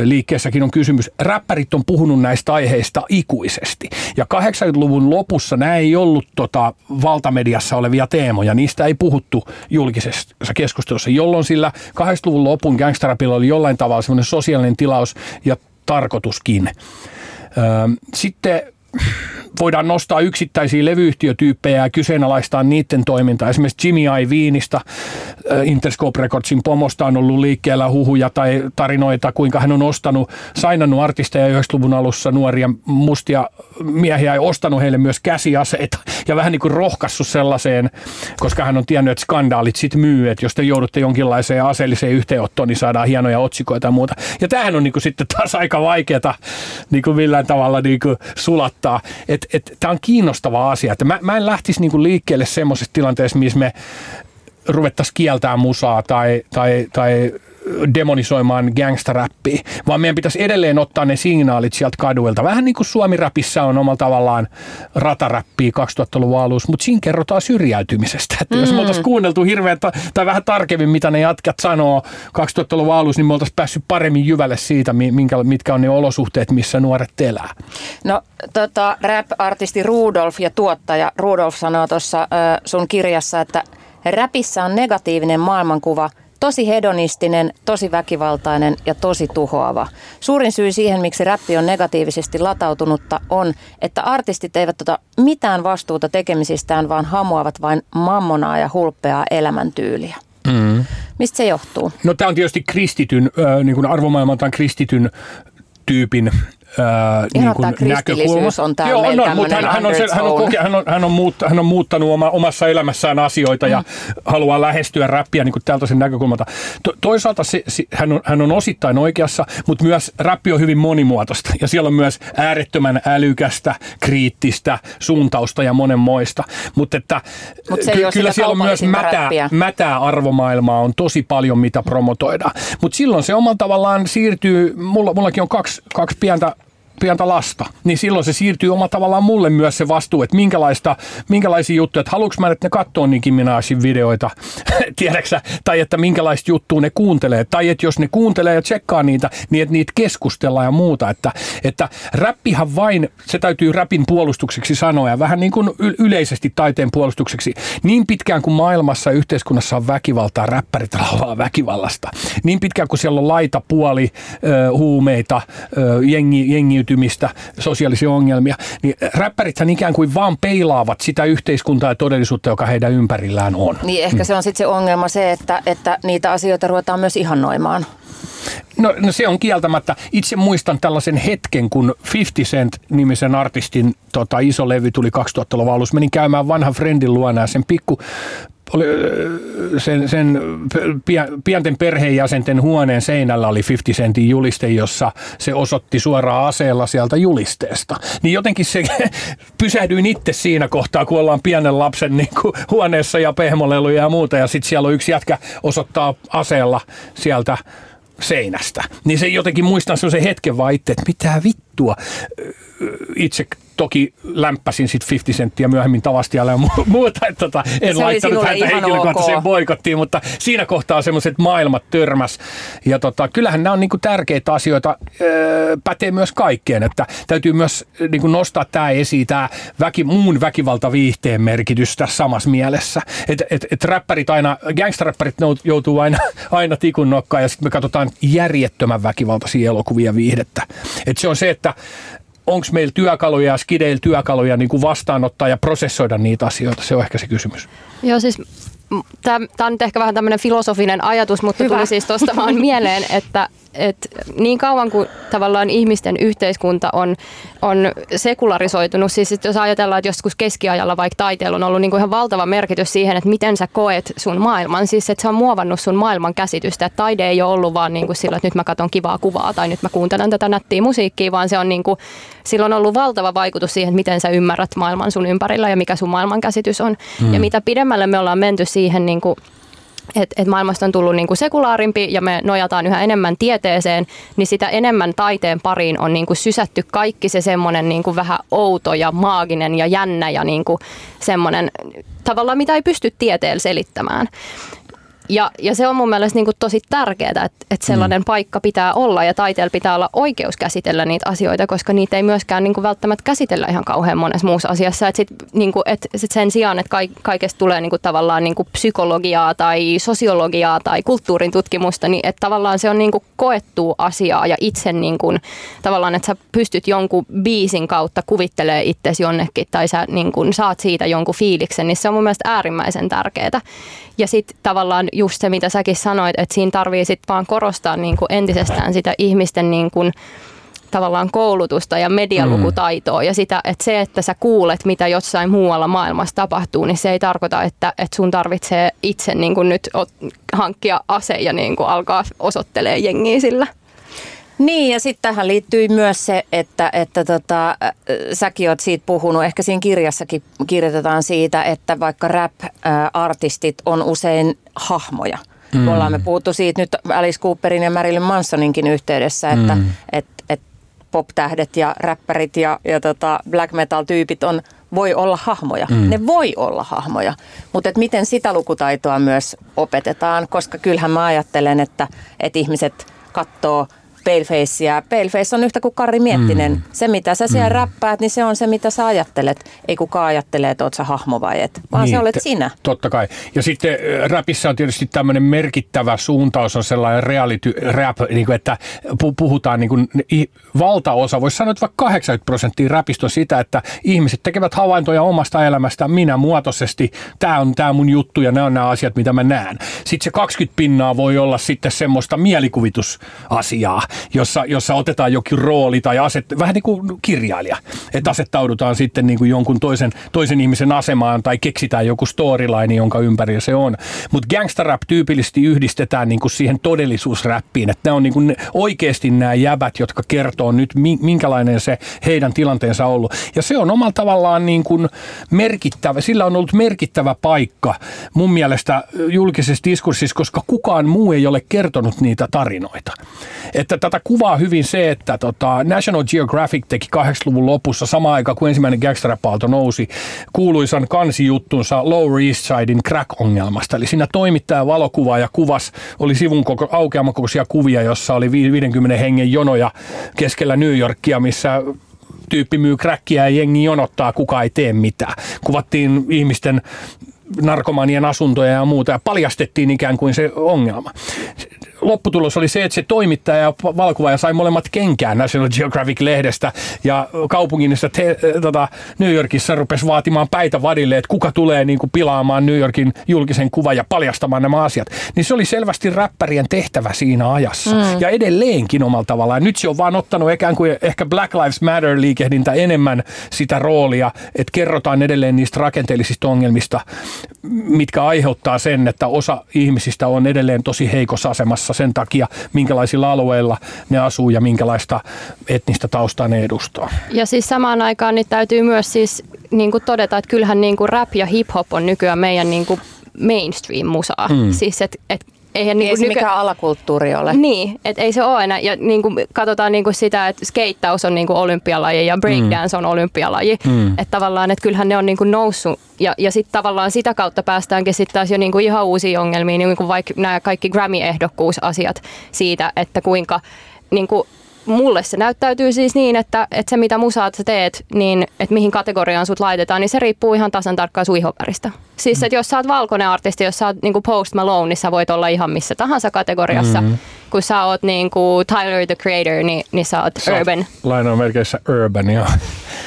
liikkeessäkin on kysymys. Räppärit on puhunut näistä aiheista ikuisesti. Ja 80-luvun lopussa nämä ei ollut tota, valtamediassa olevia teemoja. Niistä ei puhuttu julkisessa keskustelussa, jolloin sillä 80-luvun lopun gangsterapilla oli jollain tavalla semmoinen sosiaalinen tilaus ja tarkoituskin. Sitten voidaan nostaa yksittäisiä levyyhtiötyyppejä ja kyseenalaistaa niiden toimintaa. Esimerkiksi Jimmy Iovinista, äh, Interscope Recordsin pomosta on ollut liikkeellä huhuja tai tarinoita, kuinka hän on ostanut, sainannut artisteja 90-luvun alussa nuoria mustia miehiä ja ostanut heille myös käsiaseita ja vähän niin kuin rohkassut sellaiseen, koska hän on tiennyt, että skandaalit sitten myy, että jos te joudutte jonkinlaiseen aseelliseen yhteenottoon, niin saadaan hienoja otsikoita ja muuta. Ja tämähän on niin kuin sitten taas aika vaikeaa niin kuin millään tavalla niin kuin sulattaa. Tämä on kiinnostava asia. Että mä, mä en lähtisi niinku liikkeelle semmoisessa tilanteessa, missä me ruvettaisiin kieltää musaa tai, tai, tai demonisoimaan gangsteräppiä, vaan meidän pitäisi edelleen ottaa ne signaalit sieltä kaduilta. Vähän niin kuin Suomi-räpissä on omalla tavallaan rataräppiä 2000-luvun alussa, mutta siinä kerrotaan syrjäytymisestä. Että mm. jos me oltaisiin kuunneltu hirveän ta- tai vähän tarkemmin, mitä ne jatkat sanoo 2000-luvun alussa, niin me oltaisiin päässyt paremmin jyvälle siitä, minkä, mitkä on ne olosuhteet, missä nuoret elää. No tota, rap-artisti Rudolf ja tuottaja Rudolf sanoo tuossa sun kirjassa, että räpissä on negatiivinen maailmankuva – tosi hedonistinen, tosi väkivaltainen ja tosi tuhoava. Suurin syy siihen, miksi räppi on negatiivisesti latautunutta, on, että artistit eivät ota mitään vastuuta tekemisistään, vaan hamuavat vain mammonaa ja hulppeaa elämäntyyliä. Mm. Mistä se johtuu? No tämä on tietysti kristityn, äh, niin kuin arvomaailmaltaan kristityn tyypin ää, niin kuin näkökulma. on täällä Joo, no, mutta hän, hän, on, se, hän, on koke, hän, on, hän, on muut, hän on muuttanut oma, omassa elämässään asioita mm. ja haluaa lähestyä räppiä niin kuin tältä sen näkökulmalta. To, toisaalta se, se, hän, on, hän on osittain oikeassa, mutta myös räppi on hyvin monimuotoista ja siellä on myös äärettömän älykästä, kriittistä suuntausta ja monenmoista. Mutta että Mut ky, kyllä siellä on myös mätää, mätää arvomaailmaa on tosi paljon, mitä promotoidaan. Mutta silloin se omalla tavallaan siirtyy, mulla, mullakin on kaksi, kaksi pientä pientä lasta, niin silloin se siirtyy oma tavallaan mulle myös se vastuu, että minkälaista, minkälaisia juttuja, että haluatko mä, että ne katsoo Nicki Minajin videoita, <laughs> tiedäksä, tai että minkälaista juttua ne kuuntelee, tai että jos ne kuuntelee ja tsekkaa niitä, niin että niitä keskustellaan ja muuta, että, että räppihan vain, se täytyy räpin puolustukseksi sanoa, ja vähän niin kuin yleisesti taiteen puolustukseksi, niin pitkään kuin maailmassa yhteiskunnassa on väkivaltaa, räppärit laulaa väkivallasta, niin pitkään kuin siellä on laita, puoli, huumeita, jengi, jengi selviytymistä, sosiaalisia ongelmia, niin räppärithän ikään kuin vaan peilaavat sitä yhteiskuntaa ja todellisuutta, joka heidän ympärillään on. Niin ehkä se on sitten se ongelma se, että, että niitä asioita ruvetaan myös ihannoimaan. No, no se on kieltämättä. Itse muistan tällaisen hetken, kun 50 Cent-nimisen artistin tota, iso levy tuli 2000-luvun alussa. Menin käymään vanhan friendin luona ja sen pikku oli, sen, sen pienten perheenjäsenten huoneen seinällä oli 50 sentin juliste, jossa se osoitti suoraan aseella sieltä julisteesta. Niin jotenkin se <laughs> pysähdyin itse siinä kohtaa, kun ollaan pienen lapsen niin kuin huoneessa ja pehmoleluja ja muuta, ja sitten siellä on yksi jätkä osoittaa aseella sieltä seinästä. Niin se jotenkin muistan se hetken vaan itse, että mitä vittua itse toki lämpäsin sitten 50 senttiä myöhemmin tavastialle ja muuta, että tota, en se laittanut häntä henkilökohtaiseen okay. boikottiin, mutta siinä kohtaa semmoiset maailmat törmäs. Ja tota, kyllähän nämä on niinku tärkeitä asioita, öö, pätee myös kaikkeen, että täytyy myös niinku nostaa tämä esiin, tämä väki, muun väkivaltaviihteen merkitys tässä samassa mielessä. Että et, et räppärit aina, gangsteräppärit joutuu aina, <laughs> aina tikun nokkaan ja sitten me katsotaan järjettömän väkivaltaisia elokuvia viihdettä. Et se on se, että onko meillä työkaluja ja skideillä työkaluja niin kuin vastaanottaa ja prosessoida niitä asioita? Se on ehkä se kysymys. Joo, siis tämä on nyt ehkä vähän tämmöinen filosofinen ajatus, mutta Hyvä. tuli siis tuosta vaan mieleen, että et niin kauan kuin tavallaan ihmisten yhteiskunta on, on sekularisoitunut, siis jos ajatellaan, että joskus keskiajalla vaikka taiteella on ollut niin kuin ihan valtava merkitys siihen, että miten sä koet sun maailman, siis että se on muovannut sun maailman käsitystä, että taide ei ole ollut vaan niin kuin sillä, että nyt mä katson kivaa kuvaa tai nyt mä kuuntelen tätä nättiä musiikkia, vaan se on niin kuin, sillä on ollut valtava vaikutus siihen, että miten sä ymmärrät maailman sun ympärillä ja mikä sun maailman käsitys on. Hmm. Ja mitä pidemmälle me ollaan menty siihen niin kuin että et maailmasta on tullut niinku sekulaarimpi ja me nojataan yhä enemmän tieteeseen, niin sitä enemmän taiteen pariin on niinku sysätty kaikki se semmoinen niinku vähän outo ja maaginen ja jännä ja niinku semmoinen tavallaan, mitä ei pysty tieteellä selittämään. Ja, ja se on mun mielestä niin kuin tosi tärkeää, että, että sellainen mm. paikka pitää olla ja taiteella pitää olla oikeus käsitellä niitä asioita, koska niitä ei myöskään niin kuin välttämättä käsitellä ihan kauhean monessa muussa asiassa. Että sit, niin kuin, että sit sen sijaan, että kaikesta tulee niin kuin tavallaan niin kuin psykologiaa tai sosiologiaa tai kulttuurin tutkimusta, niin että tavallaan se on niin kuin koettua asiaa ja itse niin kuin, tavallaan, että sä pystyt jonkun biisin kautta kuvittelee itsesi jonnekin tai sä niin kuin saat siitä jonkun fiiliksen, niin se on mun mielestä äärimmäisen tärkeää. Ja sitten tavallaan just se, mitä säkin sanoit, että siinä tarvii sitten vaan korostaa niin kuin entisestään sitä ihmisten niin kuin, tavallaan koulutusta ja medialukutaitoa mm. ja sitä, että se, että sä kuulet, mitä jossain muualla maailmassa tapahtuu, niin se ei tarkoita, että, että sun tarvitsee itse niin kuin nyt hankkia ase ja niin kuin alkaa osoittelee jengiä sillä. Niin, ja sitten tähän liittyy myös se, että, että tota, äh, säkin oot siitä puhunut, ehkä siinä kirjassakin kirjoitetaan siitä, että vaikka rap-artistit on usein hahmoja. Mm. Ollaan me puhuttu siitä nyt Alice Cooperin ja Marilyn Mansoninkin yhteydessä, että mm. et, et pop-tähdet ja räppärit ja, ja tota black metal-tyypit on, voi olla hahmoja. Mm. Ne voi olla hahmoja, mutta et miten sitä lukutaitoa myös opetetaan, koska kyllähän mä ajattelen, että, että ihmiset katsoo – Palefacea. Paleface on yhtä kuin Kari Miettinen. Mm. Se, mitä sä siellä mm. räppäät, niin se on se, mitä sä ajattelet. Ei kukaan ajattele, että oot sä hahmo vai et, vaan niin, se olet sinä. Totta kai. Ja sitten äh, räpissä on tietysti tämmöinen merkittävä suuntaus, on sellainen reality rap, niin kuin, että puhutaan niin kuin, valtaosa, voisi sanoa, että vaikka 80 prosenttia räpistä on sitä, että ihmiset tekevät havaintoja omasta elämästä minä muotoisesti. Tämä on tämä mun juttu ja nämä on nämä asiat, mitä mä näen. Sitten se 20 pinnaa voi olla sitten semmoista mielikuvitusasiaa, jossa, jossa otetaan jokin rooli tai aset, vähän niin kuin kirjailija, että asettaudutaan sitten niin kuin jonkun toisen, toisen ihmisen asemaan tai keksitään joku storyline, jonka ympärillä se on. Mutta gangsterrap tyypillisesti yhdistetään niin kuin siihen todellisuusräppiin, että nämä on niin kuin oikeasti nämä jäbät, jotka kertoo nyt minkälainen se heidän tilanteensa on ollut. Ja se on omalla tavallaan niin kuin merkittävä, sillä on ollut merkittävä paikka mun mielestä julkisessa diskurssissa, koska kukaan muu ei ole kertonut niitä tarinoita. Että tätä kuvaa hyvin se, että tota National Geographic teki 80-luvun lopussa sama aika kuin ensimmäinen gangsterapaalto nousi kuuluisan kansijuttunsa Lower East Sidein crack-ongelmasta. Eli siinä toimittaja valokuva ja kuvas oli sivun koko, aukeamakokoisia kuvia, jossa oli 50 hengen jonoja keskellä New Yorkia, missä tyyppi myy kräkkiä ja jengi jonottaa, kuka ei tee mitään. Kuvattiin ihmisten narkomanien asuntoja ja muuta ja paljastettiin ikään kuin se ongelma lopputulos oli se, että se toimittaja ja valokuvaaja sai molemmat kenkään National Geographic-lehdestä ja kaupungin te, tota, New Yorkissa rupesi vaatimaan päitä vadille, että kuka tulee niin kuin pilaamaan New Yorkin julkisen kuvan ja paljastamaan nämä asiat. Niin se oli selvästi räppärien tehtävä siinä ajassa mm. ja edelleenkin omalla tavallaan. Nyt se on vaan ottanut ikään kuin ehkä Black Lives Matter-liikehdintä enemmän sitä roolia, että kerrotaan edelleen niistä rakenteellisista ongelmista, mitkä aiheuttaa sen, että osa ihmisistä on edelleen tosi heikossa asemassa sen takia, minkälaisilla alueilla ne asuu ja minkälaista etnistä taustaa ne edustaa. Ja siis samaan aikaan niin täytyy myös siis niin kuin todeta, että kyllähän niin kuin rap ja hip-hop on nykyään meidän niin kuin mainstream-musaa. Mm. Siis et, et Eihän niin, niin se nyky... mikään alakulttuuri ole. Niin, että ei se ole aina. Ja niin kuin katsotaan niin kuin sitä, että skeittaus on niin kuin olympialaji ja breakdance mm. on olympialaji. Mm. Että tavallaan, että kyllähän ne on niin kuin noussut. Ja, ja sitten tavallaan sitä kautta päästäänkin sitten taas jo niin kuin ihan uusiin ongelmiin, niin kuin vaikka nämä kaikki Grammy-ehdokkuusasiat siitä, että kuinka niin kuin mulle se näyttäytyy siis niin, että, että se mitä musaat sä teet, niin että mihin kategoriaan sut laitetaan, niin se riippuu ihan tasan tarkkaan sun. Siis että jos sä oot valkoinen artisti, jos sä oot niin Post Malone, niin sä voit olla ihan missä tahansa kategoriassa. Mm-hmm. Kun sä oot niin kuin Tyler the Creator, niin, niin sä oot sä urban. Lainausmerkeissä urban, joo.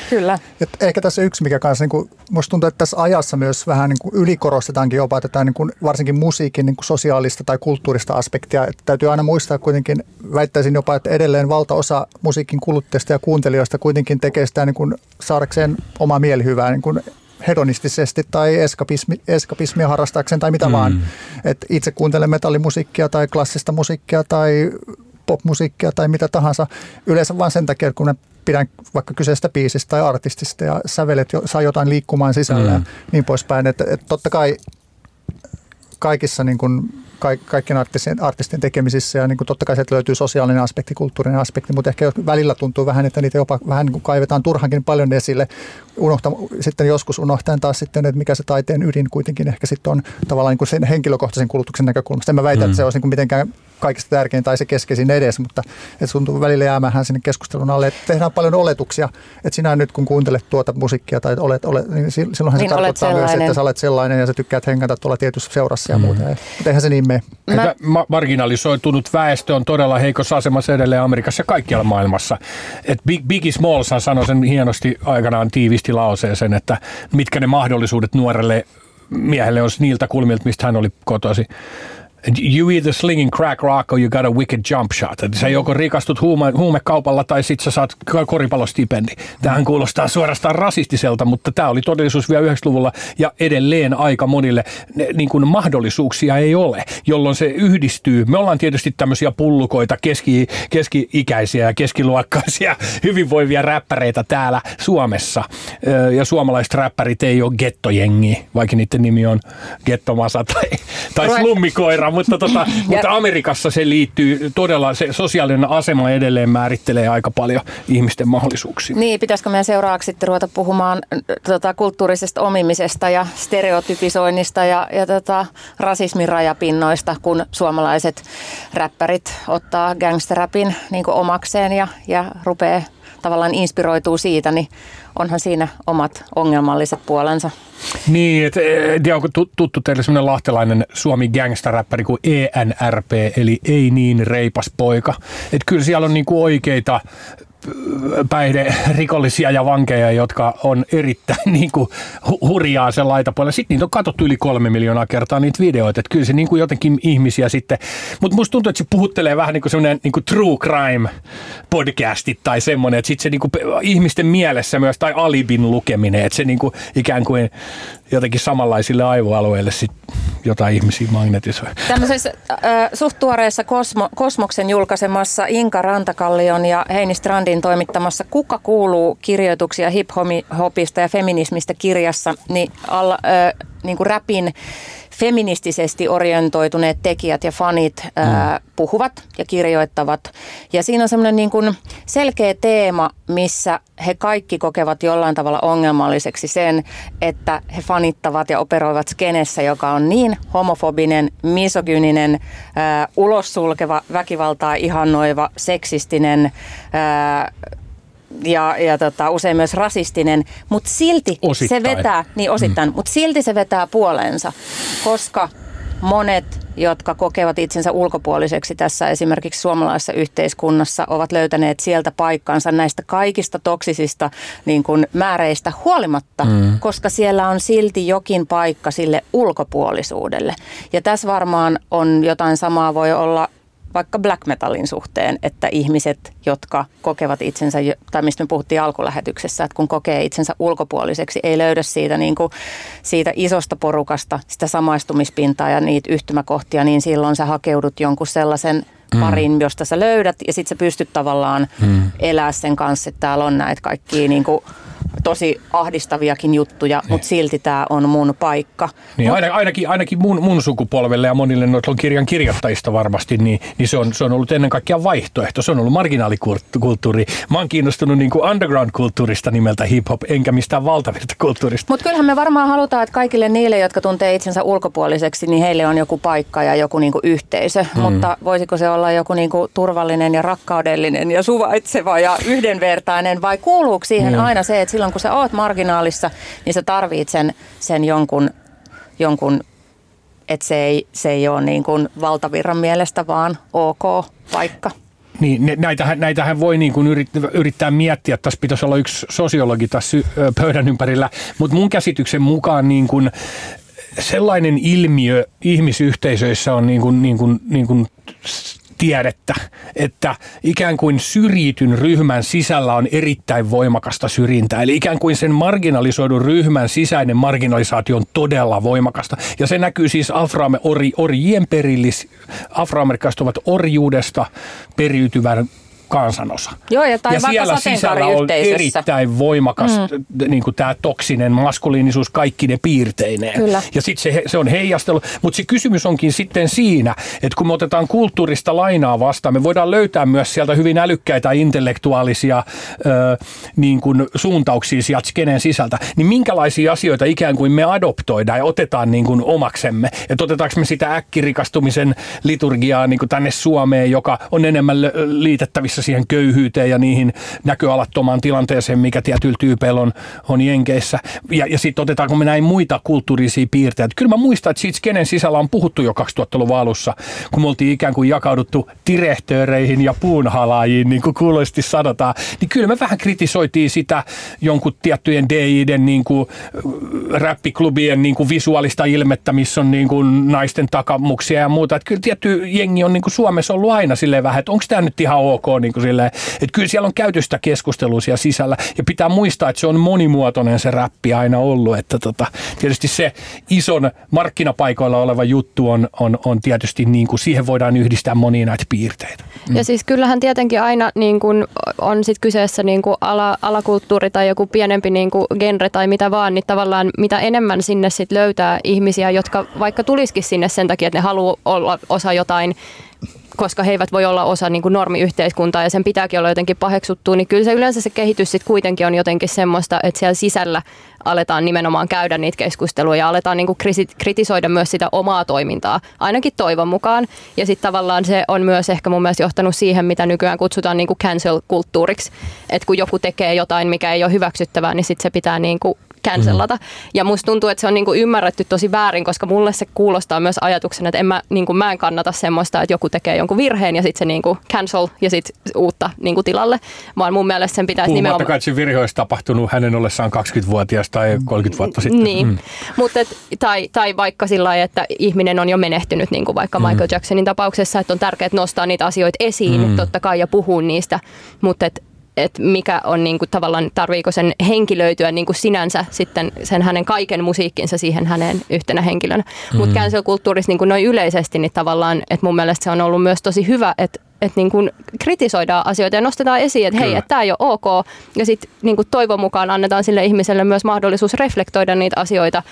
Kyllä. Et ehkä tässä yksi, mikä kanssa, niin kuin, musta tuntuu, että tässä ajassa myös vähän niin kuin ylikorostetaankin jopa tätä niin kuin, varsinkin musiikin niin kuin sosiaalista tai kulttuurista aspektia. Et täytyy aina muistaa kuitenkin, väittäisin jopa, että edelleen valtaosa musiikin kuluttajista ja kuuntelijoista kuitenkin tekee sitä niin kuin, saadakseen omaa mielihyvää niin kuin hedonistisesti tai eskapismi, eskapismia harrastaakseen tai mitä mm. vaan. Et itse kuuntelen metallimusiikkia tai klassista musiikkia tai popmusiikkia tai mitä tahansa. Yleensä vain sen takia, kun ne pidän vaikka kyseistä biisistä tai artistista ja sävelet jo, saa jotain liikkumaan sisällä mm. ja niin poispäin. Että et totta kai kaikissa niin kaik, kaikkien artistien, artistien tekemisissä ja niin kuin totta kai sieltä löytyy sosiaalinen aspekti, kulttuurinen aspekti, mutta ehkä välillä tuntuu vähän, että niitä jopa vähän niin kuin kaivetaan turhankin paljon esille, unohta, sitten joskus unohtaen taas sitten, että mikä se taiteen ydin kuitenkin ehkä sitten on tavallaan niin kuin sen henkilökohtaisen kulutuksen näkökulmasta. En mä väitä, mm. että se olisi niin kuin mitenkään kaikista tärkein tai se keskeisin edes, mutta että tuntuu välillä jäämään sinne keskustelun alle, että tehdään paljon oletuksia, että sinä nyt kun kuuntelet tuota musiikkia tai olet, olet niin silloinhan niin se tarkoittaa myös, että sä olet sellainen ja sä tykkäät hengata tuolla tietyssä seurassa ja mm. muuta. Mutta eihän se niin mene. Mä... Marginalisoitunut väestö on todella heikossa asemassa edelleen Amerikassa ja kaikkialla maailmassa. Et Big, Biggie Smalls sanoi sen hienosti aikanaan tiivisti lauseeseen, että mitkä ne mahdollisuudet nuorelle miehelle on niiltä kulmilta, mistä hän oli kotoisin you either slinging crack rock or you got a wicked jump shot. Että sä joko rikastut huume, huumekaupalla tai sit sä saat koripallostipendi. Tähän kuulostaa suorastaan rasistiselta, mutta tämä oli todellisuus vielä 90-luvulla ja edelleen aika monille ne, niin kuin mahdollisuuksia ei ole, jolloin se yhdistyy. Me ollaan tietysti tämmöisiä pullukoita, keski, keski-ikäisiä ja keskiluokkaisia <laughs> hyvinvoivia räppäreitä täällä Suomessa. Ja suomalaiset räppärit ei ole gettojengi, vaikka niiden nimi on Gettomasa tai, tai Slummikoira mutta, tota, <laughs> mutta Amerikassa se liittyy todella, se sosiaalinen asema edelleen määrittelee aika paljon ihmisten mahdollisuuksia. Niin, pitäisikö meidän seuraavaksi sitten ruveta puhumaan tota, kulttuurisesta omimisesta ja stereotypisoinnista ja, ja tota, rasismin rajapinnoista, kun suomalaiset räppärit ottaa gangsterrapin niin omakseen ja, ja rupeaa tavallaan inspiroituu siitä, niin onhan siinä omat ongelmalliset puolensa. Niin, että et, onko tuttu teille semmoinen lahtelainen Suomi gangsteräppäri kuin ENRP, eli ei niin reipas poika. Että kyllä siellä on niinku oikeita päihderikollisia ja vankeja, jotka on erittäin <laughs> niin kuin, hurjaa sen laitapuolella. Sitten niitä on katsottu yli kolme miljoonaa kertaa niitä videoita, että kyllä se niin kuin jotenkin ihmisiä sitten, mutta musta tuntuu, että se puhuttelee vähän niin kuin semmoinen niin kuin true crime podcasti tai semmoinen, että sitten se niin kuin ihmisten mielessä myös, tai alibin lukeminen, että se niin kuin ikään kuin jotenkin samanlaisille aivoalueille sit jotain ihmisiä magnetisoi. Tämmöisessä äh, suht tuoreessa Kosmo, Kosmoksen julkaisemassa Inka Rantakallion ja Heini Strandin toimittamassa Kuka kuuluu kirjoituksia hip-hopista ja feminismistä kirjassa, niin, alla, äh, niin kuin räpin feministisesti orientoituneet tekijät ja fanit mm. ää, puhuvat ja kirjoittavat. Ja siinä on semmoinen niin kuin selkeä teema, missä he kaikki kokevat jollain tavalla ongelmalliseksi sen, että he fanittavat ja operoivat skenessä, joka on niin homofobinen, misogyninen, ää, ulossulkeva, väkivaltaa ihannoiva, seksistinen, ää, ja, ja tota, usein myös rasistinen, mutta silti osittain. se vetää, niin osittain, mm. mutta silti se vetää puoleensa, koska monet, jotka kokevat itsensä ulkopuoliseksi tässä esimerkiksi suomalaisessa yhteiskunnassa, ovat löytäneet sieltä paikkansa näistä kaikista toksisista niin kuin määreistä huolimatta, mm. koska siellä on silti jokin paikka sille ulkopuolisuudelle. Ja tässä varmaan on jotain samaa voi olla vaikka black metalin suhteen, että ihmiset, jotka kokevat itsensä, tai mistä me puhuttiin alkulähetyksessä, että kun kokee itsensä ulkopuoliseksi, ei löydä siitä, niin kuin, siitä isosta porukasta sitä samaistumispintaa ja niitä yhtymäkohtia, niin silloin sä hakeudut jonkun sellaisen mm. parin, josta sä löydät, ja sitten sä pystyt tavallaan mm. elää sen kanssa, että täällä on näitä kaikkia niin kuin, tosi ahdistaviakin juttuja, niin. mutta silti tämä on mun paikka. Niin, Mut, ainakin, ainakin mun, mun sukupolvelle ja monille noilla kirjan kirjoittajista varmasti, niin, niin se, on, se on ollut ennen kaikkea vaihtoehto. Se on ollut marginaalikulttuuri. Mä oon kiinnostunut niin kuin underground-kulttuurista nimeltä hip-hop, enkä mistään valtavista kulttuurista. Mutta kyllähän me varmaan halutaan, että kaikille niille, jotka tuntee itsensä ulkopuoliseksi, niin heille on joku paikka ja joku niin kuin yhteisö. Mm. Mutta voisiko se olla joku niin kuin turvallinen ja rakkaudellinen ja suvaitseva ja yhdenvertainen vai kuuluuko siihen mm. aina se, että silloin kun sä oot marginaalissa, niin sä tarvit sen, sen jonkun, jonkun että se ei, se ei ole niin kuin valtavirran mielestä vaan ok paikka. Niin, näitähän, näitähän voi niin kuin yrittää, yrittää miettiä. Tässä pitäisi olla yksi sosiologi tässä pöydän ympärillä, mutta mun käsityksen mukaan niin kuin sellainen ilmiö ihmisyhteisöissä on niin kuin, niin kuin, niin kuin tiedettä, että ikään kuin syrjityn ryhmän sisällä on erittäin voimakasta syrjintää. Eli ikään kuin sen marginalisoidun ryhmän sisäinen marginalisaatio on todella voimakasta. Ja se näkyy siis afroame, orjien perillis, ovat orjuudesta periytyvän kansanosa. Joo, ja, tai ja siellä sisällä on erittäin voimakas mm. niin tämä toksinen maskuliinisuus kaikki ne piirteineen. Kyllä. Ja sitten se, se on heijastelu. Mutta se kysymys onkin sitten siinä, että kun me otetaan kulttuurista lainaa vastaan, me voidaan löytää myös sieltä hyvin älykkäitä intellektuaalisia ö, niin kuin suuntauksia sieltä skenen sisältä. Niin minkälaisia asioita ikään kuin me adoptoidaan ja otetaan niin kuin omaksemme? Että otetaanko me sitä äkkirikastumisen liturgiaa niin kuin tänne Suomeen, joka on enemmän liitettävissä siihen köyhyyteen ja niihin näköalattomaan tilanteeseen, mikä tietyllä tyypeillä on, on Jenkeissä. Ja, ja sitten otetaanko me näin muita kulttuurisia piirteitä. Kyllä mä muistan, että siitä skenen sisällä on puhuttu jo 2000-luvun alussa, kun me oltiin ikään kuin jakauduttu direhtööreihin ja puunhalaajiin, niin kuin kuuloisesti sanotaan. Niin kyllä me vähän kritisoitiin sitä jonkun tiettyjen DIiden niin kuin räppiklubien niin kuin visuaalista ilmettä, missä on niin kuin naisten takamuksia ja muuta. Että kyllä tietty jengi on niin kuin Suomessa ollut aina silleen vähän, että onko tämä nyt ihan ok. Niin kuin silleen, että kyllä siellä on käyty sitä keskustelua siellä sisällä. Ja pitää muistaa, että se on monimuotoinen se räppi aina ollut. Että tota, tietysti se ison markkinapaikoilla oleva juttu on, on, on tietysti niin kuin, siihen voidaan yhdistää monia näitä piirteitä. Mm. Ja siis kyllähän tietenkin aina niin kuin on sit kyseessä niin kuin ala, alakulttuuri tai joku pienempi niin kuin genre tai mitä vaan, niin tavallaan mitä enemmän sinne sit löytää ihmisiä, jotka vaikka tulisikin sinne sen takia, että ne haluaa olla osa jotain koska he eivät voi olla osa niin kuin normiyhteiskuntaa ja sen pitääkin olla jotenkin paheksuttua, niin kyllä se yleensä se kehitys sitten kuitenkin on jotenkin semmoista, että siellä sisällä aletaan nimenomaan käydä niitä keskusteluja ja aletaan niin kuin kritisoida myös sitä omaa toimintaa, ainakin toivon mukaan. Ja sitten tavallaan se on myös ehkä mun mielestä johtanut siihen, mitä nykyään kutsutaan niin kuin cancel-kulttuuriksi. Että kun joku tekee jotain, mikä ei ole hyväksyttävää, niin sitten se pitää niin kuin cancelata. Mm. Ja musta tuntuu, että se on niinku ymmärretty tosi väärin, koska mulle se kuulostaa myös ajatuksena, että en mä, niinku, mä en kannata semmoista, että joku tekee jonkun virheen ja sitten se niinku cancel ja sitten uutta niinku tilalle, vaan mun mielestä sen pitäisi nimenomaan... kai se virhe olisi tapahtunut hänen ollessaan 20-vuotias tai 30 vuotta sitten. Niin, mm. Mutta et, tai, tai vaikka sillä lailla, että ihminen on jo menehtynyt, niin kuin vaikka mm. Michael Jacksonin tapauksessa, että on tärkeää nostaa niitä asioita esiin, mm. totta kai, ja puhua niistä, mutta et että mikä on niin kuin, tavallaan, tarviiko sen henkilöityä niin kuin sinänsä sitten sen hänen kaiken musiikkinsa siihen hänen yhtenä henkilönä. Mm. Mutta cancel-kulttuurissa niin noin yleisesti, niin tavallaan, että mun mielestä se on ollut myös tosi hyvä, että että niin kuin kritisoidaan asioita ja nostetaan esiin, että hei, että tämä ei ole ok. Ja sitten niin toivon mukaan annetaan sille ihmiselle myös mahdollisuus reflektoida niitä asioita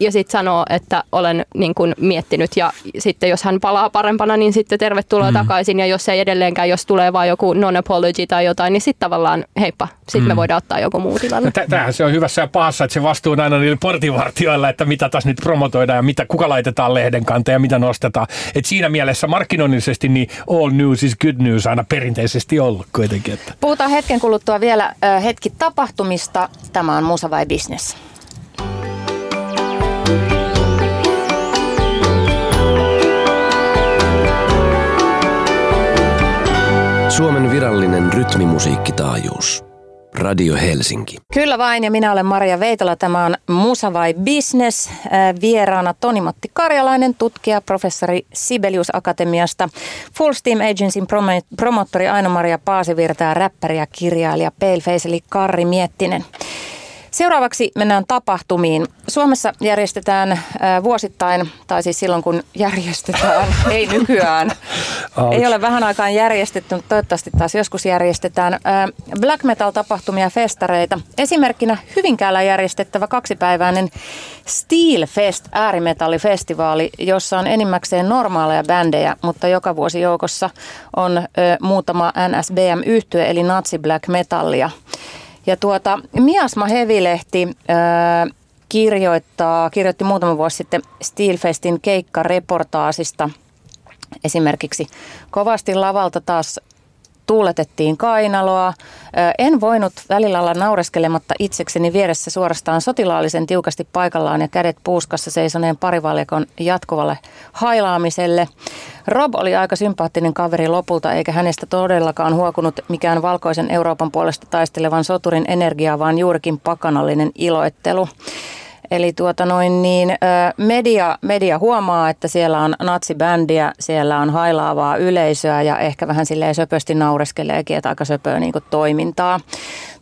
ja sitten sanoo, että olen niin kuin miettinyt ja sitten jos hän palaa parempana, niin sitten tervetuloa mm. takaisin ja jos ei edelleenkään, jos tulee vain joku non-apology tai jotain, niin sitten tavallaan heippa, sitten mm. me voidaan ottaa joku muu tilanne. No, tämähän se on hyvässä ja pahassa, että se vastuu on aina niillä portinvartijoilla, että mitä tässä nyt promotoidaan ja mitä, kuka laitetaan lehden kanteen ja mitä nostetaan. Et siinä mielessä markkinoinnillisesti niin all news is good news aina perinteisesti ollut kuitenkin. Että. Puhutaan hetken kuluttua vielä hetki tapahtumista. Tämä on Musa vai Business? Suomen virallinen rytmimusiikkitaajuus. Radio Helsinki. Kyllä vain, ja minä olen Maria Veitola. Tämä on Musa vai Business. Äh, vieraana Toni-Matti Karjalainen, tutkija, professori Sibelius Akatemiasta, Full Steam Agencyn promottori Aino-Maria Paasivirta ja räppäri ja kirjailija Paleface eli Karri Miettinen. Seuraavaksi mennään tapahtumiin. Suomessa järjestetään äh, vuosittain, tai siis silloin kun järjestetään, <laughs> ei nykyään. Ei ole vähän aikaan järjestetty, mutta toivottavasti taas joskus järjestetään äh, black metal-tapahtumia festareita. Esimerkkinä Hyvinkäällä järjestettävä kaksipäiväinen Steel Fest äärimetallifestivaali, jossa on enimmäkseen normaaleja bändejä, mutta joka vuosi joukossa on muutama nsbm yhtye eli Nazi Black Metallia. Ja tuota, Miasma Hevilehti ää, kirjoittaa, kirjoitti muutama vuosi sitten Steelfestin keikkareportaasista esimerkiksi. Kovasti lavalta taas tuuletettiin kainaloa. En voinut välillä olla naureskelematta itsekseni vieressä suorastaan sotilaallisen tiukasti paikallaan ja kädet puuskassa seisoneen parivaljakon jatkuvalle hailaamiselle. Rob oli aika sympaattinen kaveri lopulta, eikä hänestä todellakaan huokunut mikään valkoisen Euroopan puolesta taistelevan soturin energia, vaan juurikin pakanallinen iloittelu. Eli tuota noin niin, media, media huomaa, että siellä on natsibändiä, siellä on hailaavaa yleisöä ja ehkä vähän silleen söpösti naureskeleekin, että aika söpöä niin toimintaa.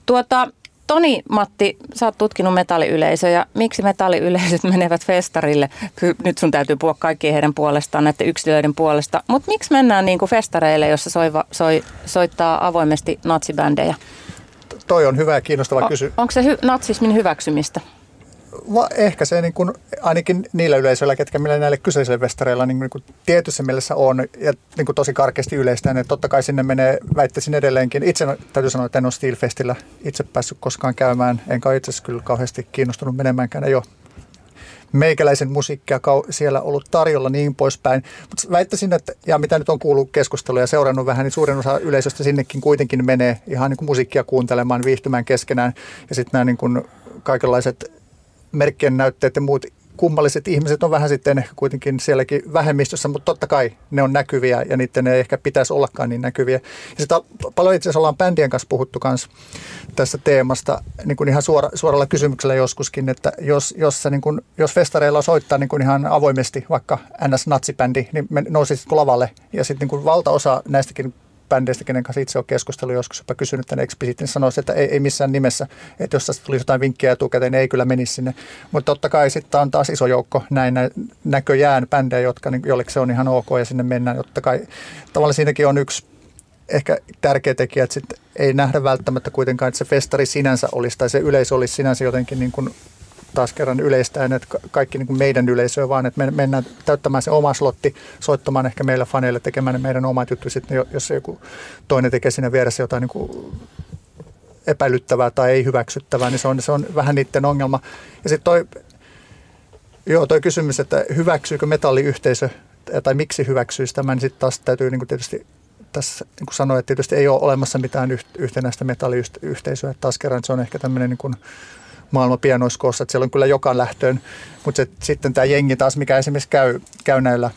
Tuota, Toni Matti, sä oot tutkinut metalliyleisöjä. Miksi metalliyleisöt <laughs> menevät festarille? Nyt sun täytyy puhua kaikkien heidän puolestaan, näiden yksilöiden puolesta. Mutta miksi mennään niin kuin festareille, jossa soiva, soi, soittaa avoimesti natsibändejä? Toi on hyvä ja kiinnostava kysymys. Onko se hy- natsismin hyväksymistä? Va, ehkä se niin kuin, ainakin niillä yleisöillä, ketkä millä näille kyseisille festareilla niin, niin kuin tietyssä mielessä on ja niin kuin tosi karkeasti yleistä, että totta kai sinne menee, väittäisin edelleenkin. Itse täytyy sanoa, että en ole Steelfestillä itse päässyt koskaan käymään, enkä itse asiassa kyllä kauheasti kiinnostunut menemäänkään. Ei ole meikäläisen musiikkia siellä ollut tarjolla niin poispäin. Mutta väittäisin, että ja mitä nyt on kuullut keskustelua ja seurannut vähän, niin suurin osa yleisöstä sinnekin kuitenkin menee ihan niin kuin musiikkia kuuntelemaan, viihtymään keskenään. Ja sitten nämä niin kuin kaikenlaiset merkkien näytteet ja muut kummalliset ihmiset on vähän sitten ehkä kuitenkin sielläkin vähemmistössä, mutta totta kai ne on näkyviä ja niiden ei ehkä pitäisi ollakaan niin näkyviä. Ja sitä paljon itse asiassa ollaan bändien kanssa puhuttu kanssa tästä teemasta niin kuin ihan suora, suoralla kysymyksellä joskuskin, että jos, jos, niin kuin, jos festareilla soittaa niin kuin ihan avoimesti vaikka NS-natsibändi, niin nousisitko lavalle ja sitten niin valtaosa näistäkin bändeistä, kenen kanssa itse olen keskustellut joskus, jopa kysynyt tänne eksplisiitin, niin sanoisi, että ei, ei missään nimessä, että jos tästä tulisi jotain vinkkiä etukäteen, niin ei kyllä menisi sinne. Mutta totta kai sitten on taas iso joukko näin nä, näköjään bändejä, jotka, niin, jolle se on ihan ok ja sinne mennään. Totta kai tavallaan siinäkin on yksi ehkä tärkeä tekijä, että sit ei nähdä välttämättä kuitenkaan, että se festari sinänsä olisi tai se yleisö olisi sinänsä jotenkin niin kuin taas kerran yleistäen, että kaikki niin kuin meidän yleisöä, vaan että me mennään täyttämään se oma slotti, soittamaan ehkä meillä faneille, tekemään meidän omat juttu. Sitten jos joku toinen tekee siinä vieressä jotain niin kuin epäilyttävää tai ei hyväksyttävää, niin se on, se on vähän niiden ongelma. Ja sitten toi, joo, toi kysymys, että hyväksyykö metalliyhteisö tai miksi hyväksyisi tämän, niin sitten taas täytyy niin kuin tietysti tässä niin kuin sanoa, että tietysti ei ole olemassa mitään yhtenäistä metalliyhteisöä. Taas kerran se on ehkä tämmöinen niin kuin maailman pienoiskoossa, että siellä on kyllä joka lähtöön. Mutta sitten tämä jengi taas, mikä esimerkiksi käy, käy näillä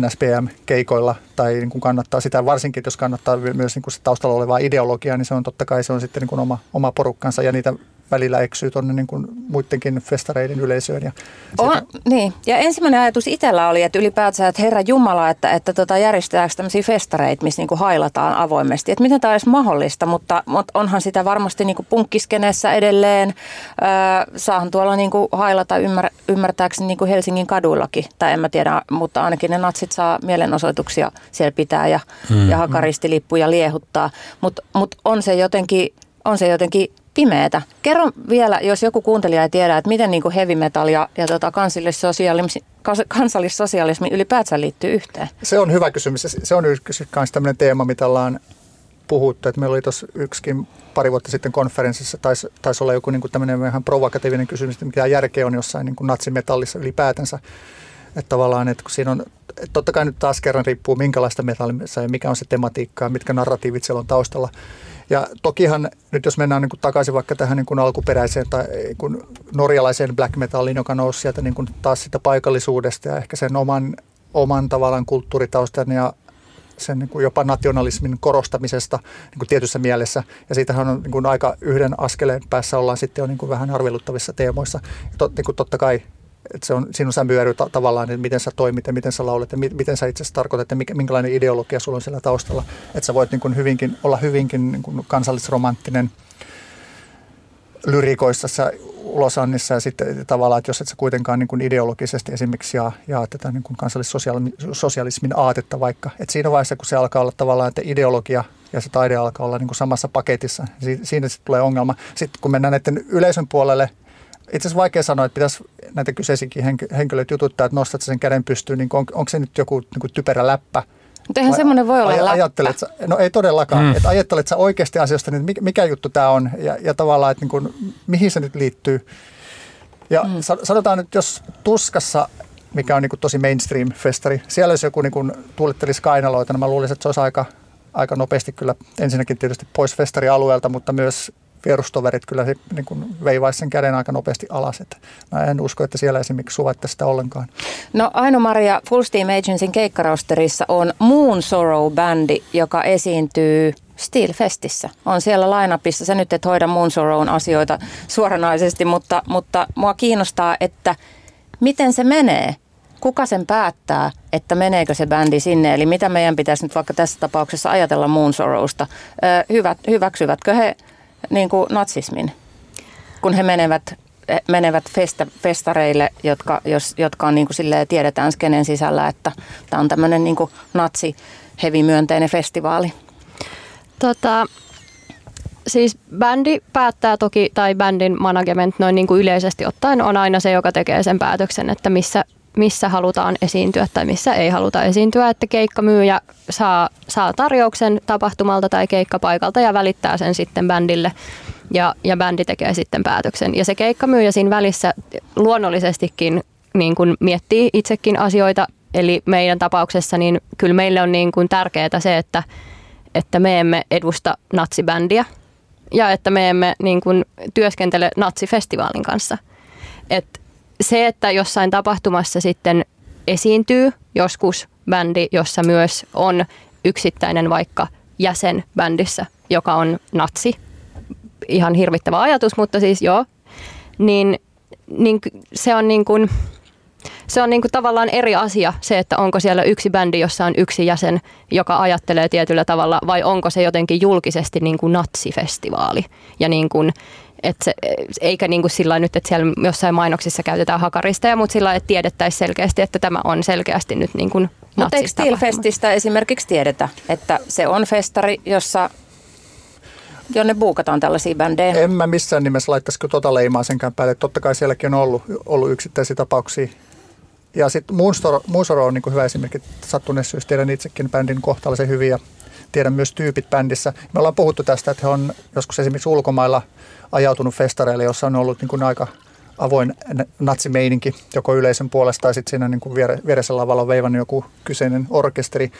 NSPM-keikoilla tai niin kuin kannattaa sitä, varsinkin jos kannattaa myös niin kuin se taustalla olevaa ideologiaa, niin se on totta kai se on sitten niin kuin oma, oma porukkansa ja niitä välillä eksyy tuonne niin kuin muidenkin festareiden yleisöön. Ja on, niin. ja ensimmäinen ajatus itsellä oli, että ylipäätään, että Herra Jumala, että, että tota, järjestetäänkö tämmöisiä festareita, missä niin kuin hailataan avoimesti. Että miten tämä olisi mahdollista, mutta, mutta onhan sitä varmasti niin kuin punkkiskeneessä edelleen. Öö, saahan tuolla niin kuin hailata ymmär, ymmärtääkseni niin kuin Helsingin kaduillakin, tai en mä tiedä, mutta ainakin ne natsit saa mielenosoituksia siellä pitää ja, mm. ja hakaristilippuja liehuttaa. Mutta mut on se jotenkin on se jotenkin pimeätä. Kerro vielä, jos joku kuuntelija ei tiedä, että miten niin kuin heavy metal ja, ja tota kansallissosialismi, kansallissosialismi ylipäätään liittyy yhteen? Se on hyvä kysymys. Se on yksi myös tämmöinen teema, mitä ollaan puhuttu. Että meillä oli tuossa yksikin pari vuotta sitten konferenssissa, taisi, taisi olla joku niin kuin tämmöinen vähän provokatiivinen kysymys, että mikä järkeä on jossain niin kuin natsimetallissa ylipäätänsä. Että tavallaan, että kun siinä on, että totta kai nyt taas kerran riippuu minkälaista metallissa ja mikä on se tematiikka ja mitkä narratiivit siellä on taustalla. Ja tokihan nyt jos mennään niin kuin takaisin vaikka tähän niin kuin alkuperäiseen tai niin kuin norjalaiseen black metalliin, joka nousi sieltä niin kuin taas sitä paikallisuudesta ja ehkä sen oman, oman tavallaan kulttuuritaustan ja sen niin kuin jopa nationalismin korostamisesta niin kuin tietyssä mielessä. Ja siitähän on niin kuin aika yhden askeleen päässä ollaan sitten jo niin kuin vähän arveluttavissa teemoissa. Ja tot, niin kuin totta kai että se on, sinun sävyäry ta- tavallaan, että miten sä toimit ja miten sä laulet ja mi- miten sä itse asiassa tarkoitat ja mikä, minkälainen ideologia sulla on siellä taustalla. Että sä voit niin kuin hyvinkin, olla hyvinkin niin kuin kansallisromanttinen lyrikoissa ulosannissa ja sitten tavallaan, että jos et sä kuitenkaan niin kuin ideologisesti esimerkiksi jaa, jaa tätä niin kuin kansallissosialismin aatetta vaikka, että siinä vaiheessa kun se alkaa olla tavallaan, että ideologia ja se taide alkaa olla niin kuin samassa paketissa, niin siinä sitten tulee ongelma. Sitten kun mennään näiden yleisön puolelle, itse asiassa vaikea sanoa, että pitäisi näitä kyseisikin henkilöitä jututtaa, että nostat sen käden pystyyn, niin on, onko se nyt joku niin kuin typerä läppä, mutta eihän semmoinen voi olla aj- ajattelet sä, No ei todellakaan. Mm. Että ajattelet sä oikeasti asioista, niin mikä, mikä juttu tämä on ja, ja tavallaan, että niin kuin, mihin se nyt liittyy. Ja mm. sanotaan nyt, jos Tuskassa, mikä on niin kuin tosi mainstream-festari, siellä jos joku niin kuin tuulittelisi kainaloita, niin mä luulisin, että se olisi aika, aika nopeasti kyllä ensinnäkin tietysti pois festarialueelta, mutta myös vierustoverit kyllä se, niin kuin veivaisi sen käden aika nopeasti alas. Että mä en usko, että siellä esimerkiksi suvatte sitä ollenkaan. No Aino-Maria Full Steam Agencyn keikkarosterissa on Moon Sorrow-bändi, joka esiintyy Steel Festissä. On siellä lainapissa. Se nyt et hoida Moon Sorrown asioita suoranaisesti, mutta, mutta mua kiinnostaa, että miten se menee kuka sen päättää, että meneekö se bändi sinne? Eli mitä meidän pitäisi nyt vaikka tässä tapauksessa ajatella Moon Sorrowsta? Hyvät, hyväksyvätkö he niin kuin natsismin? kun he menevät menevät festa, festareille, jotka, jos, jotka on niin kuin silleen, tiedetään skenen sisällä, että tämä on tämmöinen niin natsi heavy-myönteinen festivaali? Tota, siis bändi päättää toki, tai bändin management noin niin kuin yleisesti ottaen on aina se, joka tekee sen päätöksen, että missä, missä halutaan esiintyä tai missä ei haluta esiintyä. Että keikkamyyjä saa, saa tarjouksen tapahtumalta tai keikkapaikalta ja välittää sen sitten bändille ja, ja bändi tekee sitten päätöksen. Ja se keikkamyyjä siinä välissä luonnollisestikin niin kuin miettii itsekin asioita, eli meidän tapauksessa niin kyllä meille on niin kuin tärkeää se, että, että me emme edusta natsibändiä ja että me emme niin kuin työskentele natsifestivaalin kanssa. Et se, että jossain tapahtumassa sitten esiintyy joskus bändi, jossa myös on yksittäinen vaikka jäsen bändissä, joka on natsi, ihan hirvittävä ajatus, mutta siis joo, niin, niin se on niin kuin, se on niin kuin tavallaan eri asia se, että onko siellä yksi bändi, jossa on yksi jäsen, joka ajattelee tietyllä tavalla, vai onko se jotenkin julkisesti niin kuin natsifestivaali. Ja niin kuin, että se, eikä niin kuin sillä nyt, että siellä jossain mainoksissa käytetään hakaristeja, mutta sillä että tiedettäisiin selkeästi, että tämä on selkeästi nyt niin kuin Mutta eikö Steelfestistä esimerkiksi tiedetä, että se on festari, jossa jonne buukataan tällaisia bändejä? En mä missään nimessä laittaisi tota leimaa senkään päälle. Totta kai sielläkin on ollut, ollut yksittäisiä tapauksia. Ja sitten Moonsoro on niin hyvä esimerkki sattuneessa jos tiedän itsekin bändin kohtalaisen hyvin ja tiedän myös tyypit bändissä. Me ollaan puhuttu tästä, että he on joskus esimerkiksi ulkomailla ajautunut festareille, jossa on ollut niin kuin aika avoin natsimeininki joko yleisön puolesta tai sitten siinä niin kuin vieressä lavalla on veivannut joku kyseinen orkesteri.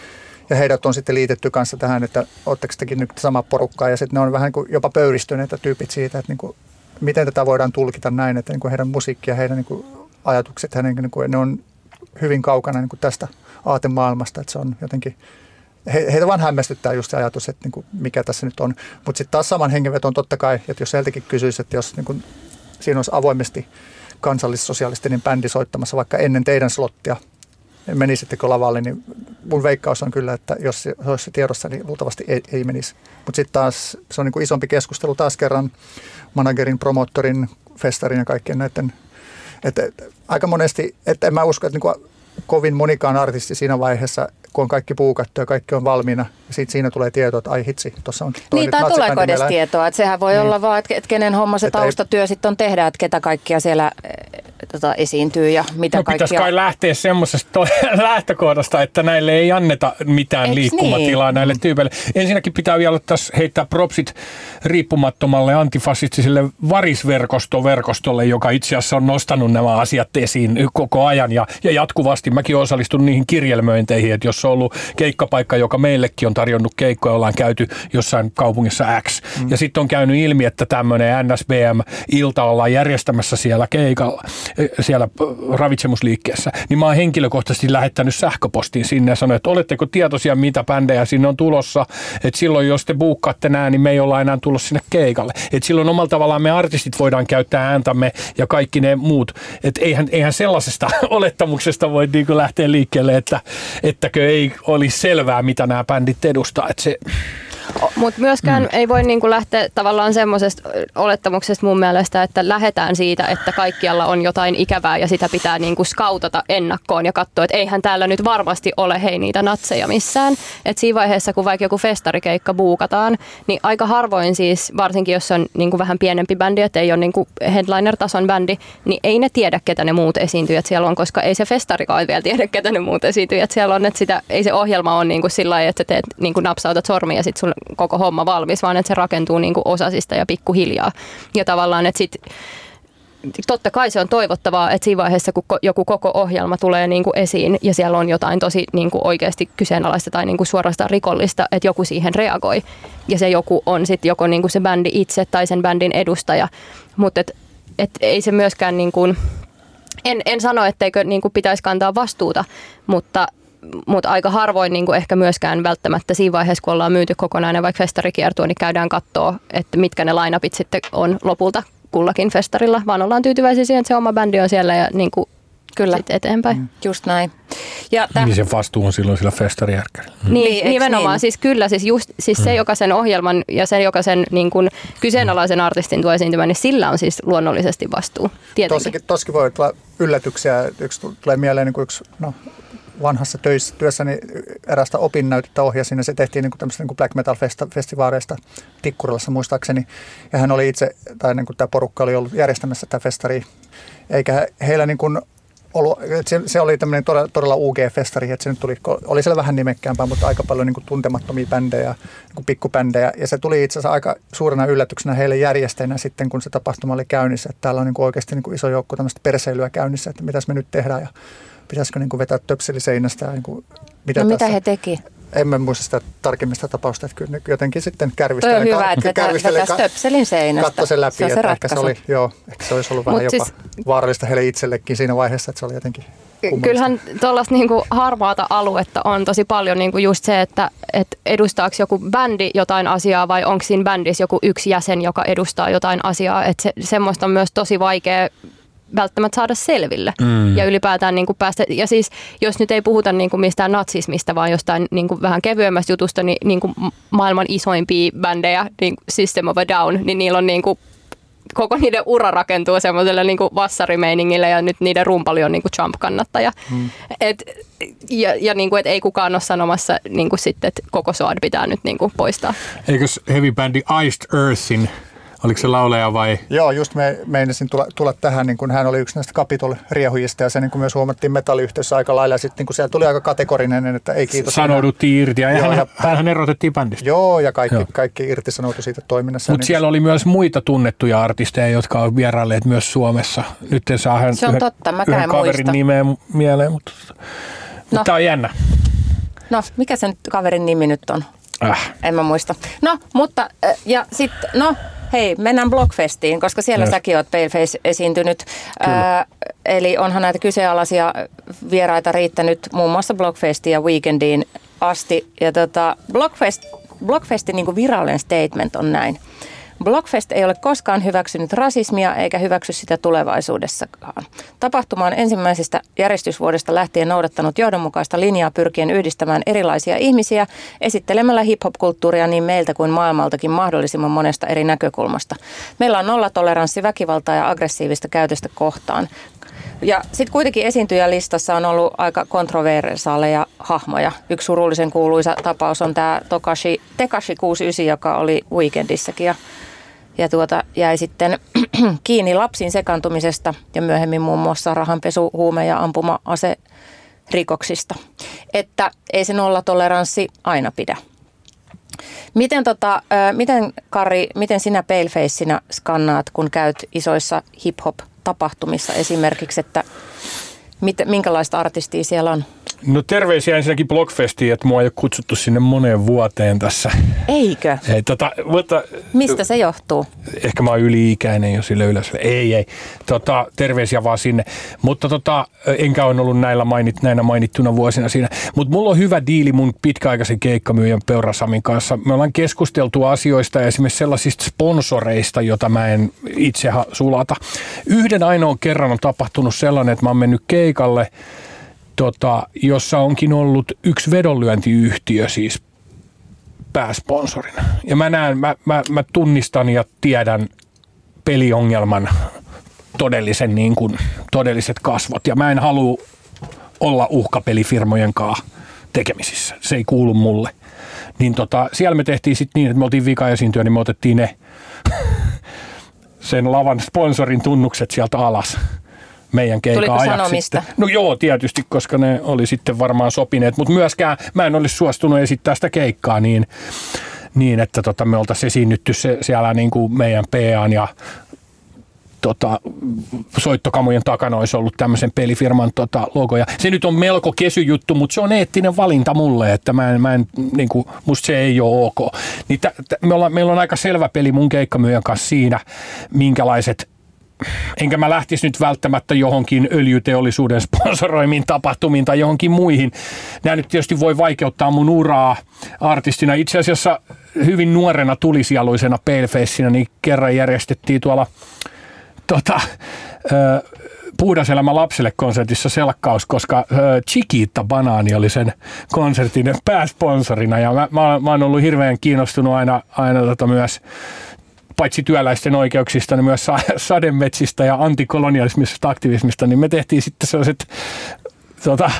Ja heidät on sitten liitetty kanssa tähän, että oletteko tekin nyt sama porukkaa. Ja sitten ne on vähän niin hyvin jopa pöyristyneitä tyypit siitä, että niin kuin, miten tätä voidaan tulkita näin, että niin kuin heidän musiikki ja heidän niin kuin ajatukset, hänen, niin kuin, ne on hyvin kaukana niin kuin tästä aatemaailmasta, että se on jotenkin, he, heitä vaan hämmästyttää just se ajatus, että niin kuin, mikä tässä nyt on. Mutta sitten taas saman hengenveto on totta kai, että jos heiltäkin kysyisi, että jos niin kuin, siinä olisi avoimesti kansallissosialistinen bändi soittamassa vaikka ennen teidän slottia, menisittekö lavalle, niin mun veikkaus on kyllä, että jos se olisi tiedossa, niin luultavasti ei, ei menisi. Mutta sitten taas se on niin kuin isompi keskustelu taas kerran managerin, promottorin, festarin ja kaikkien näiden. Että, aika monesti, että en mä usko, että niin kuin kovin monikaan artisti siinä vaiheessa, kun on kaikki puukattu ja kaikki on valmiina. Ja sitten siinä tulee tietoa, että ai hitsi, tuossa on Niin, tai tuleeko edes tietoa? Että sehän voi niin. olla vaan, että kenen homma se taustatyö sitten on tehdä, että ketä kaikkia siellä tota, esiintyy ja mitä no, kaikkia... kai lähteä semmoisesta <laughs> lähtökohdasta, että näille ei anneta mitään Eks liikkumatilaa niin? näille tyypeille. Ensinnäkin pitää vielä tässä heittää propsit riippumattomalle antifasistiselle varisverkostoverkostolle, joka itse asiassa on nostanut nämä asiat esiin koko ajan ja, ja jatkuvasti. Mäkin osallistun niihin kirjelmöinteihin, että jos on ollut keikkapaikka, joka meillekin on tarjonnut keikkoja, ollaan käyty jossain kaupungissa X. Mm. Ja sitten on käynyt ilmi, että tämmöinen NSBM-ilta ollaan järjestämässä siellä keikalla siellä ravitsemusliikkeessä, niin mä oon henkilökohtaisesti lähettänyt sähköpostiin sinne ja sanoin, että oletteko tietoisia, mitä bändejä sinne on tulossa, että silloin jos te buukkaatte nää, niin me ei olla enää tullut sinne keikalle. Että silloin omalla tavallaan me artistit voidaan käyttää ääntämme ja kaikki ne muut. Että eihän, eihän sellaisesta <laughs> olettamuksesta voi niin lähteä liikkeelle, että ettäkö ei olisi selvää, mitä nämä bändit edustaa. Että se, mutta myöskään mm. ei voi niinku lähteä tavallaan semmoisesta olettamuksesta mun mielestä, että lähdetään siitä, että kaikkialla on jotain ikävää ja sitä pitää niinku skautata ennakkoon ja katsoa, että eihän täällä nyt varmasti ole hei niitä natseja missään. Et siinä vaiheessa, kun vaikka joku festarikeikka buukataan, niin aika harvoin siis, varsinkin jos on niinku vähän pienempi bändi, että ei ole niinku headliner-tason bändi, niin ei ne tiedä, ketä ne muut esiintyjät siellä on, koska ei se festarikaan vielä tiedä, ketä ne muut esiintyjät siellä on. Että sitä, ei se ohjelma ole niinku sillä lailla, että sä teet, niinku napsautat sormia ja sitten sun koko homma valmis, vaan että se rakentuu niin kuin osasista ja pikkuhiljaa. Ja tavallaan, että sitten totta kai se on toivottavaa, että siinä vaiheessa, kun joku koko ohjelma tulee niin kuin esiin ja siellä on jotain tosi niin kuin oikeasti kyseenalaista tai niin kuin suorastaan rikollista, että joku siihen reagoi. Ja se joku on sitten joko niin kuin se bändi itse tai sen bändin edustaja. Mutta et, et ei se myöskään, niin kuin, en, en sano, etteikö niin kuin pitäisi kantaa vastuuta, mutta mutta aika harvoin niin kuin ehkä myöskään välttämättä siinä vaiheessa, kun ollaan myyty kokonainen vaikka festarikiertue, niin käydään katsoa, että mitkä ne lainapit sitten on lopulta kullakin festarilla, vaan ollaan tyytyväisiä siihen, että se oma bändi on siellä ja niin kuin Kyllä. sit eteenpäin. Mm. Just näin. Ja täh- Niin se vastuu on silloin sillä festarijärkärillä. Niin, Niin, niin nimenomaan. niin? Siis kyllä, siis, just, siis se, joka sen ohjelman ja se, joka sen niin kuin, kyseenalaisen artistin tuo esiintymään, niin sillä on siis luonnollisesti vastuu. Tietenkin. Tossakin, tossakin voi tulla yllätyksiä. Yksi tu- tulee mieleen niin kuin yksi no, vanhassa töissä, työssäni erästä opinnäytettä ohjasin ja se tehtiin niin kuin niin kuin black metal festivaareista Tikkurilassa muistaakseni. Ja hän oli itse, tai niin kuin tämä porukka oli ollut järjestämässä tätä festaria. Eikä heillä niin kuin ollut, se, se, oli tämmöinen todella, todella UG-festari, että se nyt tuli, oli siellä vähän nimekkäämpää, mutta aika paljon niin kuin tuntemattomia bändejä, niin kuin pikkubändejä. Ja se tuli itse asiassa aika suurena yllätyksenä heille järjestäjinä sitten, kun se tapahtuma oli käynnissä. Että täällä on niin kuin oikeasti niin kuin iso joukko tämmöistä perseilyä käynnissä, että mitäs me nyt tehdään ja pitäisikö niin kuin vetää töpseli seinästä niin kuin, mitä, no, mitä he teki? En mä muista sitä tarkemmin sitä tapausta, että kyllä jotenkin sitten Toi kärvistelee. on hyvä, että vetää, vetää stöpselin seinästä. Katso sen läpi, se on se että ehkä se, oli, joo, ehkä se olisi ollut vähän Mut jopa siis- vaarallista heille itsellekin siinä vaiheessa, että se oli jotenkin kummallista. Kyllähän tuollaista niinku harmaata aluetta on tosi paljon niinku just se, että et edustaako joku bändi jotain asiaa vai onko siinä bändissä joku yksi jäsen, joka edustaa jotain asiaa. Et se, semmoista on myös tosi vaikea välttämättä saada selville mm. ja ylipäätään niin kuin päästä, ja siis jos nyt ei puhuta niin kuin mistään natsismista, vaan jostain niin kuin vähän kevyemmästä jutusta, niin, niin kuin maailman isoimpia bändejä, niin System of a Down, niin niillä on niin kuin koko niiden ura rakentuu semmoiselle niin vassarimeiningille ja nyt niiden rumpali on niin Trump-kannattaja. Mm. Et, ja ja niin kuin, et ei kukaan ole sanomassa niin kuin sitten, että koko Soad pitää nyt niin kuin poistaa. Eikös heavy bändi Iced Earthin, oliko se lauleja vai? Joo, just me meinasin tulla, tulla tähän, niin kun hän oli yksi näistä Capitol-riehujista ja se niin kuin myös huomattiin metalliyhteisössä aika lailla. Ja sitten niin kuin siellä tuli aika kategorinen, että ei kiitos. Sanouduttiin irti ja, Joo, hän, ja- hän erotettiin bändistä. Joo, ja kaikki, Joo. kaikki irtisanoutui siitä toiminnassa. Mutta Niin- siellä oli myös muita tunnettuja artisteja, jotka on vierailleet myös Suomessa. Nyt en saa hän Se on yhden, totta, mäkään yhden en kaverin muista. nimeä mieleen, mutta, No. mutta tämä on jännä. No, mikä sen kaverin nimi nyt on? Äh. En mä muista. No, mutta äh, ja sitten, no hei, mennään Blockfestiin, koska siellä Yes. säkin oot Paleface esiintynyt. Äh, eli onhan näitä kyseenalaisia vieraita riittänyt muun muassa Blockfestiin ja Weekendiin asti. Ja tota, Blockfest, Blockfestin niin virallinen statement on näin. Blockfest ei ole koskaan hyväksynyt rasismia eikä hyväksy sitä tulevaisuudessakaan. Tapahtuma on ensimmäisestä järjestysvuodesta lähtien noudattanut johdonmukaista linjaa pyrkien yhdistämään erilaisia ihmisiä esittelemällä hip-hop-kulttuuria niin meiltä kuin maailmaltakin mahdollisimman monesta eri näkökulmasta. Meillä on nollatoleranssi väkivaltaa ja aggressiivista käytöstä kohtaan. Ja sitten kuitenkin esiintyjälistassa on ollut aika kontroversaaleja hahmoja. Yksi surullisen kuuluisa tapaus on tämä Tekashi 69, joka oli Weekendissäkin ja, ja tuota, jäi sitten <clears throat> kiinni lapsiin sekaantumisesta ja myöhemmin muun muassa rahanpesu, huume- ja ampuma-ase rikoksista. Että ei se nollatoleranssi aina pidä. Miten, tota, miten Kari, miten sinä palefaceina skannaat, kun käyt isoissa hip-hop-tapahtumissa esimerkiksi, että mit, minkälaista artistia siellä on? No terveisiä ensinnäkin Blockfestiin, että mua ei ole kutsuttu sinne moneen vuoteen tässä. Eikö? Ei, tota, mutta, Mistä se johtuu? ehkä mä oon yli-ikäinen jo sille yleisölle. Ei, ei. Tota, terveisiä vaan sinne. Mutta tota, enkä ole ollut näillä mainit, näinä mainittuna vuosina siinä. Mutta mulla on hyvä diili mun pitkäaikaisen keikkamyyjän Peurasamin kanssa. Me ollaan keskusteltu asioista ja esimerkiksi sellaisista sponsoreista, jota mä en itse sulata. Yhden ainoan kerran on tapahtunut sellainen, että mä oon mennyt keikalle, tota, jossa onkin ollut yksi vedonlyöntiyhtiö siis pääsponsorina. Ja mä näen, mä, mä, mä tunnistan ja tiedän peliongelman todellisen niin kuin, todelliset kasvot. Ja mä en halua olla uhkapelifirmojen kanssa tekemisissä. Se ei kuulu mulle. Niin tota, siellä me tehtiin sitten niin, että me oltiin vika esiintyä, niin me otettiin ne <laughs> sen lavan sponsorin tunnukset sieltä alas meidän keikan Tuliko ajaksi sanomista? sitten. No joo, tietysti, koska ne oli sitten varmaan sopineet, mutta myöskään mä en olisi suostunut esittää sitä keikkaa niin, niin että tota, me oltaisiin esiinnytty se, siellä niin kuin meidän PAn ja tota, soittokamujen takana olisi ollut tämmöisen pelifirman tota, logoja. Se nyt on melko kesy juttu, mutta se on eettinen valinta mulle, että mä en, mä en niin kuin, musta se ei ole ok. Niin tä, tä, me ollaan, meillä on aika selvä peli mun keikkamyyjän kanssa siinä, minkälaiset enkä mä lähtisi nyt välttämättä johonkin öljyteollisuuden <laughs> sponsoroimiin tapahtumiin tai johonkin muihin. Nämä nyt tietysti voi vaikeuttaa mun uraa artistina. Itse asiassa hyvin nuorena tulisialuisena palefaceina, niin kerran järjestettiin tuolla tota, ö, Puhdaselämä lapselle konsertissa selkkaus, koska Chiquita Banaani oli sen konsertin pääsponsorina ja mä, mä, mä oon ollut hirveän kiinnostunut aina, aina tota myös paitsi työläisten oikeuksista, niin myös <laughs> sademetsistä ja antikolonialismisesta aktivismista, niin me tehtiin sitten sellaiset tota,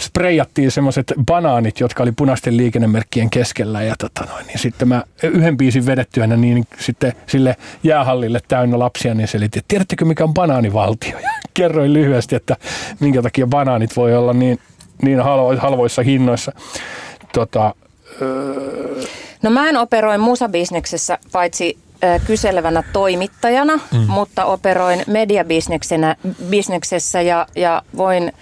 spreijattiin semmoiset banaanit, jotka oli punaisten liikennemerkkien keskellä ja tota noin, niin sitten mä yhden biisin vedettyänä niin sitten sille jäähallille täynnä lapsia, niin selitin, että tiedättekö mikä on banaanivaltio? Ja kerroin lyhyesti, että minkä takia banaanit voi olla niin, niin halvoissa hinnoissa. Tota, öö... No mä en operoi musabisneksessä paitsi kyselevänä toimittajana, mm. mutta operoin mediabisneksessä ja, ja voin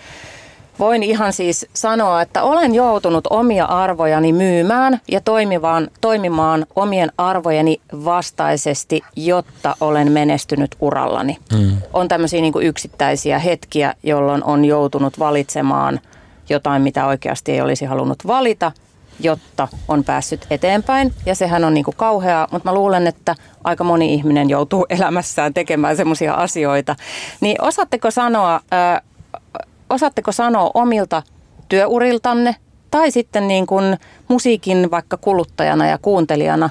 Voin ihan siis sanoa, että olen joutunut omia arvojani myymään ja toimimaan, toimimaan omien arvojeni vastaisesti, jotta olen menestynyt urallani. Mm. On tämmöisiä niin yksittäisiä hetkiä, jolloin on joutunut valitsemaan jotain, mitä oikeasti ei olisi halunnut valita, jotta on päässyt eteenpäin. Ja sehän on niin kuin kauheaa, mutta mä luulen, että aika moni ihminen joutuu <laughs> elämässään tekemään semmoisia asioita. Niin osaatteko sanoa, osaatteko sanoa omilta työuriltanne tai sitten niin kuin musiikin vaikka kuluttajana ja kuuntelijana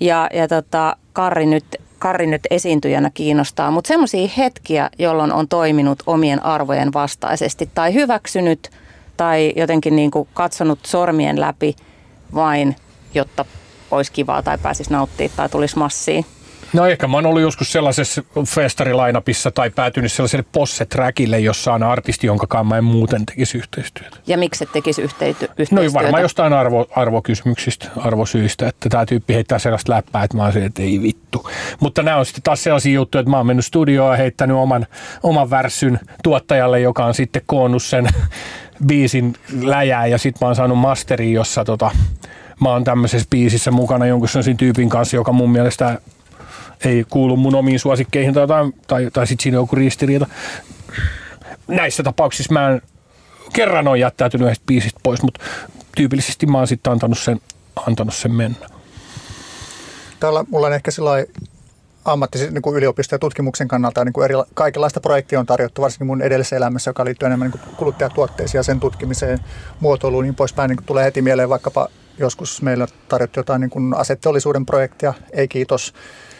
ja, ja tota, Karri, nyt, Karri nyt esiintyjänä kiinnostaa, mutta semmoisia hetkiä, jolloin on toiminut omien arvojen vastaisesti tai hyväksynyt tai jotenkin niin kuin katsonut sormien läpi vain, jotta olisi kivaa tai pääsisi nauttimaan tai tulisi massiin. No ehkä mä oon ollut joskus sellaisessa festarilainapissa tai päätynyt sellaiselle posse-trackille, jossa on artisti, jonka kanssa mä en muuten tekisi yhteistyötä. Ja miksi et tekisi yhteistyötä? No varmaan jostain arvo, arvokysymyksistä, arvosyistä, että tämä tyyppi heittää sellaista läppää, että mä oon että ei vittu. Mutta nämä on sitten taas sellaisia juttuja, että mä oon mennyt studioon ja heittänyt oman, oman värssyn tuottajalle, joka on sitten koonnut sen biisin läjää ja sitten mä oon saanut masteriin, jossa tota, mä oon tämmöisessä biisissä mukana jonkun sellaisen tyypin kanssa, joka mun mielestä ei kuulu mun omiin suosikkeihin tai, tai, tai, tai sitten siinä on joku ristiriita. Näissä tapauksissa mä en kerran on jättäytynyt yhdestä biisistä pois, mutta tyypillisesti mä oon sitten antanut sen, antanut sen mennä. Täällä mulla on ehkä sillä ammattis, niin kuin yliopisto- ja tutkimuksen kannalta niin kuin eri, kaikenlaista projektia on tarjottu, varsinkin mun edellisessä elämässä, joka liittyy enemmän niin kuluttajatuotteisiin ja sen tutkimiseen, muotoiluun niin poispäin. Niin kuin tulee heti mieleen vaikkapa joskus meillä tarjottu jotain niin kuin asetteollisuuden projektia, ei kiitos.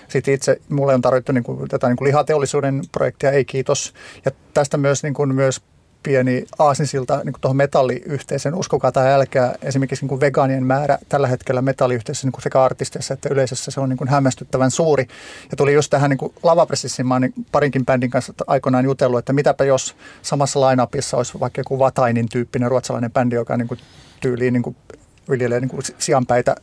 Sitten itse mulle on tarvittu niin kuin, tätä niin kuin lihateollisuuden projektia, ei kiitos. Ja tästä myös, niin kuin, myös pieni aasinsilta niin tuohon metalliyhteisön, uskokaa tai älkää, esimerkiksi niin kuin vegaanien määrä tällä hetkellä metalliyhteisössä niin kuin sekä artisteissa että yleisössä se on niin kuin hämmästyttävän suuri. Ja tuli just tähän niin lavapressissä, mä niin parinkin bändin kanssa aikoinaan jutellut, että mitäpä jos samassa lainapissa olisi vaikka joku Vatainin tyyppinen ruotsalainen bändi, joka niin kuin tyyliin niin kuin viljelee niin kuin sianpäitä.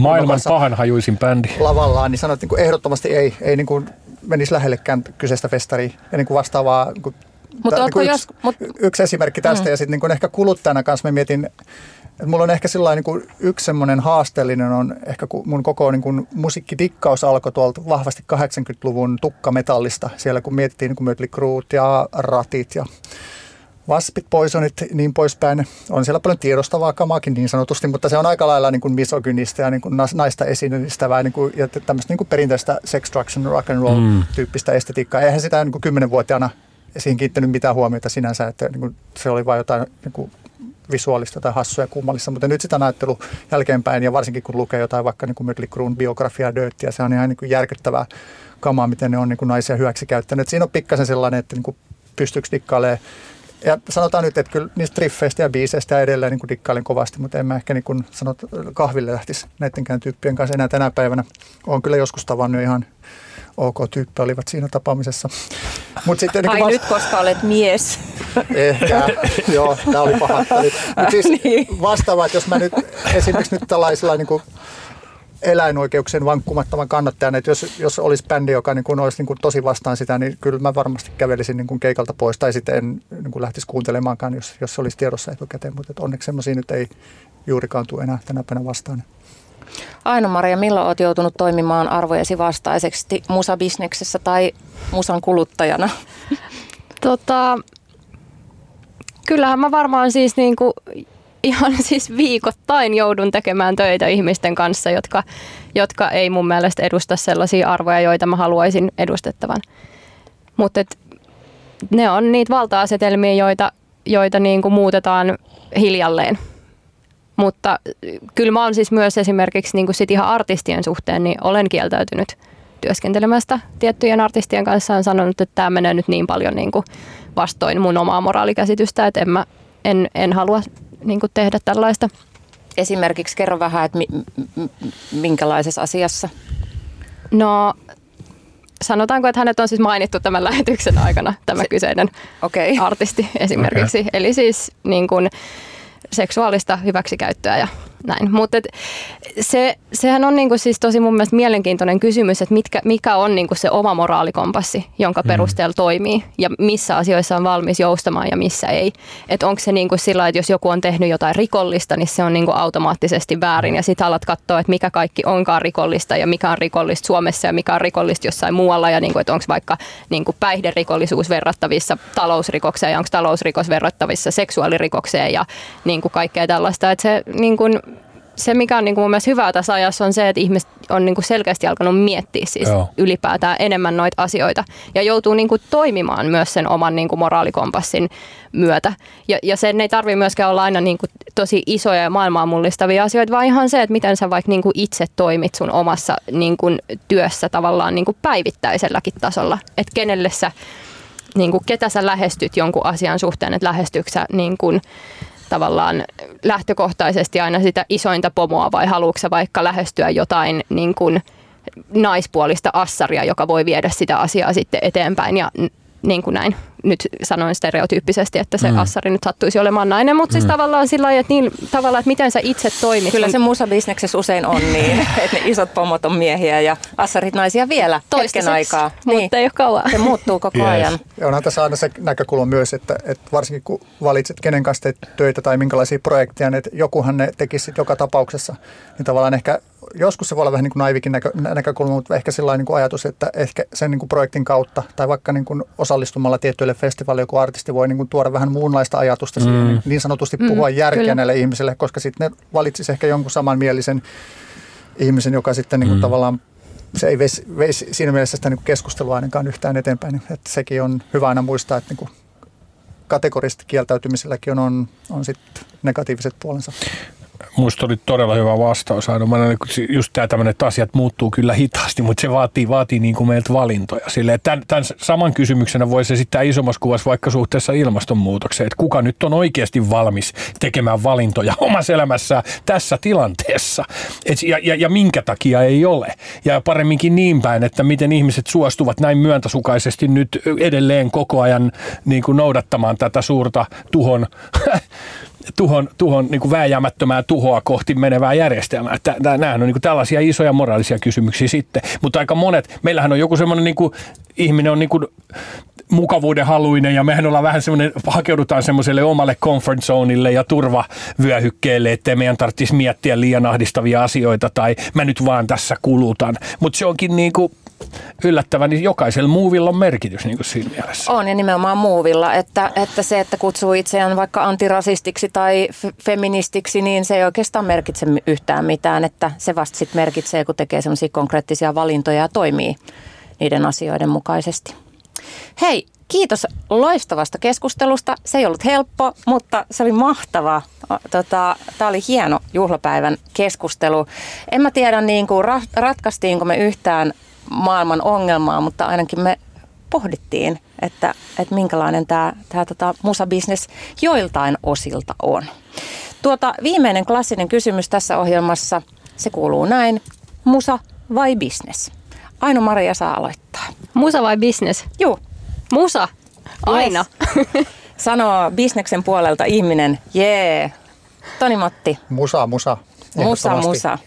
Maailman pahanhajuisin bändi. Lavallaan, niin sanoit niin kuin ehdottomasti ei, ei niin kuin menisi lähellekään kyseistä festaria. Ja niin kuin vastaavaa niin kuin, mutta niin yksi, jos, mut... yksi esimerkki tästä mm. ja sitten niin ehkä kuluttajana kanssa mä mietin, että mulla on ehkä sillä niin kuin yksi semmoinen haasteellinen on ehkä mun koko niin kuin musiikkidikkaus alkoi tuolta vahvasti 80-luvun tukkametallista. Siellä kun mietittiin niin kuin Mötley Crue ja Ratit ja Waspit, Poisonit, niin poispäin. On siellä paljon tiedostavaa kamaakin niin sanotusti, mutta se on aika lailla niin kuin misogynistä ja niin kuin naista esiinnystävää niin kuin, ja tämmöistä niin kuin perinteistä sex, drugs and rock and roll mm. tyyppistä estetiikkaa. Eihän sitä niin kuin kymmenenvuotiaana esiin kiinnittänyt mitään huomiota sinänsä, että niin kuin se oli vain jotain niin kuin visuaalista tai hassua ja kummallista, mutta nyt sitä ajattelu jälkeenpäin ja varsinkin kun lukee jotain vaikka niin Mötley Cruen biografiaa Dirttiä, se on ihan niin kuin järkyttävää kamaa, miten ne on niin kuin naisia hyväksi käyttäneet. Siinä on pikkasen sellainen, että niin kuin pystyykö dikkailemaan ja sanotaan nyt, että kyllä niistä triffeistä ja biiseistä edelleen niin dikkailen kovasti, mutta en mä ehkä niin kuin sanot, kahville lähtisi näidenkään tyyppien kanssa enää tänä päivänä. Olen kyllä joskus tavannut ihan ok tyyppi olivat siinä tapaamisessa. Mut sitten, niin Ai vasta- nyt, koska olet mies. Ehkä, <laughs> joo, tämä oli paha. Mutta siis <laughs> niin. vastaava, että jos mä nyt esimerkiksi nyt tällaisella niin kuin eläinoikeuksien vankkumattoman kannattajana, että jos, jos olisi bändi, joka niin kuin olisi niin kuin tosi vastaan sitä, niin kyllä mä varmasti kävelisin niin kuin keikalta pois tai sitten en niin kuin lähtisi kuuntelemaankaan, jos, jos se olisi tiedossa etukäteen, mutta onneksi semmoisia nyt ei juurikaan tule enää tänä päivänä vastaan. Aino-Maria, milloin olet joutunut toimimaan arvojesi vastaisesti musabisneksessä tai musan kuluttajana? <laughs> Tota, kyllähän mä varmaan siis niin kuin ihan <laughs> siis viikoittain joudun tekemään töitä ihmisten kanssa, jotka, jotka ei mun mielestä edusta sellaisia arvoja, joita mä haluaisin edustettavan. Mutta ne on niitä valta-asetelmia, joita, joita niin kuin muutetaan hiljalleen. Mutta kyllä mä oon siis myös esimerkiksi niin kuin sit ihan artistien suhteen, niin olen kieltäytynyt työskentelemästä tiettyjen artistien kanssa. On sanonut, että tämä menee nyt niin paljon niin kuin vastoin mun omaa moraalikäsitystä, että en, mä, en, en halua niin kuin tehdä tällaista. Esimerkiksi kerro vähän, että mi, minkälaisessa asiassa? No sanotaanko, että hänet on siis mainittu tämän <laughs> lähetyksen aikana, tämä Se, kyseinen okay. artisti esimerkiksi. Okay. Eli siis niin kuin, seksuaalista hyväksikäyttöä ja näin. Mutta se, sehän on niinku siis tosi mun mielestä mielenkiintoinen kysymys, että mitkä, mikä on niinku se oma moraalikompassi, jonka mm. perusteella toimii ja missä asioissa on valmis joustamaan ja missä ei. Että onko se niinku sillä että jos joku on tehnyt jotain rikollista, niin se on niinku automaattisesti väärin ja sitten alat katsoa, että mikä kaikki onkaan rikollista ja mikä on rikollista Suomessa ja mikä on rikollista jossain muualla ja niinku, että onko vaikka niinku päihderikollisuus verrattavissa talousrikokseen ja onko talousrikos verrattavissa seksuaalirikokseen ja niinku kaikkea tällaista. Että se niinku, se, mikä on niin kuin mun mielestä hyvää tässä ajassa, on se, että ihmiset on niin kuin selkeästi alkanut miettiä siis ylipäätään enemmän noita asioita ja joutuu niin kuin toimimaan myös sen oman niin kuin moraalikompassin myötä. Ja, ja sen ei tarvitse myöskään olla aina niin kuin tosi isoja ja maailmaa mullistavia asioita, vaan ihan se, että miten sä vaikka niin kuin itse toimit sun omassa niin kuin työssä tavallaan niin kuin päivittäiselläkin tasolla. Että kenelle sä, niin kuin, ketä sä lähestyt jonkun asian suhteen, että lähestyykö sä niin kuin, tavallaan lähtökohtaisesti aina sitä isointa pomoa vai haluatko vaikka lähestyä jotain niin kuin naispuolista assaria, joka voi viedä sitä asiaa sitten eteenpäin? Ja niin kuin näin nyt sanoin stereotyyppisesti, että se mm. assari nyt sattuisi olemaan nainen, mutta siis mm. tavallaan sillä lailla, että, niin, tavallaan, että miten sä itse toimit. Kyllä se musabisneksessä usein on niin, <laughs> <laughs> että ne isot pomot on miehiä ja assarit naisia vielä hetken aikaa. Niin. Mutta ei ole kauan. Se muuttuu koko yes. ajan. Ja onhan tässä aina se näkökulma myös, että, että varsinkin kun valitset kenen kanssa teet töitä tai minkälaisia projekteja, niin että jokuhan ne tekisi joka tapauksessa, niin tavallaan ehkä joskus se voi olla vähän niin kuin naivikin näkö, näkökulma, mutta ehkä sellainen niin kuin ajatus, että ehkä sen niin kuin projektin kautta tai vaikka niin kuin osallistumalla tiettyille festivaaleille joku artisti voi niin kuin tuoda vähän muunlaista ajatusta mm. siihen, niin, niin sanotusti mm, puhua järkeä kyllä. näille ihmisille, koska sitten ne valitsisi ehkä jonkun samanmielisen ihmisen, joka sitten niin kuin mm. tavallaan se ei veisi, veisi siinä mielessä sitä niin kuin keskustelua ainakaan yhtään eteenpäin. Että sekin on hyvä aina muistaa, että niin kuin kategorisesti kieltäytymiselläkin on, on, on sitten negatiiviset puolensa. Musta oli todella hyvä vastaus. Mä just tämä tämmöinen, että asiat muuttuu kyllä hitaasti, mutta se vaatii, vaatii niin kuin meiltä valintoja. Sille, tämän, tämän saman kysymyksenä voisi esittää isommassa kuvassa vaikka suhteessa ilmastonmuutokseen, että kuka nyt on oikeasti valmis tekemään valintoja <laughs> omassa elämässään tässä tilanteessa. Et, ja, ja, ja minkä takia ei ole. Ja paremminkin niin päin, että miten ihmiset suostuvat näin myöntäsukaisesti nyt edelleen koko ajan niin kuin noudattamaan tätä suurta tuhon <laughs> tuhon, tuhon niin vääjäämättömää tuhoa kohti menevää järjestelmää. Että nämähän on niin kuin tällaisia isoja moraalisia kysymyksiä sitten. Mutta aika monet, meillähän on joku semmoinen niin ihminen on niin kuin mukavuuden haluinen ja mehän ollaan vähän semmoinen, hakeudutaan semmoiselle omalle comfort zoneille ja turvavyöhykkeelle, ettei meidän tarvitsisi miettiä liian ahdistavia asioita tai mä nyt vaan tässä kulutan. Mutta se onkin niin kuin yllättävän, niin jokaisella muuvilla on merkitys niin kuin siinä mielessä. On ja nimenomaan muuvilla, että, että se, että kutsuu itseään vaikka antirasistiksi tai f- feministiksi, niin se ei oikeastaan merkitse yhtään mitään, että se vasta sitten merkitsee, kun tekee semmoisia konkreettisia valintoja ja toimii niiden asioiden mukaisesti. Hei, kiitos loistavasta keskustelusta. Se ei ollut helppo, mutta se oli mahtava. Tota, Tämä oli hieno juhlapäivän keskustelu. En mä tiedä, niin kuin, ratkaistiinko me yhtään maailman ongelmaa, mutta ainakin me pohdittiin, että, että minkälainen tämä, tämä tota, musabisnes joiltain osilta on. Tuota, viimeinen klassinen kysymys tässä ohjelmassa, se kuuluu näin. Musa vai business? Aino Maria saa aloittaa. Musa vai business? Joo. Musa. Aina. Yes. <laughs> <laughs> Sanoo bisneksen puolelta ihminen, jee. Toni Matti. Musa, musa. Musa, musa.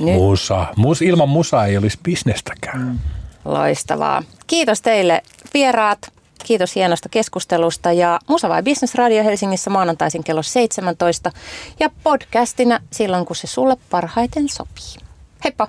Nyt. Musa. Mus, ilman musa ei olisi bisnestäkään. Mm. Loistavaa. Kiitos teille vieraat. Kiitos hienosta keskustelusta ja Musa vai Business Radio Helsingissä maanantaisin kello 17 ja podcastina silloin kun se sulle parhaiten sopii. Heippa!